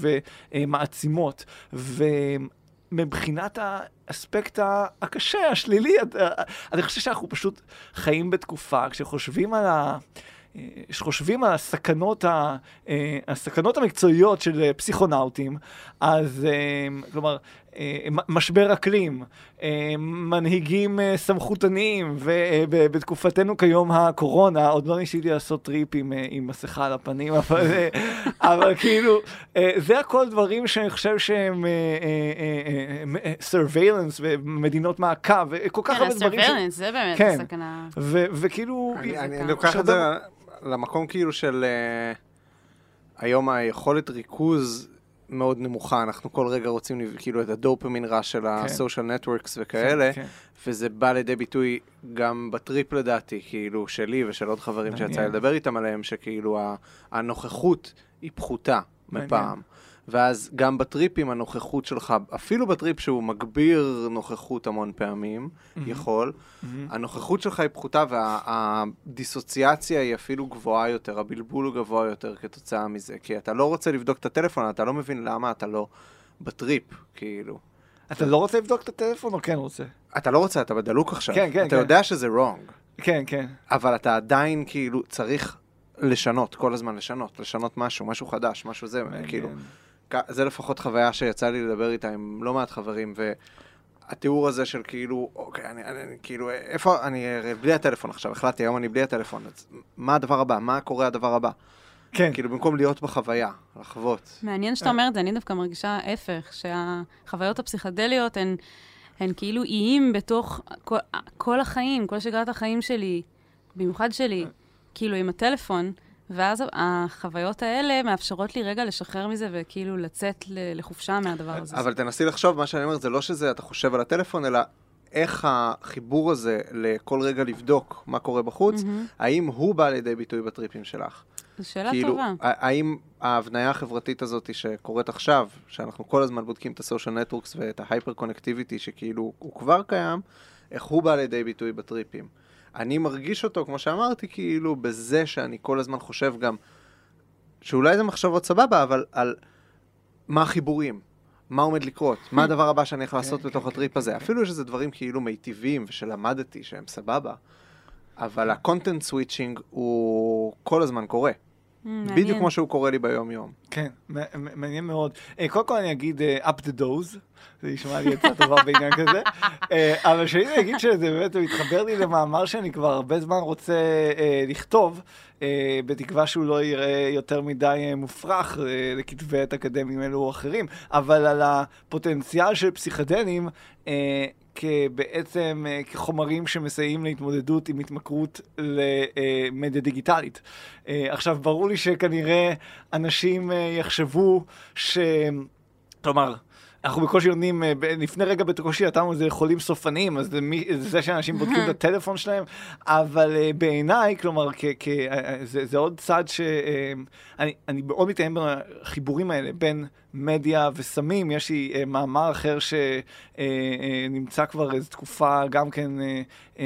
ומעצימות. ומבחינת האספקט הקשה, השלילי, אני חושב שאנחנו פשוט חיים בתקופה, כשחושבים על ה... שחושבים על הסכנות, ה, אה, הסכנות המקצועיות של אה, פסיכונאוטים, אז אה, כלומר, משבר אקלים, מנהיגים סמכותניים, ובתקופתנו כיום הקורונה, עוד לא ניסיתי לעשות טריפ עם, עם מסכה על הפנים, אבל, אבל כאילו, זה הכל דברים שאני חושב שהם surveillance ומדינות מעקב, וכל כך כן, הרבה דברים. כן, surveillance, זה באמת כן. הסכנה. וכאילו... אני לוקח את זה למקום כאילו של uh, היום היכולת ריכוז מאוד נמוכה, אנחנו כל רגע רוצים כאילו את הדופמין רע של הסושיאל נטוורקס וכאלה, כן, כן. וזה בא לידי ביטוי גם בטריפ לדעתי, כאילו שלי ושל עוד חברים שיצא לי לדבר איתם עליהם, שכאילו הנוכחות היא פחותה מפעם. ואז גם בטריפים הנוכחות שלך, אפילו בטריפ שהוא מגביר נוכחות המון פעמים, mm-hmm. יכול, mm-hmm. הנוכחות שלך היא פחותה והדיסוציאציה היא אפילו גבוהה יותר, הבלבול הוא גבוה יותר כתוצאה מזה. כי אתה לא רוצה לבדוק את הטלפון, אתה לא מבין למה אתה לא בטריפ, כאילו. אתה לא רוצה לבדוק את הטלפון או כן רוצה? אתה לא רוצה, אתה בדלוק עכשיו. כן, כן, אתה כן. יודע שזה wrong. כן, כן. אבל אתה עדיין כאילו צריך לשנות, כל הזמן לשנות, לשנות משהו, משהו חדש, משהו זה, כאילו. זה לפחות חוויה שיצא לי לדבר איתה עם לא מעט חברים, והתיאור הזה של כאילו, אוקיי, אני, אני, אני כאילו, איפה, אני בלי הטלפון עכשיו, החלטתי, היום אני בלי הטלפון, אז מה הדבר הבא? מה קורה הדבר הבא? כן. כאילו, במקום להיות בחוויה, לחוות. מעניין שאתה אומר את זה, אני דווקא מרגישה ההפך, שהחוויות הפסיכדליות הן, הן כאילו איים בתוך כל, כל החיים, כל שגרת החיים שלי, במיוחד שלי, כאילו עם הטלפון. ואז החוויות האלה מאפשרות לי רגע לשחרר מזה וכאילו לצאת לחופשה מהדבר הזה. אבל תנסי לחשוב, מה שאני אומר זה לא שזה אתה חושב על הטלפון, אלא איך החיבור הזה לכל רגע לבדוק מה קורה בחוץ, mm-hmm. האם הוא בא לידי ביטוי בטריפים שלך? זו שאלה כאילו, טובה. האם ההבניה החברתית הזאת שקורית עכשיו, שאנחנו כל הזמן בודקים את הסושיאל נטוורקס ואת ההייפר קונקטיביטי שכאילו הוא כבר קיים, איך הוא בא לידי ביטוי בטריפים? אני מרגיש אותו, כמו שאמרתי, כאילו בזה שאני כל הזמן חושב גם, שאולי זה מחשבות סבבה, אבל על מה החיבורים, מה עומד לקרות, מה הדבר הבא שאני יכול לעשות כן, בתוך כן, הטריפ כן, הזה. אפילו שזה דברים כאילו מיטיבים ושלמדתי שהם סבבה, אבל ה context switching הוא כל הזמן קורה. בדיוק כמו שהוא קורה לי ביום-יום. כן, מעניין מאוד. אה, קודם כל אני אגיד uh, up the dose, זה נשמע לי עצה טובה בעניין כזה, uh, אבל שאני אגיד שזה באמת מתחבר לי למאמר שאני כבר הרבה זמן רוצה לכתוב, בתקווה שהוא לא יראה יותר מדי מופרך לכתבי עת אקדמיים אלו או אחרים, אבל על הפוטנציאל של פסיכדנים, כבעצם אה, כחומרים שמסייעים להתמודדות עם התמכרות למדיה דיגיטלית. אה, עכשיו, ברור לי שכנראה אנשים אה, יחשבו ש... כלומר, אנחנו בקושי עונים, לפני רגע בקושי נתנו זה חולים סופניים, אז זה, מי, זה שאנשים בודקים את הטלפון שלהם, אבל בעיניי, כלומר, כ, כ, זה, זה עוד צד שאני מאוד מתאם בחיבורים האלה בין מדיה וסמים. יש לי uh, מאמר אחר שנמצא uh, uh, כבר איזו תקופה גם כן uh, um,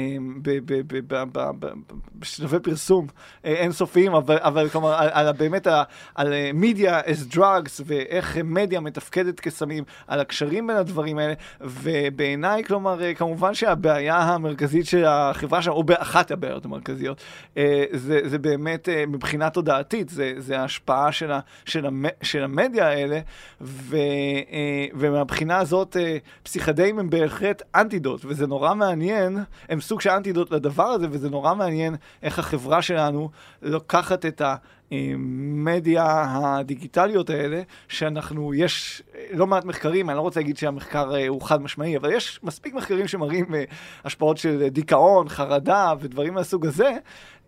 בשלבי פרסום uh, אינסופיים, אבל, אבל כלומר, על, על באמת על, על מדיה as drugs ואיך מדיה מתפקדת כסמים, על הקשרים בין הדברים האלה, ובעיניי, כלומר, uh, כמובן שהבעיה המרכזית של החברה שלנו, או באחת הבעיות המרכזיות, uh, זה, זה באמת uh, מבחינה תודעתית, זה, זה ההשפעה של, ה, של, המ, של המדיה האלה. ו, אה, ומהבחינה הזאת אה, פסיכדאים הם בהחלט אנטידוט, וזה נורא מעניין, הם סוג של אנטידוט לדבר הזה, וזה נורא מעניין איך החברה שלנו לוקחת את ה... מדיה הדיגיטליות האלה, שאנחנו, יש לא מעט מחקרים, אני לא רוצה להגיד שהמחקר אה, הוא חד משמעי, אבל יש מספיק מחקרים שמראים השפעות של דיכאון, חרדה ודברים מהסוג הזה,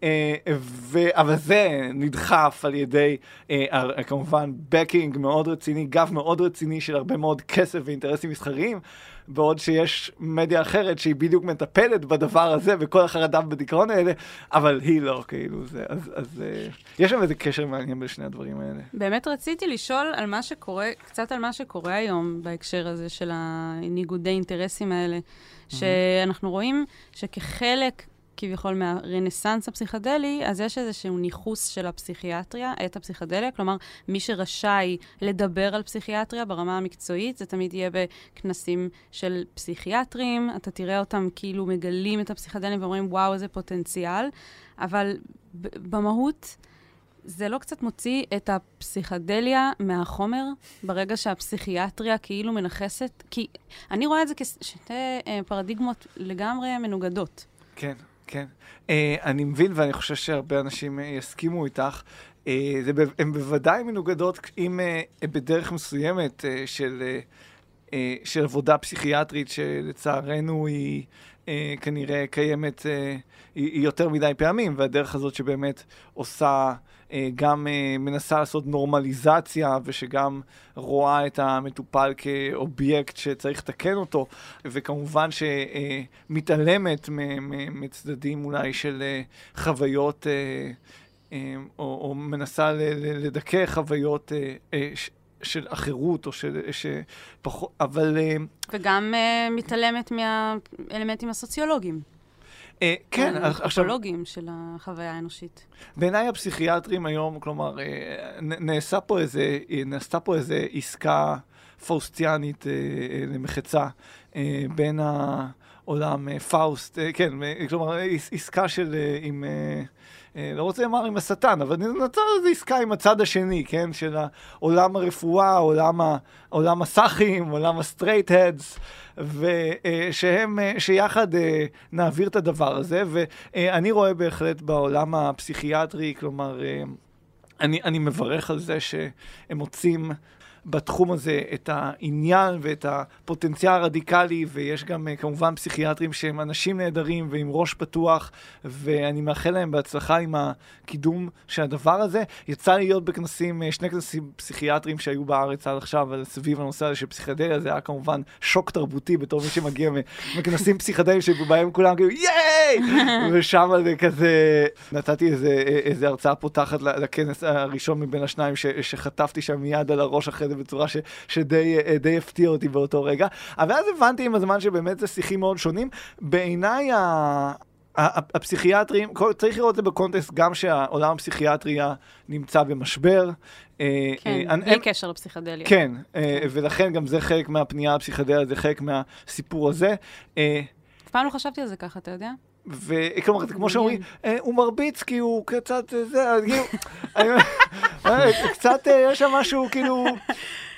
אה, ו... אבל זה נדחף על ידי אה, כמובן בקינג מאוד רציני, גב מאוד רציני של הרבה מאוד כסף ואינטרסים מסחריים, בעוד שיש מדיה אחרת שהיא בדיוק מטפלת בדבר הזה וכל החרדה בדיכאון האלה, אבל היא לא, כאילו, זה, אז, אז אה, יש שם איזה קשר מעניין בין שני הדברים האלה. באמת רציתי לשאול על מה שקורה, קצת על מה שקורה היום בהקשר הזה של הניגודי אינטרסים האלה, שאנחנו רואים שכחלק כביכול מהרנסאנס הפסיכדלי, אז יש איזשהו ניכוס של הפסיכיאטריה, את הפסיכדליה, כלומר, מי שרשאי לדבר על פסיכיאטריה ברמה המקצועית, זה תמיד יהיה בכנסים של פסיכיאטרים, אתה תראה אותם כאילו מגלים את הפסיכדלים ואומרים, וואו, איזה פוטנציאל, אבל במהות... זה לא קצת מוציא את הפסיכדליה מהחומר, ברגע שהפסיכיאטריה כאילו מנכסת? כי אני רואה את זה כשתי אה, פרדיגמות לגמרי מנוגדות. כן, כן. Uh, אני מבין, ואני חושב שהרבה אנשים uh, יסכימו איתך. הן בוודאי מנוגדות uh, בדרך מסוימת של, של עבודה פסיכיאטרית, שלצערנו היא כנראה קיימת היא יותר מדי פעמים, והדרך הזאת שבאמת עושה... אה, גם אה, מנסה לעשות נורמליזציה ושגם רואה את המטופל כאובייקט שצריך לתקן אותו, וכמובן שמתעלמת מצדדים אולי של אה, חוויות, או, או מנסה לדכא חוויות של אחרות, או של... שפחות, אבל... וגם מתעלמת מהאלמנטים הסוציולוגיים. אה, כן, עכשיו... הפסיכולוגים של החוויה האנושית. בעיניי הפסיכיאטרים היום, כלומר, אה, נעשה פה איזה, נעשתה פה איזה עסקה פאוסטיאנית אה, למחצה בין העולם פאוסט, כן, כלומר, עסקה של, עם... לא רוצה לומר עם השטן, אבל נוצר איזו עסקה עם הצד השני, כן? של עולם הרפואה, עולם, עולם הסאחים, עולם ה straight heads. ושהם, אה, שיחד אה, נעביר את הדבר הזה, ואני רואה בהחלט בעולם הפסיכיאטרי, כלומר, אני, אני מברך על זה שהם מוצאים בתחום הזה את העניין ואת הפוטנציאל הרדיקלי, ויש גם אה, כמובן פסיכיאטרים שהם אנשים נהדרים ועם ראש פתוח, ואני מאחל להם בהצלחה עם הקידום של הדבר הזה. יצא לי להיות בכנסים, אה, שני כנסים פסיכיאטרים שהיו בארץ עד עכשיו, סביב הנושא הזה של פסיכדליה, זה היה כמובן שוק תרבותי בתור מי שמגיע מכנסים פסיכדליים שבהם כולם כאילו ייי! ושם זה כזה, נתתי איזה, אה, איזה הרצאה פותחת לכנס הראשון מבין השניים ש, שחטפתי שם מיד על הראש אחרי זה בצורה ש, שדי אה, הפתיע אותי באותו רגע. אבל אז הבנתי עם הזמן שבאמת זה שיחים מאוד שונים. בעיניי ה... הפסיכיאטרים, צריך לראות את זה בקונטקסט גם שהעולם הפסיכיאטריה נמצא במשבר. אה, כן, אה, בלי קשר לפסיכדליה. כן, ולכן גם זה חלק מהפנייה לפסיכדליה, זה חלק מהסיפור הזה. אף פעם לא חשבתי על זה ככה, אתה יודע? וכלומר, כמו שאומרים, הוא מרביץ כי הוא קצת, זה, כאילו, קצת יש שם משהו, כאילו,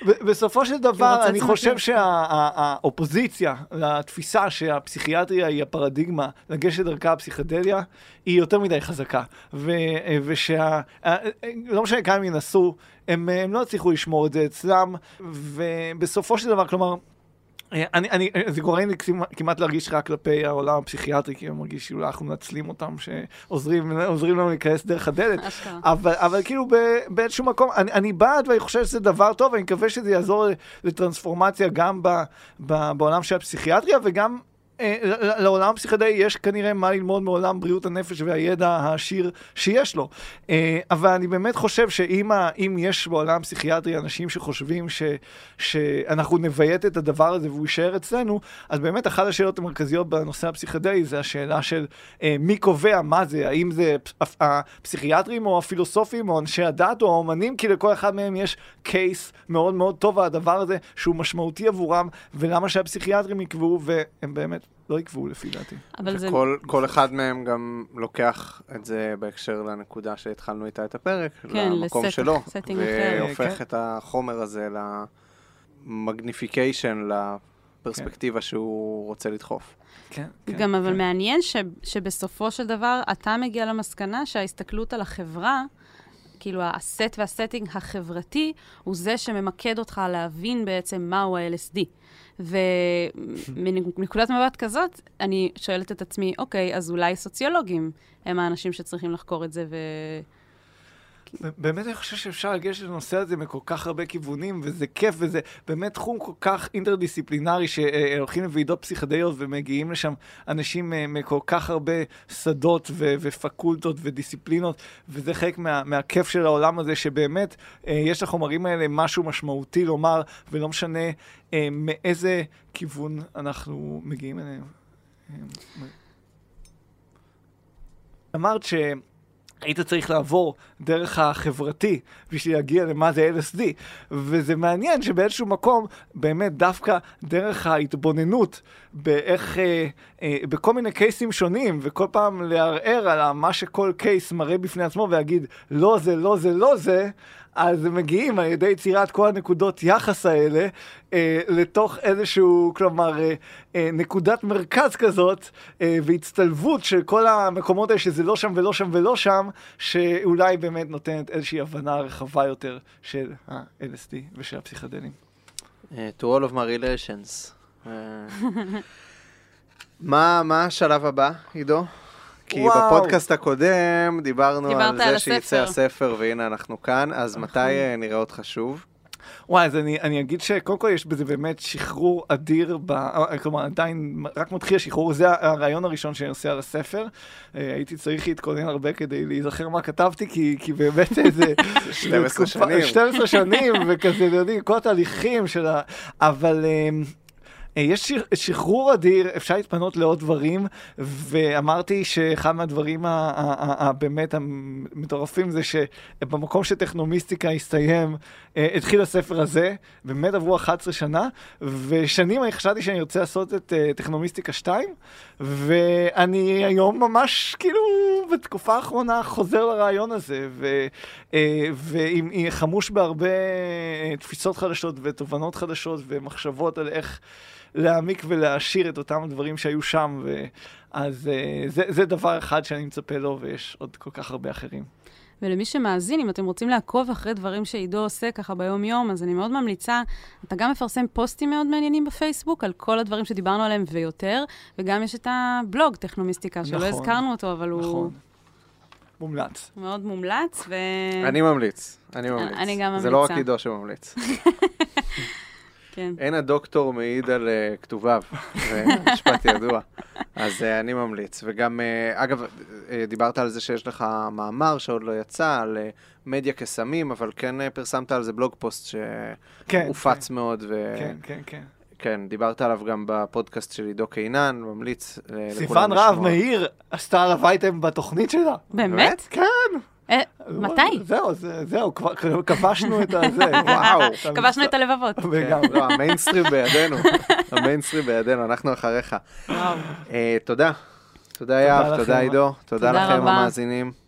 בסופו של דבר, אני חושב שהאופוזיציה לתפיסה שהפסיכיאטריה היא הפרדיגמה לגשת דרכה הפסיכדליה, היא יותר מדי חזקה. ושה... לא משנה כמה ינסו, הם לא יצליחו לשמור את זה אצלם, ובסופו של דבר, כלומר, אה, אני, אני, אה, זה גורם לי כמעט להרגיש רק כלפי העולם הפסיכיאטרי, כי אני מרגיש שאולי אנחנו מנצלים אותם, שעוזרים לנו להיכנס דרך הדלת. אבל, אבל כאילו באיזשהו מקום, אני, אני בעד ואני חושב שזה דבר טוב, ואני מקווה שזה יעזור לטרנספורמציה גם ב, ב, בעולם של הפסיכיאטריה וגם אה, לעולם הפסיכדלי יש כנראה מה ללמוד מעולם בריאות הנפש והידע העשיר שיש לו. אה, אבל אני באמת חושב שאם יש בעולם הפסיכיאטרי אנשים שחושבים ש, שאנחנו נביית את הדבר הזה והוא יישאר אצלנו, אז באמת אחת השאלות המרכזיות בנושא הפסיכדלי זה השאלה של אה, מי קובע מה זה, האם זה הפסיכיאטרים או הפילוסופים או אנשי הדת או האומנים, כי לכל אחד מהם יש קייס מאוד מאוד טוב על הדבר הזה שהוא משמעותי עבורם, ולמה שהפסיכיאטרים יקבעו, והם באמת לא יקבעו לפי דעתי. אבל זה... כל, כל אחד מהם גם לוקח את זה בהקשר לנקודה שהתחלנו איתה את הפרק, כן, למקום לסט, שלו, והופך כן. את החומר הזה למגניפיקיישן, לפרספקטיבה כן. שהוא רוצה לדחוף. כן, כן, גם כן. אבל מעניין ש, שבסופו של דבר אתה מגיע למסקנה שההסתכלות על החברה, כאילו הסט והסטינג החברתי, הוא זה שממקד אותך להבין בעצם מהו ה-LSD. ומנקודת מבט כזאת, אני שואלת את עצמי, אוקיי, אז אולי סוציולוגים הם האנשים שצריכים לחקור את זה ו... באמת אני חושב שאפשר לגשת לנושא הזה מכל כך הרבה כיוונים, וזה כיף, וזה באמת תחום כל כך אינטרדיסציפלינרי, שהולכים לוועידות פסיכדליות ומגיעים לשם אנשים אה, מכל כך הרבה שדות ו- ופקולטות ודיסציפלינות, וזה חלק מה- מהכיף של העולם הזה, שבאמת אה, יש לחומרים האלה משהו משמעותי לומר, ולא משנה אה, מאיזה כיוון אנחנו מגיעים אליהם. אמרת ש... היית צריך לעבור דרך החברתי בשביל להגיע למה זה LSD. וזה מעניין שבאיזשהו מקום, באמת דווקא דרך ההתבוננות באיך, אה, אה, בכל מיני קייסים שונים, וכל פעם לערער על מה שכל קייס מראה בפני עצמו ולהגיד, לא זה, לא זה, לא זה, אז מגיעים על ידי יצירת כל הנקודות יחס האלה אה, לתוך איזשהו, כלומר, אה, אה, נקודת מרכז כזאת, אה, והצטלבות של כל המקומות האלה שזה לא שם ולא שם ולא שם, שאולי באמת נותנת איזושהי הבנה רחבה יותר של ה-LSD ושל הפסיכדלים. Uh, to all of my relations. Uh, מה, מה השלב הבא, עידו? כי וואו. בפודקאסט הקודם דיברנו על זה שיצא הספר, והנה אנחנו כאן, אז נכון. מתי אה, נראה אותך שוב? וואי, אז אני, אני אגיד שקודם כל יש בזה באמת שחרור אדיר, ב, אה, כלומר עדיין רק מתחיל השחרור, זה הרעיון הראשון שאני עושה על הספר. אה, הייתי צריך להתכונן הרבה כדי להיזכר מה כתבתי, כי, כי באמת איזה... 12 שנים. 12 שנים, וכזה, יודעים, כל התהליכים של ה... אבל... אה, יש שחרור אדיר, אפשר להתפנות לעוד דברים, ואמרתי שאחד מהדברים הבאמת המטורפים זה שבמקום שטכנומיסטיקה הסתיים, אה, התחיל הספר הזה, באמת עברו 11 שנה, ושנים אני חשבתי שאני רוצה לעשות את אה, טכנומיסטיקה 2, ואני היום ממש כאילו בתקופה האחרונה חוזר לרעיון הזה, ו, ועם חמוש בהרבה תפיסות חדשות ותובנות חדשות ומחשבות על איך... להעמיק ולהעשיר את אותם הדברים שהיו שם, ו... אז uh, זה, זה דבר אחד שאני מצפה לו, ויש עוד כל כך הרבה אחרים. ולמי שמאזין, אם אתם רוצים לעקוב אחרי דברים שעידו עושה ככה ביום-יום, אז אני מאוד ממליצה, אתה גם מפרסם פוסטים מאוד מעניינים בפייסבוק על כל הדברים שדיברנו עליהם ויותר, וגם יש את הבלוג טכנומיסטיקה, שלא נכון, הזכרנו אותו, אבל הוא נכון. מומלץ. מאוד מומלץ, ו... אני ממליץ, אני ממליץ. אני גם זה לא רק ממליצה. עידו שממליץ. כן. אין הדוקטור מעיד על uh, כתוביו, זה משפט ידוע. אז uh, אני ממליץ. וגם, uh, אגב, uh, דיברת על זה שיש לך מאמר שעוד לא יצא, על uh, מדיה כסמים, אבל כן uh, פרסמת על זה blog post כן, שהופץ מאוד, כן, כן, כן. וכן, דיברת עליו גם בפודקאסט של עידו קינן, ממליץ לכולם סיוון רהב מאיר עשתה עליו אייטם בתוכנית שלה. באמת? כן. אה, מתי? זהו, זה- זהו, כבר כבשנו את הזה. וואו. כבשנו את הלבבות. כן, לא, המיינסטרים בידינו, המיינסטרים בידינו, אנחנו אחריך. אה, תודה. תודה יהב, לכם. תודה עידו, תודה תודה לכם רבה. המאזינים.